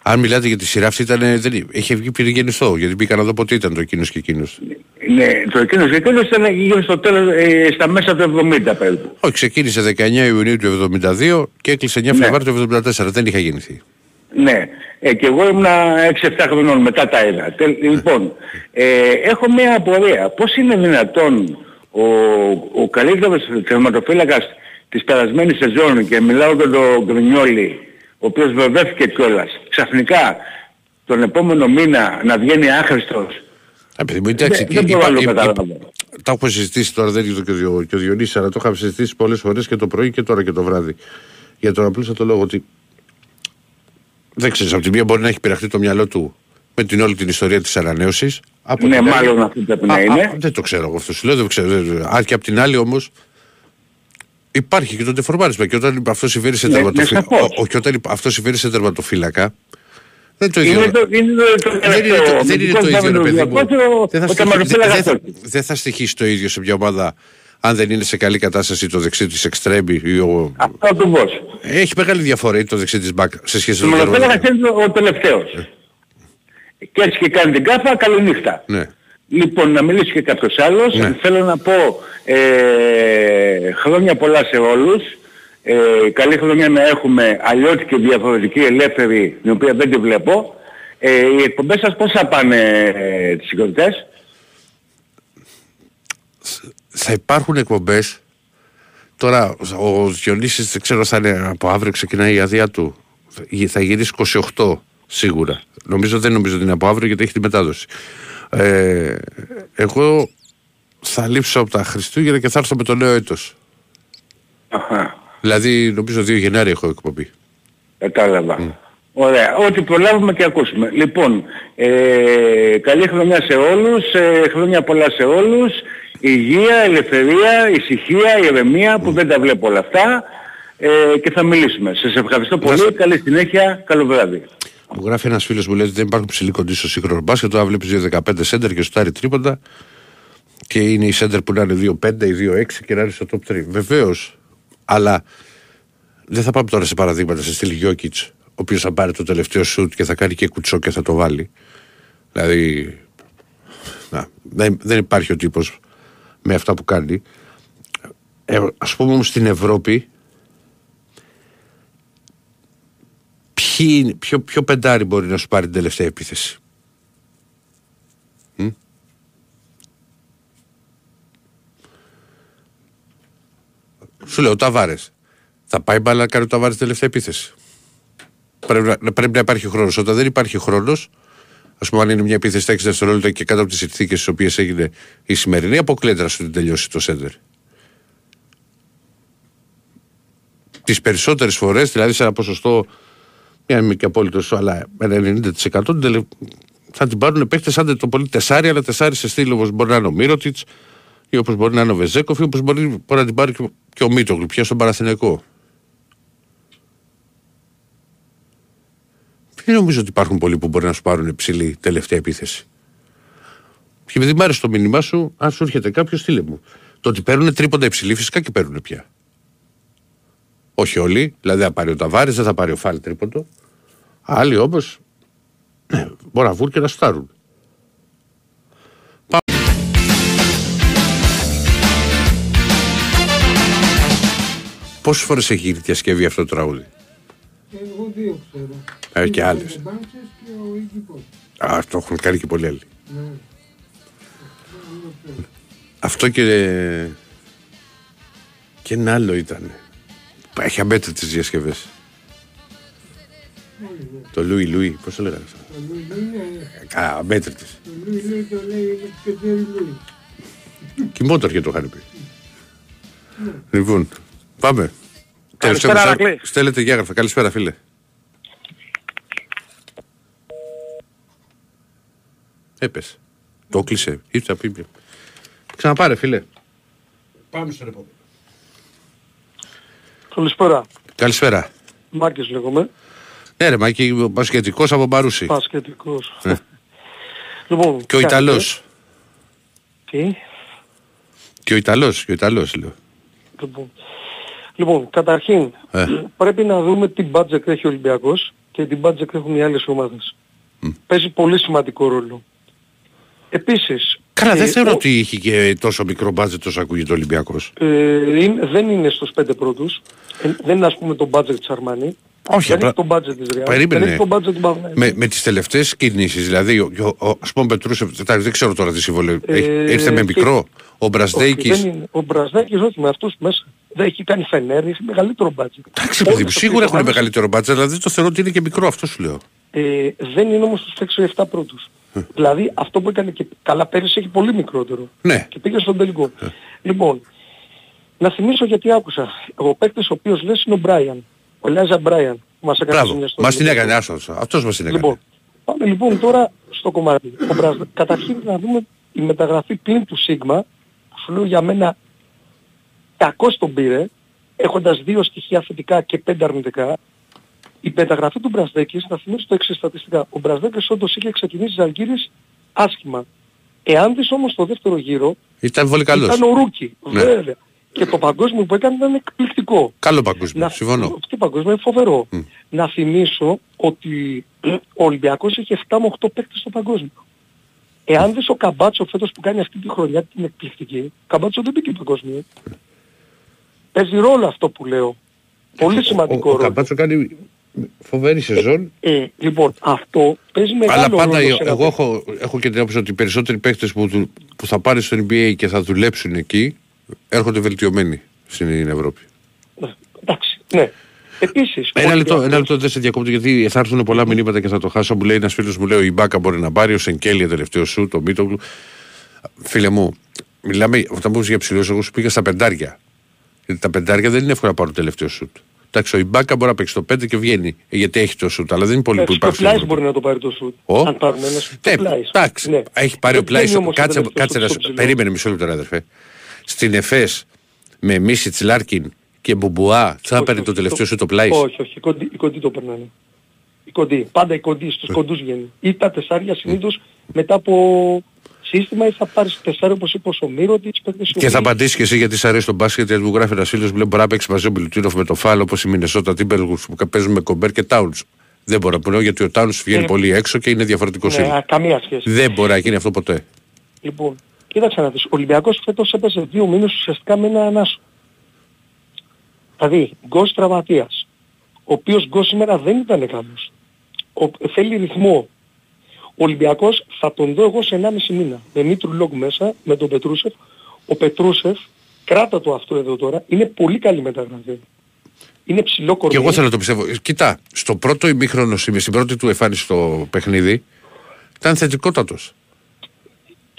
Αν μιλάτε για τη σειρά αυτή, ήταν, δεν, είχε βγει πυρηγενιστό, γιατί μπήκα να δω πότε ήταν το εκείνος και εκείνος. Ναι, το εκείνος και εκείνος ήταν γύρω στο τέλος, ε, στα μέσα του 70 περίπου. Όχι, ξεκίνησε 19 Ιουνίου του 72 και έκλεισε 9 ναι. Φλεβάρι του 74, δεν είχε γεννηθεί. Ναι, ε, και εγώ ήμουν 6-7 χρονών, μετά τα είδα. Λοιπόν, ε, έχω μια απορία. Πώς είναι δυνατόν ο, ο καλύτερος τερματοφύλακας της περασμένης σεζόν και μιλάω για τον Γκρινιόλη, ο οποίος βεβαίθηκε κιόλας, ξαφνικά τον επόμενο μήνα να βγαίνει άχρηστος. Επειδή μου εντάξει, δεν, δεν μπορώ να Τα έχω συζητήσει τώρα, δεν είναι και ο Διονύσης, αλλά το είχα συζητήσει πολλές φορές και το πρωί και τώρα και το βράδυ. Για τον απλούστατο λόγο ότι δεν ξέρεις. Από τη μία μπορεί να έχει πειραχτεί το μυαλό του με την όλη την ιστορία της ανανέωσης. Ναι, μάλλον αυτό πρέπει να είναι. δεν το ξέρω εγώ αυτό. Σου λέω, δεν ξέρω. Αν και από την άλλη όμως υπάρχει και το τεφορμάρισμα. Και όταν αυτό συμβαίνει σε ναι, τερματοφύλακα. Και όταν αυτό συμβαίνει σε τερματοφύλακα. Δεν το ίδιο. Δεν είναι το ίδιο, παιδί μου. Δεν θα στοιχήσει το ίδιο σε μια ομάδα αν δεν είναι σε καλή κατάσταση το δεξί της εξτρέμι ή ο... Αυτό ακριβώς. Έχει μεγάλη διαφορά το δεξί της μπακ σε σχέση με το Μονοπέλαγας είναι ο τελευταίος. Ε. Και έτσι και κάνει την κάφα, καληνύχτα. Ναι. Λοιπόν, να μιλήσει και κάποιος άλλος. Ναι. Θέλω να πω ε, χρόνια πολλά σε όλους. Ε, καλή χρονιά να έχουμε αλλιώτικη διαφορετική ελεύθερη, την οποία δεν τη βλέπω. Ε, οι εκπομπές σας πώς θα πάνε ε, τις συγκροτές θα υπάρχουν εκπομπές Τώρα ο Διονύσης δεν ξέρω θα είναι από αύριο ξεκινάει η αδεία του. Θα γυρίσει 28 σίγουρα. Νομίζω δεν νομίζω ότι είναι από αύριο γιατί έχει τη μετάδοση. Ε, εγώ θα λείψω από τα Χριστούγεννα και θα έρθω με το νέο έτος. Αχα. Δηλαδή νομίζω 2 Γενάρη έχω εκπομπή. Κατάλαβα. Mm. Ωραία. Ό,τι προλάβουμε και ακούσουμε. Λοιπόν, ε, καλή χρονιά σε όλους, ε, χρόνια πολλά σε όλους υγεία, ελευθερία, ησυχία, ηρεμία που δεν τα βλέπω όλα αυτά ε, και θα μιλήσουμε. Σας ευχαριστώ πολύ, καλή συνέχεια, καλό βράδυ. Μου γράφει ένας φίλος μου λέει ότι δεν υπάρχουν ψηλοί κοντοί στο σύγχρονο μπάσκετ. Τώρα βλέπεις 2-15 σέντερ και στάρει τρίποντα. Και είναι οι σέντερ που να είναι 2-5 ή 2-6 και να είναι στο top 3. Βεβαίως, αλλά δεν θα πάμε τώρα σε παραδείγματα σε στυλ Γιώκητς, ο οποίος θα πάρει το τελευταίο σουτ και θα κάνει και κουτσό και θα το βάλει. Δηλαδή, να, δεν, δεν υπάρχει ο τύπος με αυτά που κάνει. Ε, ας πούμε όμως στην Ευρώπη ποιοι, ποιο, ποιο πεντάρι μπορεί να σου πάρει την τελευταία επίθεση; Σου λέω, ο Ταβάρες. Θα πάει μπάλα να κάνει ο Ταβάρες τελευταία επίθεση. Πρέπει να, πρέπει να υπάρχει χρόνος. Όταν δεν υπάρχει χρόνος, ας πούμε, αν είναι μια επίθεση 6 δευτερόλεπτα και κάτω από τις συνθήκες στις οποίες έγινε η σημερινή, αποκλείεται να σου τελειώσει το σέντερ. Τις περισσότερες φορές, δηλαδή σε ένα ποσοστό, μια είμαι και απόλυτο, αλλά με 90% θα την πάρουν παίχτε σαν το πολύ τεσάρι, αλλά τεσάρι σε στήλο όπως μπορεί να είναι ο Μύρωτιτς ή όπως μπορεί να είναι ο Βεζέκοφ ή όπως μπορεί, μπορεί να την πάρει και, ο Μίτογλου πια στον Παραθυνιακό. Δεν νομίζω ότι υπάρχουν πολλοί που μπορεί να σου πάρουν υψηλή τελευταία επίθεση. Και επειδή μ' άρεσε το μήνυμά σου, αν σου έρχεται κάποιος, στείλε μου. Το ότι παίρνουν τρίποντα υψηλή, φυσικά και παίρνουν πια. Όχι όλοι, δηλαδή θα πάρει ο Ταβάρης, δεν θα πάρει ο Φάλ τρίποντο. Άλλοι όμω, ναι, μπορεί να βγουν και να στάρουν. Πόσες φορές έχει γίνει διασκευή αυτό το τραγούδι; Εγώ δύο ξέρω. Ε, και άλλες. Α, το έχουν κάνει και πολλοί άλλοι. Ναι. Αυτό και... Και ένα άλλο ήταν. Έχει αμέτρητες διασκευές. Το Λούι Λούι, πώς το λέγανε αυτό; Το Λούι Λούι είναι... Αμέτρητες. Το Λούι Λούι το λέει και Τζέρι Λούι. Και οι Μότορ και το είχαν πει. Λοιπόν, πάμε. Καλησπέρα, Στέλνετε και έγραφα. Καλησπέρα, φίλε. Έπεσε. Το κλείσε. Ήρθε από πει. Ξαναπάρε, φίλε. Πάμε στον επόμενο. Καλησπέρα. Καλησπέρα. Μάκης λέγομαι. Ναι ρε Μάκη, μπασκετικός από Μπαρούσι. Μπασκετικός. Ναι. Λοιπόν, και ο Ιταλός. Τι; Και ο Ιταλός, και ο Ιταλός λέω. Λοιπόν, λοιπόν καταρχήν ε. πρέπει να δούμε τι budget έχει ο Ολυμπιακός και τι budget έχουν οι άλλες ομάδες. Mm. Παίζει πολύ σημαντικό ρόλο. Επίσης... Καλά, ε, δεν θεωρώ ο... ότι είχε και τόσο μικρό budget όσο ακούγεται ο Ολυμπιακός. Ε, δεν είναι στους πέντε πρώτους. Ε, δεν είναι ας πούμε το budget της Αρμανί. Όχι, δεν έχει το budget της Real. Περίμενε. Δεν έχει το budget του Με, με τις τελευταίες κινήσεις, δηλαδή, ο, ο, ο, ας πούμε Πετρούσεφ, δεν ξέρω τώρα τι συμβολή, ε, ήρθε με μικρό, ο Μπρασδέκης. Ο Μπρασδέκης όχι με αυτούς μέσα. Δεν έχει κάνει φενέρ, έχει μεγαλύτερο budget. Εντάξει παιδί μου, σίγουρα έχουν μεγαλύτερο budget, δηλαδή το θεωρώ ότι είναι και μικρό, αυτό σου λέω. Ε, δεν είναι όμως στους 6-7 πρώτους. Ε. Δηλαδή αυτό που έκανε και καλά πέρυσι έχει πολύ μικρότερο. Ναι. Και πήγε στον τελικό. Ε. Λοιπόν, να θυμίσω γιατί άκουσα. Ο παίκτης ο οποίος λες είναι ο Μπράιαν. Ο Λάζα Μπράιαν που μας έκανε μια Μας την έκανε, άσος. Αυτός μας την έκανε. Λοιπόν, πάμε λοιπόν τώρα στο κομμάτι. Ο Καταρχήν να δούμε η μεταγραφή πλήν του Σίγμα, που σου λέω για μένα κακός τον πήρε, έχοντας δύο στοιχεία θετικά και πέντε αρνητικά. Η μεταγραφή του Μπρασδέκης, να θυμίσω το εξής στατιστικά. Ο Μπρασδέκης όντως είχε ξεκινήσει Ζαλγκύρης άσχημα. Εάν δεις όμως το δεύτερο γύρο, ήταν πολύ καλός. Ήταν ο Ρούκι, ναι. βέβαια και το παγκόσμιο που έκανε ήταν εκπληκτικό. Καλό παγκόσμιο, να... συμφωνώ. Το παγκόσμιο είναι φοβερό. Mm. Να θυμίσω ότι ο Ολυμπιακός έχει 7 με 8 παίκτες στο παγκόσμιο. Εάν δεις ο Καμπάτσο φέτος που κάνει αυτή τη χρονιά την εκπληκτική, ο Καμπάτσο δεν μπήκε παγκόσμιο. Παίζει ρόλο αυτό που λέω. Πολύ σημαντικό ο, ρόλο. Ο Καμπάτσο κάνει φοβερή σεζόν. Ε, λοιπόν, αυτό παίζει μεγάλο Αλλά πάντα ρόλο εγώ έχω, έχω και την άποψη ότι οι περισσότεροι παίκτες που, που θα πάρει στο NBA και θα δουλέψουν εκεί έρχονται βελτιωμένοι στην Ευρώπη. Ναι, εντάξει, ναι. Επίσης, ένα λεπτό, ένα λεπτό δεν σε διακόπτω γιατί θα έρθουν πολλά μηνύματα και θα το χάσω. Μου λέει ένας φίλος μου λέει: Η Μπάκα μπορεί να πάρει, ο Σενκέλια τελευταίος σου, το Μίτογλου. Φίλε μου, μιλάμε, όταν μου για ψηλό, εγώ σου πήγα στα πεντάρια. Γιατί τα πεντάρια δεν είναι εύκολο να πάρω το τελευταίο σουτ. Εντάξει, ο Ιμπάκα μπορεί να παίξει το 5 και βγαίνει. Γιατί έχει το σουτ, αλλά δεν είναι πολύ που υπάρχει. Ο Πλάις μπορεί να το πάρει το σουτ. Ο; Αν πάρουν ένα σουτ. Ναι, εντάξει, ναι. έχει πάρει ο Πλάις. Κάτσε, κάτσε να σου. Περίμενε μισό λεπτό, αδερφέ στην ΕΦΕΣ με Μίσιτς Λάρκιν και Μπουμπουά θα έπαιρνε το τελευταίο σουτ ο Πλάις; Όχι, όχι, οι κοντοί, το περνάνε. Οι κοντοί, πάντα οι κοντοί, στους κοντούς βγαίνουν. Ή τα τεσσάρια συνήθως μετά από σύστημα ή θα πάρεις τεσσάρια όπως είπε ο Σομίρο της Και θα απαντήσεις και εσύ γιατί σ' αρέσει το μπάσκετ γιατί μου γράφει ένας φίλος που λέει μπορεί να παίξει μαζί ο Μιλουτίνοφ με το Φαλ όπως η Μινεσότα Τίμπεργουλβς που παίζουν με Γκομπέρ και Τάουνς. Δεν μπορώ να πω γιατί ο Τάουνς βγαίνει ε, πολύ έξω και είναι διαφορετικός ναι, καμία σχέση. Δεν μπορεί να γίνει αυτό ποτέ. Λοιπόν, Κοίταξε να δεις, ο Ολυμπιακός φέτος έπαιζε δύο μήνες ουσιαστικά με έναν άσο. Δηλαδή, Γκος τραυματίας, ο οποίος Γκος σήμερα δεν ήταν καλός. Ο, θέλει ρυθμό. Ο Ολυμπιακός θα τον δω εγώ σε 1,5 μήνα. Με Μήτρου Λόγκ μέσα, με τον Πετρούσεφ. Ο Πετρούσεφ, κράτα το αυτό εδώ τώρα, είναι πολύ καλή μεταγραφή. Είναι ψηλό κορμί. Και εγώ θέλω να το πιστεύω. Κοίτα, στο πρώτο ημίχρονο, στην πρώτη του εμφάνιση στο παιχνίδι, ήταν θετικότατος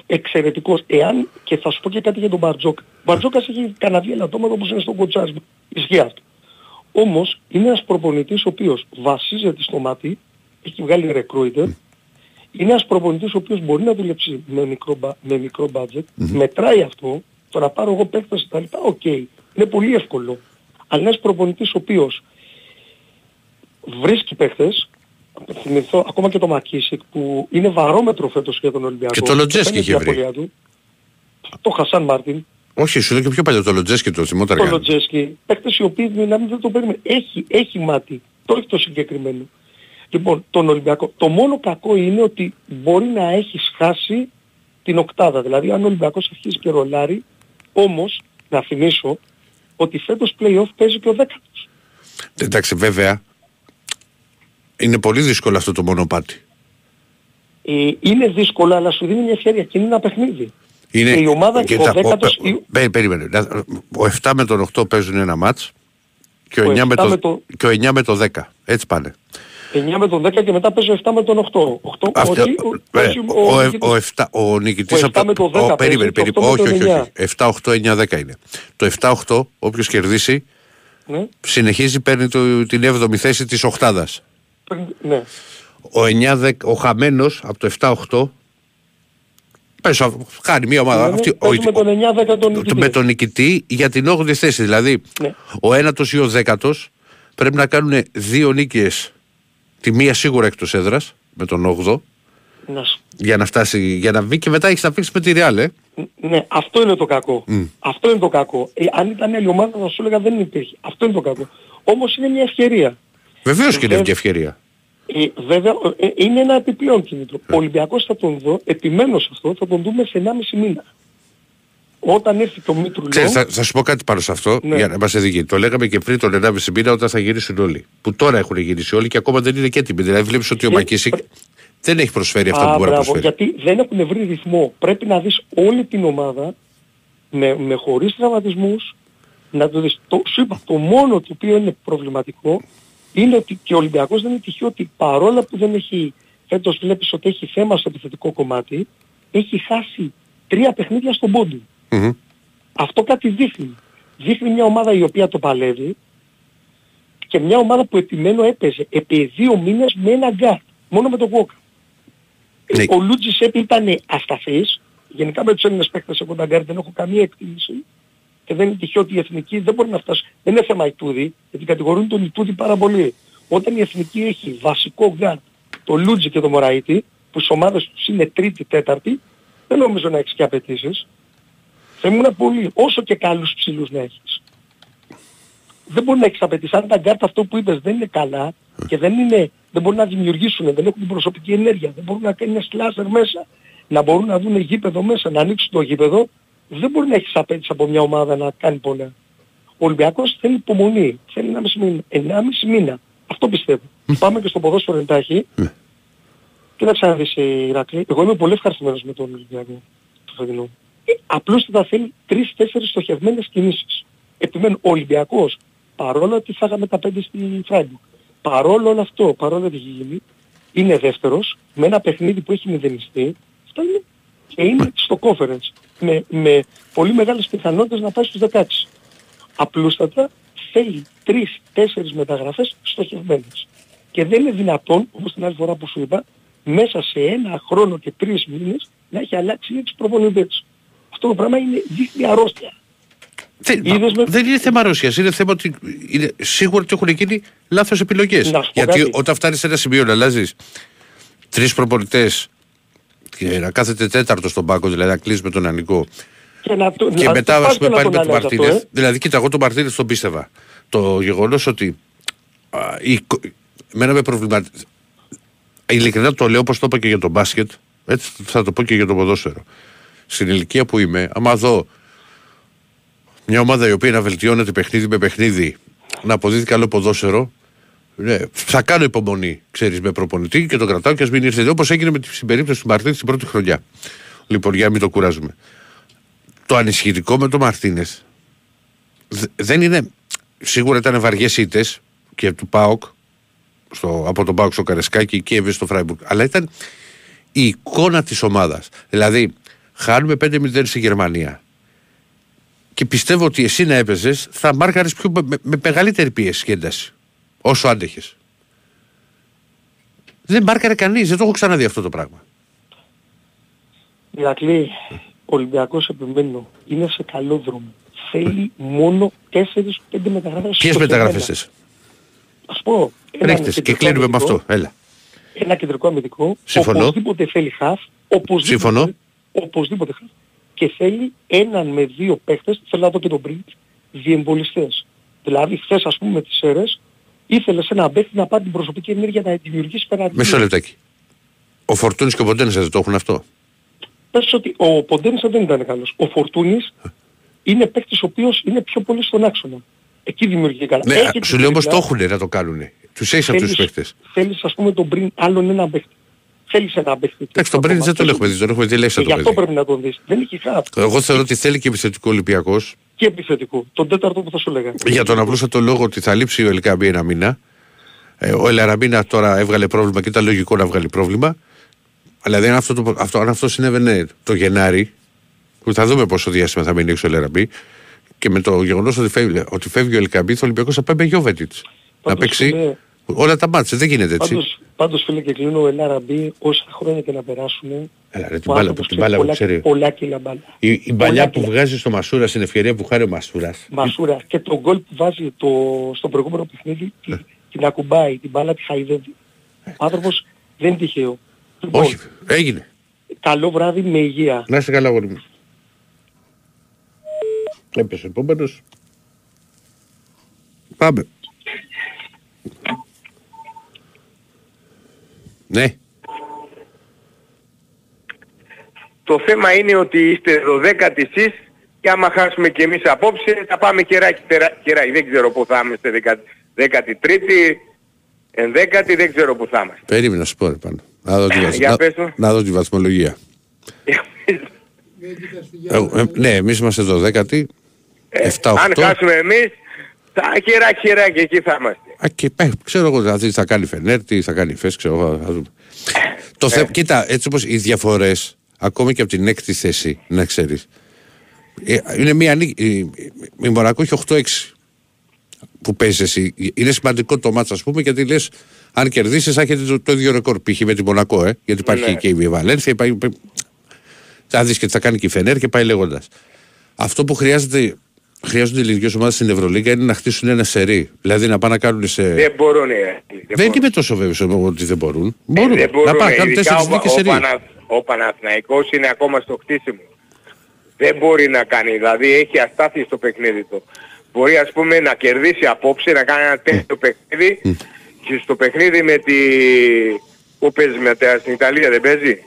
εξαιρετικός. Εάν, και θα σου πω και κάτι για τον Μπαρτζόκα. Ο Μπαρτζόκας έχει κανένα δύο ελαττώματα όπως είναι στον κοτσάσμα. Ισχύει αυτό. Όμως είναι ένας προπονητής ο οποίος βασίζεται στο μάτι, έχει βγάλει recruiter, είναι ένας προπονητής ο οποίος μπορεί να δουλέψει με μικρό, με μικρό budget, μετράει αυτό, το να πάρω εγώ παίκτες τα λοιπά, OK, okay, είναι πολύ εύκολο. Αλλά ένας προπονητής ο οποίος βρίσκει παίκτες, θυμηθώ ακόμα και το Μακίσικ που είναι βαρόμετρο φέτος για τον Ολυμπιακό. Και το Λοτζέσκι είχε βρει. Του. Το Χασάν Μάρτιν. Όχι, σου λέω και πιο παλιό το Λοτζέσκι το θυμόταν. Το Λοτζέσκι. Παίκτες οι οποίοι να μην δεν το παίρνουμε. Έχει, έχει μάτι. Το έχει το συγκεκριμένο. Λοιπόν, τον Ολυμπιακό. Το μόνο κακό είναι ότι μπορεί να έχει χάσει την οκτάδα. Δηλαδή αν ο Ολυμπιακός αρχίσει και ρολάρει, όμως να θυμίσω ότι φέτος play-off παίζει και ο δέκατος. Εντάξει βέβαια, είναι πολύ δύσκολο αυτό το μονοπάτι. Ε, είναι δύσκολο, αλλά σου δίνει μια ευκαιρία και είναι ένα παιχνίδι. Είναι... Και η ομάδα και ο δέκατος... Ο, περίμενε. Ο 7 με τον 8 παίζουν ένα μάτς και ο, 9 με το, με το... και ο 9 με το 10. Έτσι πάνε. 9 με τον 10 και μετά παίζω 7 με τον 8. 8 Αυτό, όχι, ε, όχι, ο, ο, νικητής. ο, 7, ο νικητής Ο από 7 με το 10 ο, περίμενε, παίζει, περίμενε, το 8 με όχι, το όχι, όχι. 7, 8, 9, 10 είναι. Το 7, 8, όποιος κερδίσει, Ναι, συνεχίζει, παίρνει το, την 7η θέση της οκτάδας. παίρνει- ναι. Ο, 9, 10, ο χαμένος από το 7, 8, πες, χάνει μια ομάδα. Ναι, ναι, αυτή, ο, παίζει με τον 9-10 τον το- νικητή. με τον νικητή για την 8η θέση. Δηλαδή, Ναι. ο ένατος ή ο δέκατος πρέπει να κάνουν δύο νίκες, τη μία σίγουρα εκτός έδρας, με τον 8ο, Να σου- για να φτάσει, για να βγει και μετά έχεις να παίξει με τη Real, ε. Ναι, αυτό είναι το κακό. Αυτό είναι το κακό. Ε, αν ήταν άλλη ομάδα θα σου έλεγα δεν υπήρχε. Αυτό είναι το κακό. Όμως είναι μια ευκαιρία. Βεβαίως και είναι Βέβαια. και ευκαιρία. Ε, βέβαια ε, είναι ένα επιπλέον κίνητρο. Ο Ολυμπιακός θα τον δω, επιμένω σε αυτό, θα τον δούμε σε 1,5 μήνα. Όταν έρθει το Μήτρου Ξέρεις, θα, θα σου πω κάτι πάνω σε αυτό Ναι. για να είμαστε δίκαιοι. Το λέγαμε και πριν τον 1,5 μήνα όταν θα γυρίσουν όλοι. Που τώρα έχουν γυρίσει όλοι και ακόμα δεν είναι και έτοιμοι. Δηλαδή βλέπεις ότι ο Ε, Μακίσικ δεν έχει προσφέρει αυτά Α, που μπορεί να μπράβο, προσφέρει. γιατί δεν έχουν βρει ρυθμό. Πρέπει να δεις όλη την ομάδα με, με χωρίς τραυματισμούς, να το δεις. Το, σου είπα, το μόνο το οποίο είναι προβληματικό είναι ότι και ο Ολυμπιακός δεν είναι τυχαίο ότι παρόλα που δεν έχει, φέτος βλέπεις ότι έχει θέμα στο επιθετικό κομμάτι, έχει χάσει τρία παιχνίδια στον πόντο. Μμμ. Αυτό κάτι δείχνει. Δείχνει μια ομάδα η οποία το παλεύει και μια ομάδα που επιμένω έπαιζε επί δύο μήνες με ένα γκαρντ, μόνο με τον Walker. Ναι. Ο Λούντζης έπι ήταν ασταθής. Γενικά με τους Έλληνες παίκτες εγώ τα γκαρντ δεν έχω καμία εκτίμηση. Και δεν είναι τυχαίο ότι η εθνική δεν μπορεί να φτάσει. Δεν είναι θέμα Ιτούδη, γιατί κατηγορούν τον Ιτούδη πάρα πολύ. Όταν η εθνική έχει βασικό γκαρντ το Λούτζι και το Μωραΐτη, που στις ομάδες τους είναι τρίτη, τέταρτη, δεν νομίζω να έχεις και απαιτήσεις. Θα ήμουν πολύ, όσο και καλούς ψηλούς να έχεις. Δεν μπορεί να έχεις απαιτήσεις. Αν τα γκάρτα αυτό που είπες δεν είναι καλά και δεν, είναι, δεν μπορούν να δημιουργήσουν, δεν έχουν την προσωπική ενέργεια, δεν μπορούν να κάνουν σλάσερ μέσα, να μπορούν να δουν γήπεδο μέσα, να ανοίξουν το γήπεδο, δεν μπορεί να έχεις απαιτήσει από μια ομάδα να κάνει πολλά. Ο Ολυμπιακός θέλει υπομονή, θέλει 1,5 μήνα. 1,5 μήνα. Αυτό πιστεύω. Πάμε και στο ποδόσφαιρο εντάχει. Κοίταξε να δεις ε, Ηρακλή, εγώ είμαι πολύ ευχαριστημένος με τον Ολυμπιακό το φετινό. Ε, απλώς θα θέλει τρεις-τέσσερις στοχευμένες κινήσεις. Επιμένω, ο Ολυμπιακός, παρόλο ότι φάγαμε τα πέντε στη Φράιμπουργκ, παρόλο όλο αυτό, παρόλο ότι έχει γίνει, είναι δεύτερος, με ένα παιχνίδι που έχει μηδενιστεί, αυτό είναι, και είναι στο conference, με, με πολύ μεγάλες πιθανότητες να πάει στους 16. Απλούστατα θέλει τρεις-τέσσερις μεταγραφές στοχευμένες. Και δεν είναι δυνατόν, όπως την άλλη φορά που σου είπα, μέσα σε ένα χρόνο και τρεις μήνες να έχει αλλάξει έξι προπονητές. Αυτό το πράγμα είναι δείχνει αρρώστια. Δεν, Είδες με- δεν είναι θέμα αρρώστιας. Είναι θέμα ότι είναι σίγουρο ότι έχουν γίνει λάθος επιλογές. Να σου πω Γιατί κάτι. όταν φτάνεις σε ένα σημείο να αλλάζεις τρεις προπονητές και να κάθεται τέταρτος στον πάγκο, δηλαδή να κλείσει με τον Ανικό. Και, να, το- Και να- μετά, πας ας πούμε, και να πάλι τον με τον αλλάζεις αυτό, Μαρτίνεθ. ε. Δηλαδή, κοίτα, εγώ τον Μαρτίνεθ τον πίστευα. Το γεγονός ότι. Α, η, κο- εμένα με προβληματίζει. Ειλικρινά το λέω όπως το είπα και για τον μπάσκετ. Έτσι θα το πω και για το ποδόσφαιρο. Στην ηλικία που είμαι, άμα δω μια ομάδα η οποία να βελτιώνεται παιχνίδι με παιχνίδι, να αποδίδει καλό ποδόσφαιρο, ναι, θα κάνω υπομονή, ξέρεις, με προπονητή και τον κρατάω και ας μην ήρθε. Όπως έγινε με την περίπτωση του Μαρτίνες στην πρώτη χρονιά. Λοιπόν, για να μην το κουράζουμε. Το ανισχυτικό με τον Μαρτίνες δεν είναι. Σίγουρα ήταν βαριές ήττες και του Πάοκ στο, από τον Πάοκ στο Καρεσκάκι και έβγαινε στο Φράιμπουργκ. Αλλά ήταν η εικόνα της ομάδας. Δηλαδή, χάνουμε 5-0 στη Γερμανία. Και πιστεύω ότι εσύ να έπαιζες θα μάρκαρες πιο με, με- με μεγαλύτερη πίεση και ένταση. Όσο άντεχες. Δεν μάρκαρε κανείς, δεν το έχω ξαναδεί αυτό το πράγμα. Ηρακλή, ο Ολυμπιακός επιμένω, είναι σε καλό δρόμο. Θέλει μόνο 4-5 μεταγραφές. Ποιες στοχευμένα. μεταγραφές θες; Ας πω, ένα Ρίχτες και κεντρικό κλείνουμε με αμυντικό, αυτό. Έλα. Ένα κεντρικό αμυντικό, Συμφωνώ. οπωσδήποτε θέλει χαφ, οπωσδήποτε, Συμφωνώ. Οπωσδήποτε χαφ, και θέλει έναν με δύο παίχτες, θέλω να δω και τον πριν, διεμβολιστές. Δηλαδή χθες ας πούμε με τις αίρες, ήθελε σε ένα παίχτη να πάρει την προσωπική ενέργεια να δημιουργήσει πέναντι. Μισό λεπτάκι. Ο Φορτούνης και ο Ποντένε δεν το έχουν αυτό; Πες ότι ο Ποντένης δεν ήταν καλός. Ο Φορτούνης είναι παίκτης ο οποίος είναι πιο πολύ στον άξονα. Εκεί δημιουργεί καλά. Ναι, Έχει σου την λέω όμως τριπλά. το έχουν να το κάνουν. Τους έχεις αυτούς τους Θέλεις- παίχτες. Θέλεις ας πούμε τον πριν άλλον έναν παίχτη. Θέλεις έναν παίχτη. Εντάξει, τον Πρίνι δεν τον έχουμε δει, τον έχουμε δει λέξη Και το γι' αυτό παιδί. πρέπει να τον δεις. Δεν έχει χάπ Εγώ θεωρώ ότι θέλει και επιθετικό Ολυμπιακός και επιθετικό. Τον τέταρτο που θα σου λέγα. για τον απλούστατο λόγο ότι θα λείψει ο Ελκάμπη ένα μήνα. Ε, ο Ελαραμπίνα τώρα έβγαλε πρόβλημα και ήταν λογικό να βγάλει πρόβλημα. Αλλά δεν αυτό, το, αυτό, αν αυτό συνέβαινε το Γενάρη, που θα δούμε πόσο διάστημα θα μείνει έξω ο Ελαραμπή, και με το γεγονός ότι, φεύγει, ότι φεύγει ο Ελκαμπή, ο Ολυμπιακός θα πάει με Γιώβετιτς. Να παίξει όλα τα μάτια. Δεν γίνεται έτσι. Πάντως, πάντως φίλε και κλείνω ο Ελαραμπή όσα χρόνια και να περάσουν. Έλα, ρε, την μπάλα, που, την μπάλα πολλά, ξέρει. Πολλά κιλά μπάλα. Η, η μπαλιά που βγάζει στο Μασούρα στην ευκαιρία που χάρει ο Μασούρας. Μασούρας. Και το γκολ που βάζει το, στο προηγούμενο παιχνίδι την, την ακουμπάει, την μπάλα τη χαϊδεύει. Ο άνθρωπος δεν είναι τυχαίο. Όχι, έγινε. Καλό βράδυ με υγεία. Να είσαι καλά γόρι μου. Έπεσε επόμενος. Πάμε. Ναι. Το θέμα είναι ότι είστε 12 εσείς και άμα χάσουμε και εμείς απόψε θα πάμε κεράκι κεράκι. Δεν ξέρω πού θα είμαστε 13η, 11η, δεν ξέρω πού θα είμαστε. Περίμενα να σου πω ρε πάνω. Να δω τη, βαθ... να... να δω τη βαθμολογία. ε, ε, ναι, εμείς είμαστε 12η. Ε, 7, 8. Αν χάσουμε εμείς, θα χεράκι χεράκι εκεί θα είμαστε. Α, και, ε, ξέρω εγώ δηλαδή θα κάνει Φενέρ, τι θα κάνει Φες, ξέρω εγώ. Θα δούμε. Το θε... Κοίτα, έτσι όπως οι διαφορές, ακόμη και από την έκτη θέση, να ξέρεις, είναι μια νίκη. Η Μονακό έχει 8-6 που παίζεις εσύ. Είναι σημαντικό το μάτσα, ας πούμε, γιατί λες, αν κερδίσεις, θα έχετε το, το ίδιο ρεκόρ π.χ. με τη Μονακό, ε, γιατί υπάρχει ναι. και η Βαλένθια. Υπάρχει, θα δεις και τι θα κάνει και η Φενέρ και πάει λέγοντας. Αυτό που χρειάζεται χρειάζονται οι ελληνικές ομάδες στην Ευρωλίγα είναι να χτίσουν ένα σερί. Δηλαδή να πάνε να κάνουν σε. Δεν μπορούν. Ε, δεν, δεν είμαι τόσο βέβαιος ότι δεν μπορούν. Ε, μπορούν. δεν μπορούν. Να πάνε να κάνουν τέσσερις νίκε σερί. Ο, Παναθηναϊκός είναι ακόμα στο χτίσιμο. Δεν μπορεί να κάνει. Δηλαδή έχει αστάθεια στο παιχνίδι του. Μπορεί ας πούμε να κερδίσει απόψε, να κάνει ένα τέτοιο παιχνίδι και στο παιχνίδι με τη... Πού παίζει με στην Ιταλία δεν παίζει;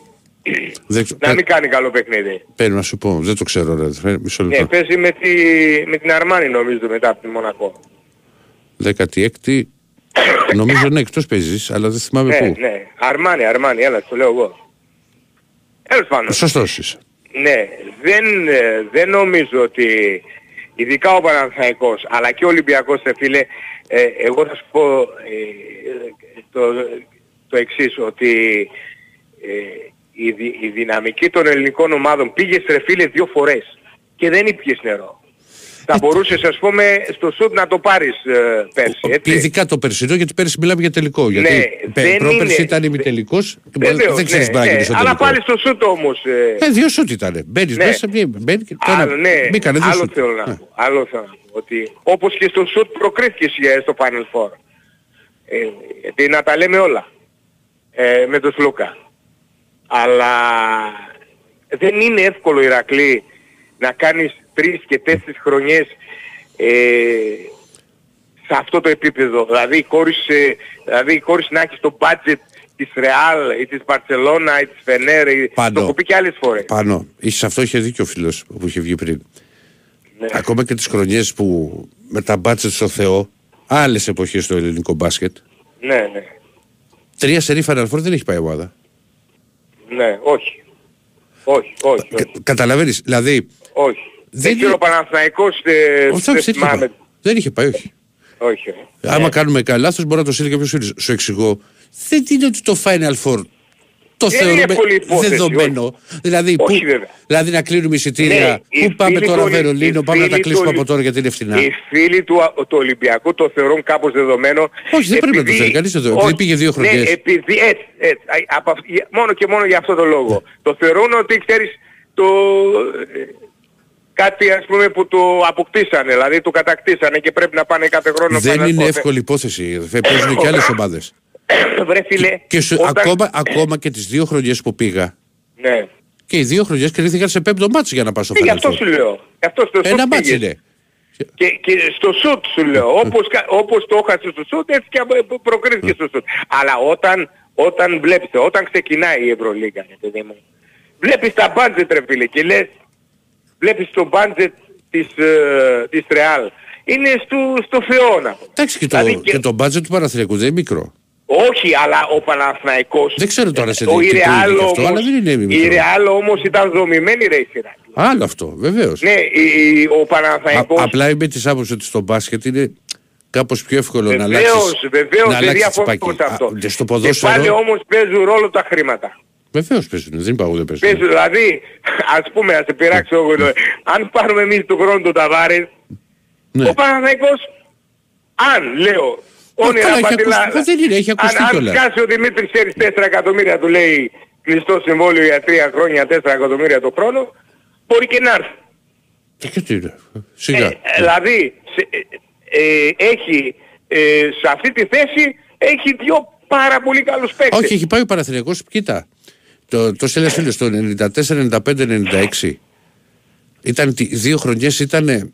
Δεν... Να μην κάνει καλό παιχνίδι. Παίρνω να σου πω, δεν το ξέρω ρε. Μισό λεπτό. Ναι, παίζει με, τη... με την Αρμάνη νομίζω μετά από τη Μονακό. 16η, νομίζω ναι εκτός παίζεις, αλλά δεν θυμάμαι ναι, πού. Ναι, Αρμάνη, Αρμάνη, έλα, το λέω εγώ. Έλος πάνω. Σωστός είσαι. Ναι, δεν, ε, δεν νομίζω ότι ειδικά ο Παναθηναϊκός αλλά και ο Ολυμπιακός φίλε, ε, εγώ θα σου πω ε, το, το εξής, ότι ε, η, η δυναμική των ελληνικών ομάδων πήγε σε φίλε δύο φορές και δεν ήπιες νερό. Θα ε, μπορούσες ας πούμε στο σουτ να το πάρεις ε, πέρσι. Έτσι. Ειδικά το περσινό γιατί πέρσι μιλάμε για τελικό. Γιατί ναι, πρόπερσι ήταν ημιτελικός και δεν ξέρεις ναι, ναι, Αλλά πάλι στο σουτ όμως. Ε, ε δύο σουτ ήταν. Μπαίνεις ναι. μέσα, μπαίνει και άλλο, ναι, άλλο θέλω να πω. Άλλο θέλω να πω. Ότι όπως και στο σουτ προκρίθηκες στο Final Four. Ε, γιατί να τα λέμε όλα. Ε, με τον Σλούκα. Αλλά δεν είναι εύκολο Ηρακλή να κάνεις τρεις και τέσσερις χρονιές ε, σε αυτό το επίπεδο. Δηλαδή χωρίς, ε, δηλαδή χωρίς να έχεις το budget της Ρεάλ ή της Μπαρτσελώνα ή της Φενέρ ή το έχω πει και άλλες φορές. Πάνω. Σε αυτό είχε δίκιο ο φίλος που είχε βγει πριν. Ναι. Ακόμα και τις χρονιές που με τα budget στο Θεό, άλλες εποχές στο ελληνικό μπάσκετ. Ναι, ναι. Τρία σερή Final δεν έχει πάει η ομάδα. Ναι, όχι. Όχι, όχι. όχι. Καταλαβαίνεις, δηλαδή... Όχι. Δεν ξέρω ο Παναθηναϊκός ε, δεν θυμάμαι. Δεν είχε πάει, όχι. Όχι. Άμα ναι. κάνουμε καλά, λάθος μπορεί να το στείλει κάποιος φίλος. Σου εξηγώ. Δεν είναι ότι το Final Four το θεωρούμε δεδομένο. Δηλαδή, που, δηλαδή να κλείνουμε εισιτήρια. Ναι, πού πάμε τώρα Βερολίνο, πάμε να τα κλείσουμε από τώρα γιατί είναι φθηνά. Οι φίλοι του, του Ολυμπιακού το θεωρούν κάπως δεδομένο. Όχι, δεν πρέπει να το θεωρεί κανείς εδώ. Επειδή πήγε δύο ναι, χρονιές. Ναι, επειδή έτσι, έτσι, από, μόνο και μόνο για αυτό το λόγο. Το θεωρούν ότι ξέρεις το, κάτι ας πούμε που το αποκτήσανε, δηλαδή το κατακτήσανε και πρέπει να πάνε κάθε χρόνο. Δεν είναι εύκολη υπόθεση. Παίζουν και άλλες [COUGHS] ομάδες. Βρε φίλε. Και, σου, όταν... ακόμα, ακόμα και τις δύο χρονιές που πήγα. Ναι. Και οι δύο χρονιές κρίθηκαν σε πέμπτο μάτσο για να πάω στο ε, Γι' αυτό σου λέω. Αυτό στο Ένα μάτσο είναι. Και, και στο σουτ σου λέω. όπως, όπως το έχασες στο σουτ έτσι και προκρίθηκε στο σουτ. Αλλά όταν, όταν βλέπεις, όταν ξεκινάει η Ευρωλίγα, παιδί μου, βλέπεις τα μπάντζετ ρε φίλε και λες, βλέπεις το μπάντζετ της, ε, της Real. Είναι στο, στο Θεό να Εντάξει και, δηλαδή, το, και... και το μπάντζετ του Παναθηναϊκού δεν είναι μικρό. Όχι, αλλά ο Παναθηναϊκός... Δεν ξέρω τώρα σε τι είναι αυτό, αλλά δεν είναι Η Ρεάλ όμως ήταν δομημένη ρε Σιράκη. Άλλο αυτό, βεβαίως. Ναι, η, ο Παναθηναϊκός... Α, απλά είμαι της άποψης ότι στο μπάσκετ είναι κάπως πιο εύκολο να Βεβαίως, αλλάξεις, βεβαίως, να δεν αλλάξεις διαφωνώ τσιπάκι. σε αυτό. Α, και στο Και πάλι ποδόσφαιρο, όμως παίζουν ρόλο τα χρήματα. βεβαίως παίζουν, δεν είπα εγώ δεν παίζουν. Παίζουν, δηλαδή, ας πούμε, ας σε πειράξω εγώ, λέω, αν πάρουμε εμείς του χρόνου τον Ταβάρες, Ναι. ο Παναθηναϊκός, αν, λέω, όνειρα καλά, έχει πατηλά, ακουστεί. Δεν είναι, έχει ακουστεί αν, αν κιόλας. σκάσει ο Δημήτρης ξέρεις 4 εκατομμύρια του λέει κλειστό συμβόλαιο για 3 χρόνια, 4 εκατομμύρια το χρόνο, μπορεί και να έρθει. Και και τι είναι, σιγά. Ε, δηλαδή, σε- ε, ε, έχει, ε, σε αυτή τη θέση, έχει δύο πάρα πολύ καλούς παίκτες. Όχι, έχει πάει ο Παναθηναϊκός, κοίτα. Το, το στέλνες φίλες, το 94, 95, 96. Ήταν, τι- δύο χρονιές ήταν,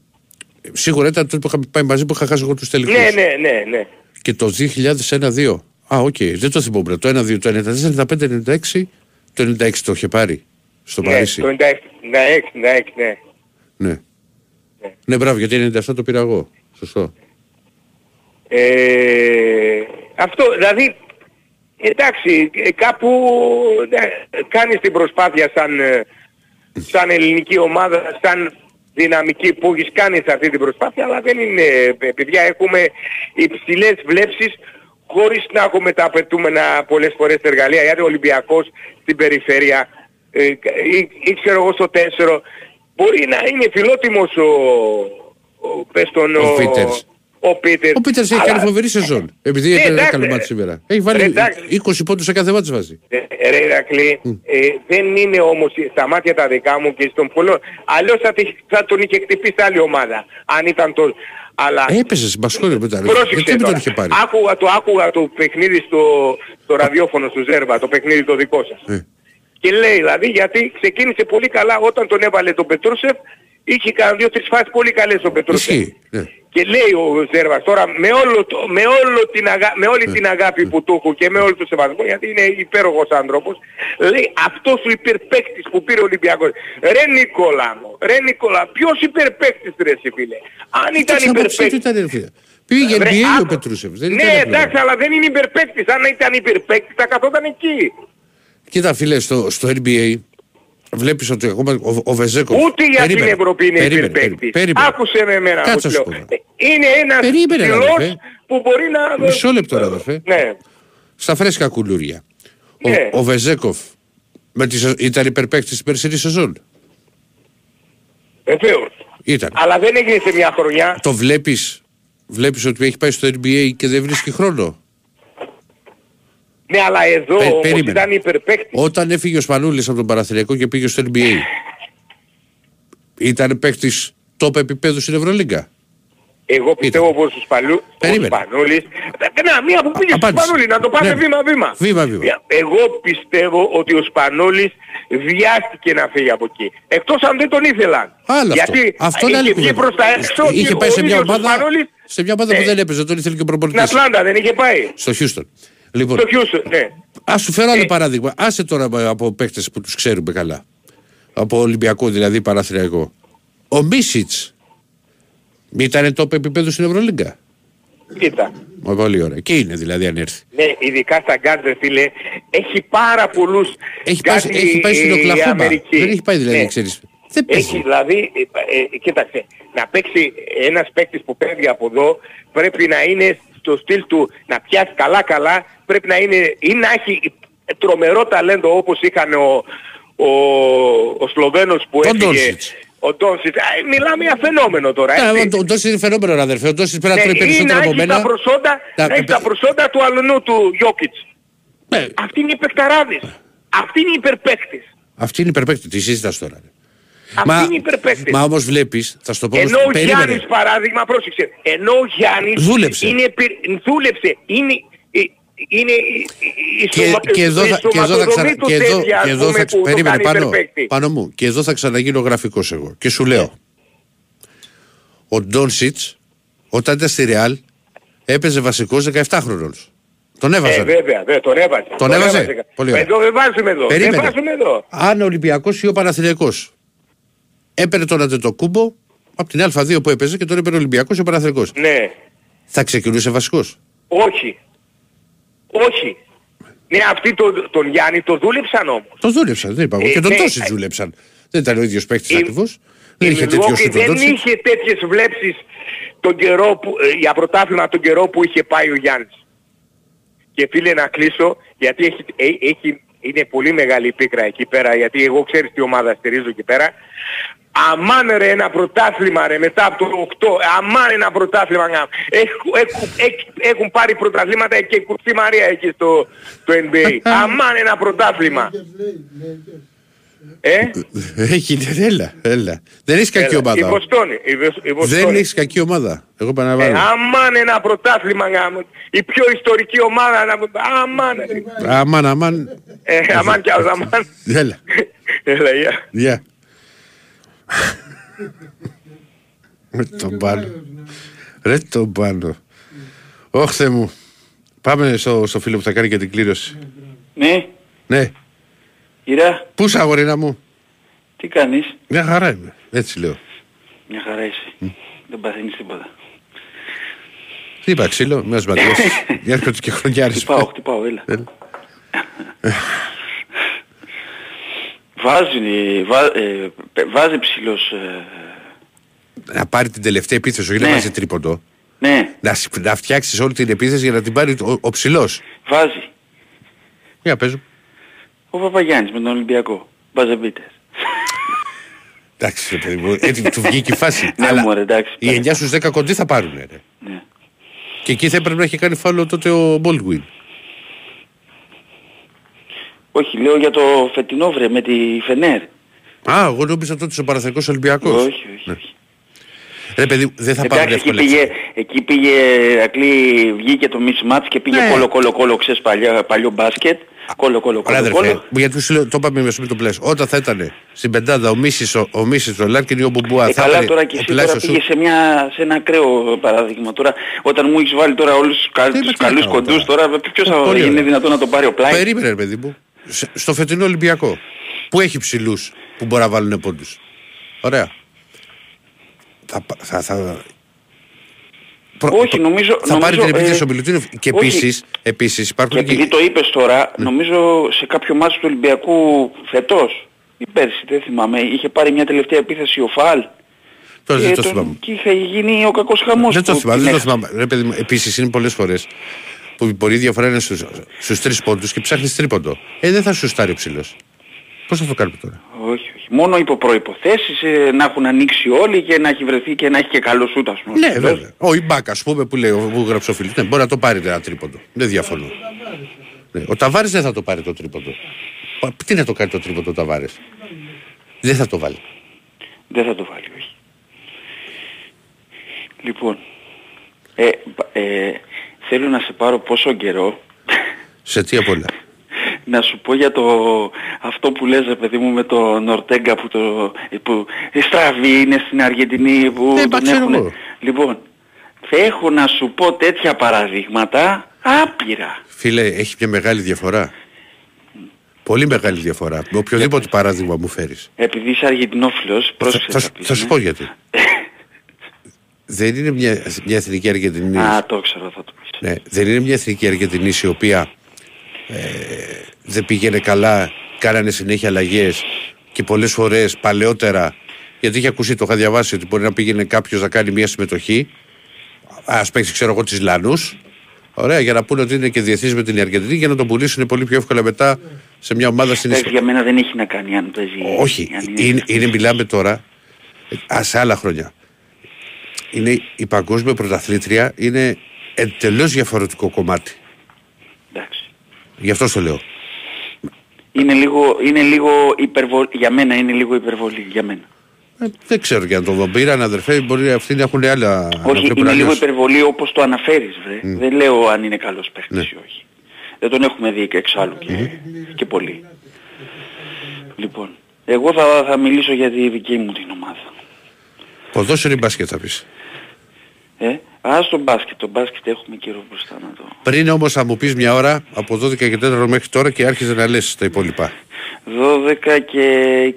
σίγουρα ήταν τότε που είχαμε πάει μαζί που είχα χάσει εγώ τους τελικούς. Ναι, ναι, ναι, ναι. Και το 2001-2. Α, οκ, δεν το θυμόμαι. Το 1-2, το 94, 95, 96. Το 96 το είχε πάρει στο Ναι, Παρίσι. το 96, 96, 96, ναι. Ναι. Ναι, μπράβο, γιατί 97 το πήρα εγώ. Σωστό. Ε, αυτό, δηλαδή, εντάξει, ε, κάπου ναι, κάνεις την προσπάθεια σαν, ε, σαν ελληνική ομάδα, σαν δυναμική που έχεις κάνει σε αυτή την προσπάθεια, αλλά δεν είναι, ε, παιδιά, έχουμε υψηλές βλέψεις χωρίς να έχουμε τα απαιτούμενα πολλές φορές εργαλεία, γιατί ο Ολυμπιακός στην περιφέρεια ε, ή, ή ξέρω εγώ στο 4 μπορεί να είναι φιλότιμος ο, ο, πες τον, Ο Πίτερς. ο Πίτερ. Ο Πίτερς έχει Αλλά- κάνει φοβερή σεζόν. Επειδή Ναι, έκανε ένα εντάξει. καλό μάτι σήμερα. Έχει βάλει Εντάξει. 20 πόντους σε κάθε μάτι βάζει. Ε, Ρε Ηρακλή, ε, δεν είναι όμως στα μάτια τα δικά μου και στον πολλό. Αλλιώς θα, τη- θα τον είχε χτυπήσει άλλη ομάδα. Αν ήταν το... Αλλά Έπεσε στην Πασχόλη μετά. ρε. πρόσεξε Γιατί δεν τον τώρα. είχε πάρει. Άκουγα το, άκουγα το παιχνίδι στο, στο ραδιόφωνο του Ζέρβα, το παιχνίδι το δικό σας. Ε. Και λέει δηλαδή γιατί ξεκίνησε πολύ καλά όταν τον έβαλε τον Πετρούσεφ, είχε κάνει δύο-τρεις φάσεις πολύ καλές ο Πετρούσεφ. Ισχύει. ναι. Και λέει ο Ζέρβας τώρα με, όλο το, με, όλο την αγα... με όλη την αγάπη που του έχω και με όλο το σεβασμό γιατί είναι υπέροχος άνθρωπος λέει αυτός ο υπερπαίκτης που πήρε ο Ολυμπιακός ρε Νικόλα μου, ρε Νικόλα ποιος υπερπαίκτης ρε εσύ φίλε; Αν ήταν Κοίταξε, από τους υπερπαίκτης ήταν, ρε φίλε. Πήγε Βρε, NBA ο άκου. Πετρούσεφ. Δεν ναι ήταν απλό. εντάξει αλλά δεν είναι υπερπαίκτης αν ήταν υπερπαίκτης θα καθόταν εκεί Κοίτα φίλε, στο, στο NBA βλέπεις ότι ακόμα ο, ο Βεζέκοφ... Ούτε για την Περίμενε, Ευρώπη είναι περίμενε, υπερπαίκτης. περίμενε. Άκουσε με εμένα που Κάτσε σου να λέω. σου πω. Είναι ένας Περίμενε, ρε, ψηλός αδερφέ. που μπορεί να... Μισό λεπτό ρε αδερφέ. Ναι. Στα φρέσκα κουλούρια. Ναι. Ο, ο Βεζέκοφ με τη, σε- ήταν υπερπαίκτης στην περσινή σεζόν; Βεβαίως. Ήταν. Αλλά δεν έγινε σε μια χρονιά. Το βλέπεις, βλέπεις ότι έχει πάει στο NBA και δεν βρίσκει χρόνο; Ναι, αλλά εδώ Πε- όμως περίμενε. ήταν υπερπαίκτης. Όταν έφυγε ο Σπανούλης από τον Παραθυριακό και πήγε στο NBA, ήταν παίκτης top επίπεδου στην Ευρωλίγκα; Εγώ πιστεύω πως ο, Σπαλού, ο Περίμενε. Σπανούλης... Να, μία που πήγε στο Απάντησε. Σπανούλη, να το πάμε Ναι. βήμα-βήμα. Βήμα-βήμα. Εγώ πιστεύω ότι ο Σπανούλης βιάστηκε να φύγει από εκεί. Εκτός αν δεν τον ήθελαν. Άλλο Γιατί αυτό. Αυτό είναι άλλη είχε βγει κουβέντα. προς τα έξω Είχε και πάει ο σε μια ίδιος ο ομάδα, Σπανούλης σε μια ομάδα που Ναι. δεν έπαιζε, τον ήθελε και ο στην προπονητής. Ατλάντα δεν είχε πάει. Στο Χιούστον. Λοιπόν, Στο Χιούστον, ναι. ας σου φέρω άλλο Ε. παράδειγμα. Άσε τώρα από παίκτες που τους ξέρουμε καλά. Από Ολυμπιακό δηλαδή Παναθηναϊκό. Ο Μίσιτς ήταν top επίπεδο στην Ευρωλίγκα. Κοίτα. Μα, Πολύ ωραία. Και είναι δηλαδή αν έρθει. Ναι, ειδικά στα γκαρντ, φίλε, έχει πάρα πολλούς Έχει πάει, γκαρντ έχει πάει στην η- η Οκλαχώμα. Αμερική. Δεν έχει πάει δηλαδή, Ναι. ξέρεις. Δεν Έχει παίζει. δηλαδή, ε, ε, κοίταξε, να παίξει ένας παίκτης που παίρνει από εδώ πρέπει να είναι στο στυλ του να πιάσει καλά καλά, πρέπει να είναι ή να έχει τρομερό ταλέντο όπως είχαν ο, ο, ο Σλοβαίνος που Ο έφυγε. Ντόνσιτς. Ο Ντόνσιτς. Α, Μιλάμε για φαινόμενο τώρα. Ε, έτσι. Ο Ντόσι είναι φαινόμενο, ρε αδερφέ. Ο Ντόσι πρέπει να Ναι, τρώει ή περισσότερο να από έχει μένα. τα προσόντα, Να- να έχει τα προσόντα του αλουνού του Γιώκητς. Ναι, Αυτή είναι η παικταράδης. Αυτή είναι η υπερπαίκτης. Αυτή είναι υπερπαίκτης. Τι συζητάς τώρα. Ρε. Αυτή είναι η υπερπαίκτης. Μα όμως βλέπεις, θα σου το πω Ενώ ο περίμενε. Γιάννης παράδειγμα, πρόσεξε, ενώ ο Γιάννης Δούλεψε. είναι, πυρ- δούλεψε, είναι, ε, είναι η- η- η Και, σωμα- και εδώ η θα, και εδώ θα, σωματοδομή ξανα, του και εδώ, τέτοια, και ας εδώ πούμε, θα, που το περίμενε κάνει πάνω, υπερπαίκτη. πάνω μου. Και εδώ θα ξαναγίνω γραφικός εγώ. Και σου λέω, ο Ντόνσιτς όταν ήταν στη Ρεάλ έπαιζε βασικός 17 χρονών. Τον έβαζε. Ε, βέβαια, βέβαια, τον έβαζε. Τον έβαζε. Πολύ ωραία. Εδώ δεν βάζουμε εδώ. Περίμενε. Δεν βάζουμε εδώ. Αν ο Ολυμπιακός ή ο Παναθηναϊκός έπαιρνε τον Αντετοκούμπο από την Α2 που έπαιζε και τον έπαιρνε ο Ολυμπιακός ή ο Παναθηναϊκός. Ναι. Θα ξεκινούσε βασικός; Όχι. Όχι. Ναι, αυτοί τον, τον Γιάννη το δούλεψαν όμως. Το δούλεψαν, δεν είπα εγώ. Ε, και τον ναι, Τόσιτς ε, δούλεψαν. Δεν ήταν ο ίδιος παίκτης η- ακριβώς. Δεν Η είχε τέτοιο Μιλγόκη σου τον δεν Τόσιτς. είχε τέτοιες βλέψεις τον καιρό που, ε, για πρωτάθλημα τον καιρό που είχε πάει ο Γιάννης. Και φίλε να κλείσω γιατί έχει, ε, έχει, είναι πολύ μεγάλη πίκρα εκεί πέρα γιατί εγώ ξέρεις τι ομάδα στηρίζω εκεί πέρα. Αμάν ρε ένα πρωτάθλημα ρε μετά από το 8, αμάν ένα πρωτάθλημα έχουν, έχουν, έχουν πάρει πρωταθλήματα και κουστή Μαρία εκεί στο, στο NBA. [LAUGHS] αμάν ένα πρωτάθλημα. Ε; Έχει, έλα, έλα. Δεν έχεις κακή ομάδα. Η Βοστόνη, η Βοστόνη. Δεν έχεις κακή ομάδα. Εγώ παραλαμβάνω. Ε, αμάν ένα πρωτάθλημα Η πιο ιστορική ομάδα. Αμάν. Αμάν, αμάν. Ε, αμάν και άλλος, αμάν. Έλα. Έλα, γεια. Γεια. Με τον πάνω. Ρε τον πάνω. Όχθε μου. Πάμε στο, στο φίλο που θα κάνει και την κλήρωση. Ναι. Ναι. Ήρα. Πού είσαι αγορίνα μου; Τι κάνεις; Μια χαρά είμαι. Έτσι λέω. Μια χαρά είσαι. Mm. Δεν παθαίνεις τίποτα. Τι είπα ξύλο, μιας ματιές. Για [LAUGHS] έρχονται και χρονιάρις. Χτυπάω, χτυπάω, έλα. Βάζει, βά, ε, βάζει ψηλός... Ε... Να πάρει την τελευταία επίθεση, όχι ναι. να βάζει τρίποντο. Ναι. Να, να φτιάξεις όλη την επίθεση για να την πάρει ο, ο ψηλός. Βάζει. Για παίζω. Ο Παπαγιάννης με τον Ολυμπιακό. Μπαζεμπίτες. Εντάξει, παιδί μου, έτσι του βγήκε η φάση. [LAUGHS] ναι, Αλλά μωρέ, εντάξει. Οι 9 στους 10 κοντοί θα πάρουν, ρε. Ναι. Και εκεί θα έπρεπε να έχει κάνει φάλο τότε ο Baldwin. Όχι, λέω για το φετινό βρε με τη Φενέρ. Α, εγώ νόμιζα τότε ο Παναθηναϊκός Ολυμπιακός. Όχι, όχι. Ναι. Ρε παιδί, δεν θα Εντάξει, πάρουν εκεί πήγε, εκεί πήγε, ακλή, βγήκε το mismatch και πήγε Ναι. κόλο κόλο κόλο, ξέρεις παλιό, παλιό μπάσκετ. Κόλο κόλο Καλά, κόλο αδερφέ, κόλο. γιατί σου λέω, το είπαμε με το πλαίσιο. Όταν θα ήταν στην πεντάδα ο Μίσης, ο, ο, Μίσης, ο Λάρκιν ή ο Μπουμπουά, Ε, θα καλά ήταν τώρα και ο εσύ τώρα Πλάσιος πήγες σου. σε, μια, σε ένα ακραίο παράδειγμα. Τώρα, όταν μου έχεις βάλει τώρα όλους τους, κα, Τι τους με καλούς κάνω κοντούς τώρα, ποιος θα Πολύ είναι ωραία. δυνατόν να το πάρει ο Πλάι; Περίμενε, ρε παιδί μου. Σε- Στο φετινό Ολυμπιακό. Που έχει ψηλούς που μπορεί να βάλουν πόντους. Ωραία. Θα, πα- θα, θα, προ- Όχι, νομίζω... θα πάρει την νομίζω, επίθεση ε, ο Μιλουτίνοφ και όχι. επίσης, επίσης Και υπάρχουν επειδή το είπες τώρα, Ναι. νομίζω σε κάποιο μάτι του Ολυμπιακού φετός, ή πέρσι, δεν θυμάμαι, είχε πάρει μια τελευταία επίθεση ο Φαλ. Τώρα και δεν το τον- θυμάμαι. Και είχε γίνει ο κακός χαμός. Δεν το που θυμάμαι, την δεν το έχασε. θυμάμαι. Ρε παιδί μου, επίσης είναι πολλές φορές που η πορεία διαφορά είναι στους, στους τρεις πόντους και ψάχνεις τρίποντο. Ε, δεν θα σου στάρει ο ψηλός. Πώς θα το κάνουμε τώρα; Όχι, όχι. Μόνο υπό προϋποθέσεις ε, να έχουν ανοίξει όλοι και να έχει βρεθεί και να έχει και καλός σούτ ας πούμε. Ναι, βέβαια. Ο Ιμπάκα, ας πούμε, που λέει, ο- που γράψε ο φίλος, ναι, μπορεί να το πάρει ένα τρίποντο. Δεν διαφωνώ. Ναι, ο Ταβάρης δεν θα το πάρει το τρίποντο. Πα- Τι να το κάνει το τρίποντο ο Ταβάρης; Δεν θα το βάλει. Δεν θα το βάλει, όχι. Λοιπόν, ε, πα- ε, θέλω να σε πάρω πόσο καιρό Σε τι απ' όλα; [LAUGHS] να σου πω για το αυτό που λες ρε παιδί μου με το Νορτέγκα που το που στραβή είναι στην Αργεντινή που Ε, τον μα ξέρω έχουνε. εγώ. Λοιπόν, θα έχω να σου πω τέτοια παραδείγματα άπειρα. Φίλε, έχει μια μεγάλη διαφορά. Πολύ μεγάλη διαφορά. Με οποιοδήποτε παράδειγμα μου φέρεις. Επειδή είσαι Αργεντινόφιλος, Θα, πρόσεξε θα, θα σου- πεις, θα σου ναι. πω γιατί. [LAUGHS] δεν είναι μια, μια εθνική Αργεντινή. Α, το ξέρω θα το πεις. Ναι, δεν είναι μια εθνική Αργεντινή η οποία ε, δεν πήγαινε καλά, κάνανε συνέχεια αλλαγές και πολλές φορές παλαιότερα, γιατί είχε ακούσει, το είχα διαβάσει ότι μπορεί να πήγαινε κάποιος να κάνει μια συμμετοχή, ας παίξει ξέρω εγώ τις Λανούς, ωραία, για να πούνε ότι είναι και διεθνής με την Αργεντινή για να τον πουλήσουν πολύ πιο εύκολα μετά σε μια ομάδα στην Εντάξει, για μένα δεν έχει να κάνει αν παίζει... όχι, αν είναι, είναι, μιλάμε τώρα ας, σε άλλα χρόνια. Είναι η παγκόσμια πρωταθλήτρια είναι εντελώς διαφορετικό κομμάτι. Εντάξει. Γι' αυτό το λέω. Είναι λίγο, είναι λίγο υπερβολή, για μένα είναι λίγο υπερβολή, για μένα. Ε, δεν ξέρω για να τον δω. Πήραν αδερφέ, μπορεί αυτοί να έχουν άλλα. να Όχι, βλέπουν είναι λίγο αλλιώς. υπερβολή όπως το αναφέρεις, βρε. Δεν λέω αν είναι καλός παίχτης Ναι. ή όχι. Δεν τον έχουμε δει και εξάλλου και, και πολύ. Λοιπόν, εγώ θα, θα μιλήσω για τη δική μου την ομάδα. Ποδόσφαιρο ή μπάσκετ θα πεις; Ε, ας το μπάσκετ, το μπάσκετ έχουμε καιρό μπροστά να το... Πριν όμως θα μου πεις μια ώρα από 12 και 4 μέχρι τώρα και άρχισε να λες τα υπόλοιπα. 12 και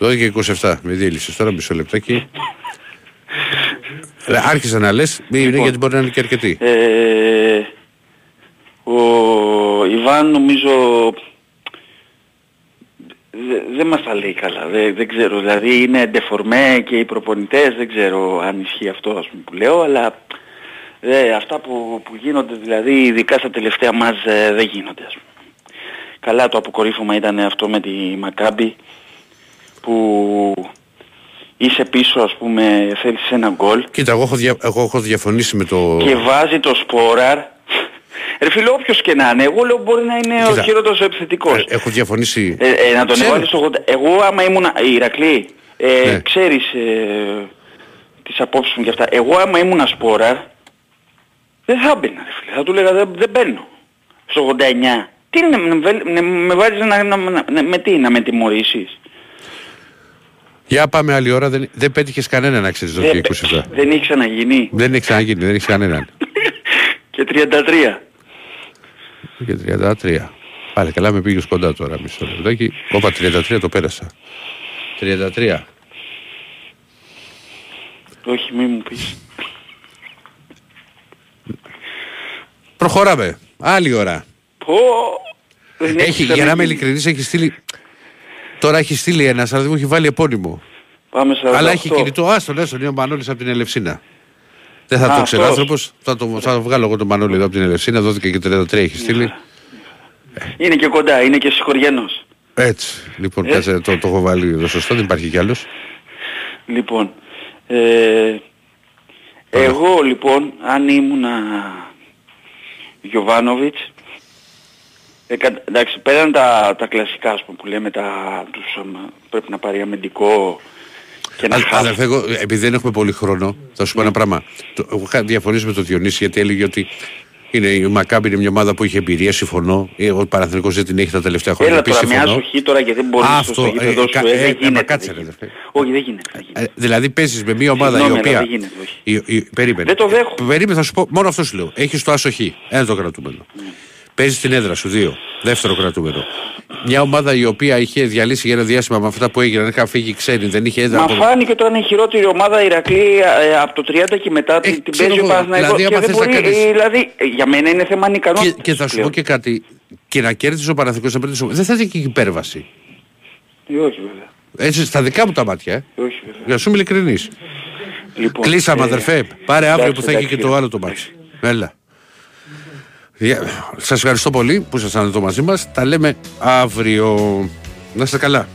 27. 12 και 27 με διέλυσες. Τώρα μισό λεπτάκι. Ε, Άρχισε να λες, μην είναι Λοιπόν. γιατί μπορεί να είναι και αρκετοί. Ε, ο Ιβάν νομίζω δεν μας τα λέει καλά. Δεν, δεν ξέρω. Δηλαδή είναι ντεφορμέ και οι προπονητές. Δεν ξέρω αν ισχύει αυτό ας πούμε, που λέω. Αλλά ε, αυτά που, που γίνονται δηλαδή ειδικά στα τελευταία μας ε, δεν γίνονται ας πούμε. Καλά το αποκορύφωμα ήταν αυτό με τη Μακάμπη που είσαι πίσω ας πούμε θέλεις ένα γκολ Κοίτα εγώ έχω, δια, εγώ έχω διαφωνήσει με το... και βάζει το σπόραρ Ρε φίλε όποιος και να είναι, εγώ λέω μπορεί να είναι Κοίτα, ο χειρότερος επιθετικός. Ε, έχω διαφωνήσει. Ε, ε, να τον έβαλεις στο 80. Εγώ άμα ήμουν, Ηρακλή, ε, ναι. ξέρεις ε, τις απόψεις μου και αυτά. Εγώ άμα ήμουν σπόρα, δεν θα μπαίνα ρε φίλε. Θα του λέγα δεν, δεν μπαίνω. Στο 89. Τι είναι, με, με βάζεις να, να, να, με τι, να με τιμωρήσεις; Για πάμε άλλη ώρα, δεν, δεν πέτυχες κανένα να ξέρεις το 27. Δεν έχει ξαναγίνει. Δεν έχει ξαναγίνει, δεν έχει κανέναν. [LAUGHS] και 33. Και 33. Πάλι καλά με πήγες κοντά τώρα μισό λεπτάκι. Όπα 33 το πέρασα. 33. Όχι μη μου πεις. Προχωράμε. Άλλη ώρα. Πω. Έχει, για να είμαι ειλικρινής έχει στείλει... Τώρα έχει στείλει ένας, αλλά δεν μου έχει βάλει επώνυμο. Πάμε σε Αλλά έχει κινητό, άστο, λες, είναι ο Μανώλης από την Ελευσίνα. Δεν θα Α, το ξέρει άνθρωπος, θα το, θα το βγάλω εγώ τον Μανώλη εδώ από την Ελευσίνα, δόθηκε και 33 έχει στείλει. Είναι και κοντά, είναι και συγχωριανός. Έτσι, λοιπόν, ε. κάτσε, το, το έχω βάλει εδώ σωστό, δεν υπάρχει κι άλλος. Λοιπόν, ε, εγώ λοιπόν, αν ήμουνα Γιωβάνοβιτς, ε, εντάξει, πέραν τα, τα κλασικά ας πούμε, που λέμε, τα, τους, πρέπει να πάρει αμυντικό και να Αδερφέ, εγώ, επειδή δεν έχουμε πολύ χρόνο, θα σου πω ένα πράγμα. Το, εγώ είχα διαφωνήσει με τον Διονύση γιατί έλεγε ότι είναι, η Μακάμπη είναι μια ομάδα που είχε εμπειρία, συμφωνώ. Εγώ ο Παναθηνικός δεν την έχει τα τελευταία χρόνια. Έλα τώρα μια σοχή τώρα γιατί δεν μπορείς Αυτό, στο γήπεδο ε, σου. Ε, δεν γίνεται. Κάτσε ρε Όχι δεν γίνεται. Ε, δηλαδή παίζεις με μια ομάδα η οποία... Δεν γίνεται, Περίμενε. Δεν το δέχομαι. Περίμενε θα σου πω, μόνο αυτό σου λέω. Έχεις το άσοχη. Ένα το κρατούμενο. Παίζει την έδρα σου, δύο. Δεύτερο κρατούμενο. Μια ομάδα η οποία είχε διαλύσει για ένα διάστημα με αυτά που έγιναν, είχαν φύγει ξένοι, δεν είχε έδρα. Μα από... φάνηκε τώρα είναι η χειρότερη ομάδα Ηρακλή ε, από το 30 και μετά ε, την παίζει ο Παναθηναϊκός. Δηλαδή, και δεν μπορεί, κάνεις... δηλαδή, για μένα είναι θέμα ανικανό. Και, και θα σου πω και κάτι. Και να κέρδισε ο Παναθηναϊκός να δεν θα είχε και υπέρβαση. Ε, όχι βέβαια. Έτσι, στα δικά μου τα μάτια. Ε. Όχι βέβαια. Για σου είμαι ειλικρινής. Λοιπόν, Κλείσαμε ε, αδερφέ. Πάρε αύριο που θα έχει και το άλλο το μάτι. Έλα. Σας ευχαριστώ πολύ που ήσασταν εδώ μαζί μας. Τα λέμε αύριο. Να είστε καλά.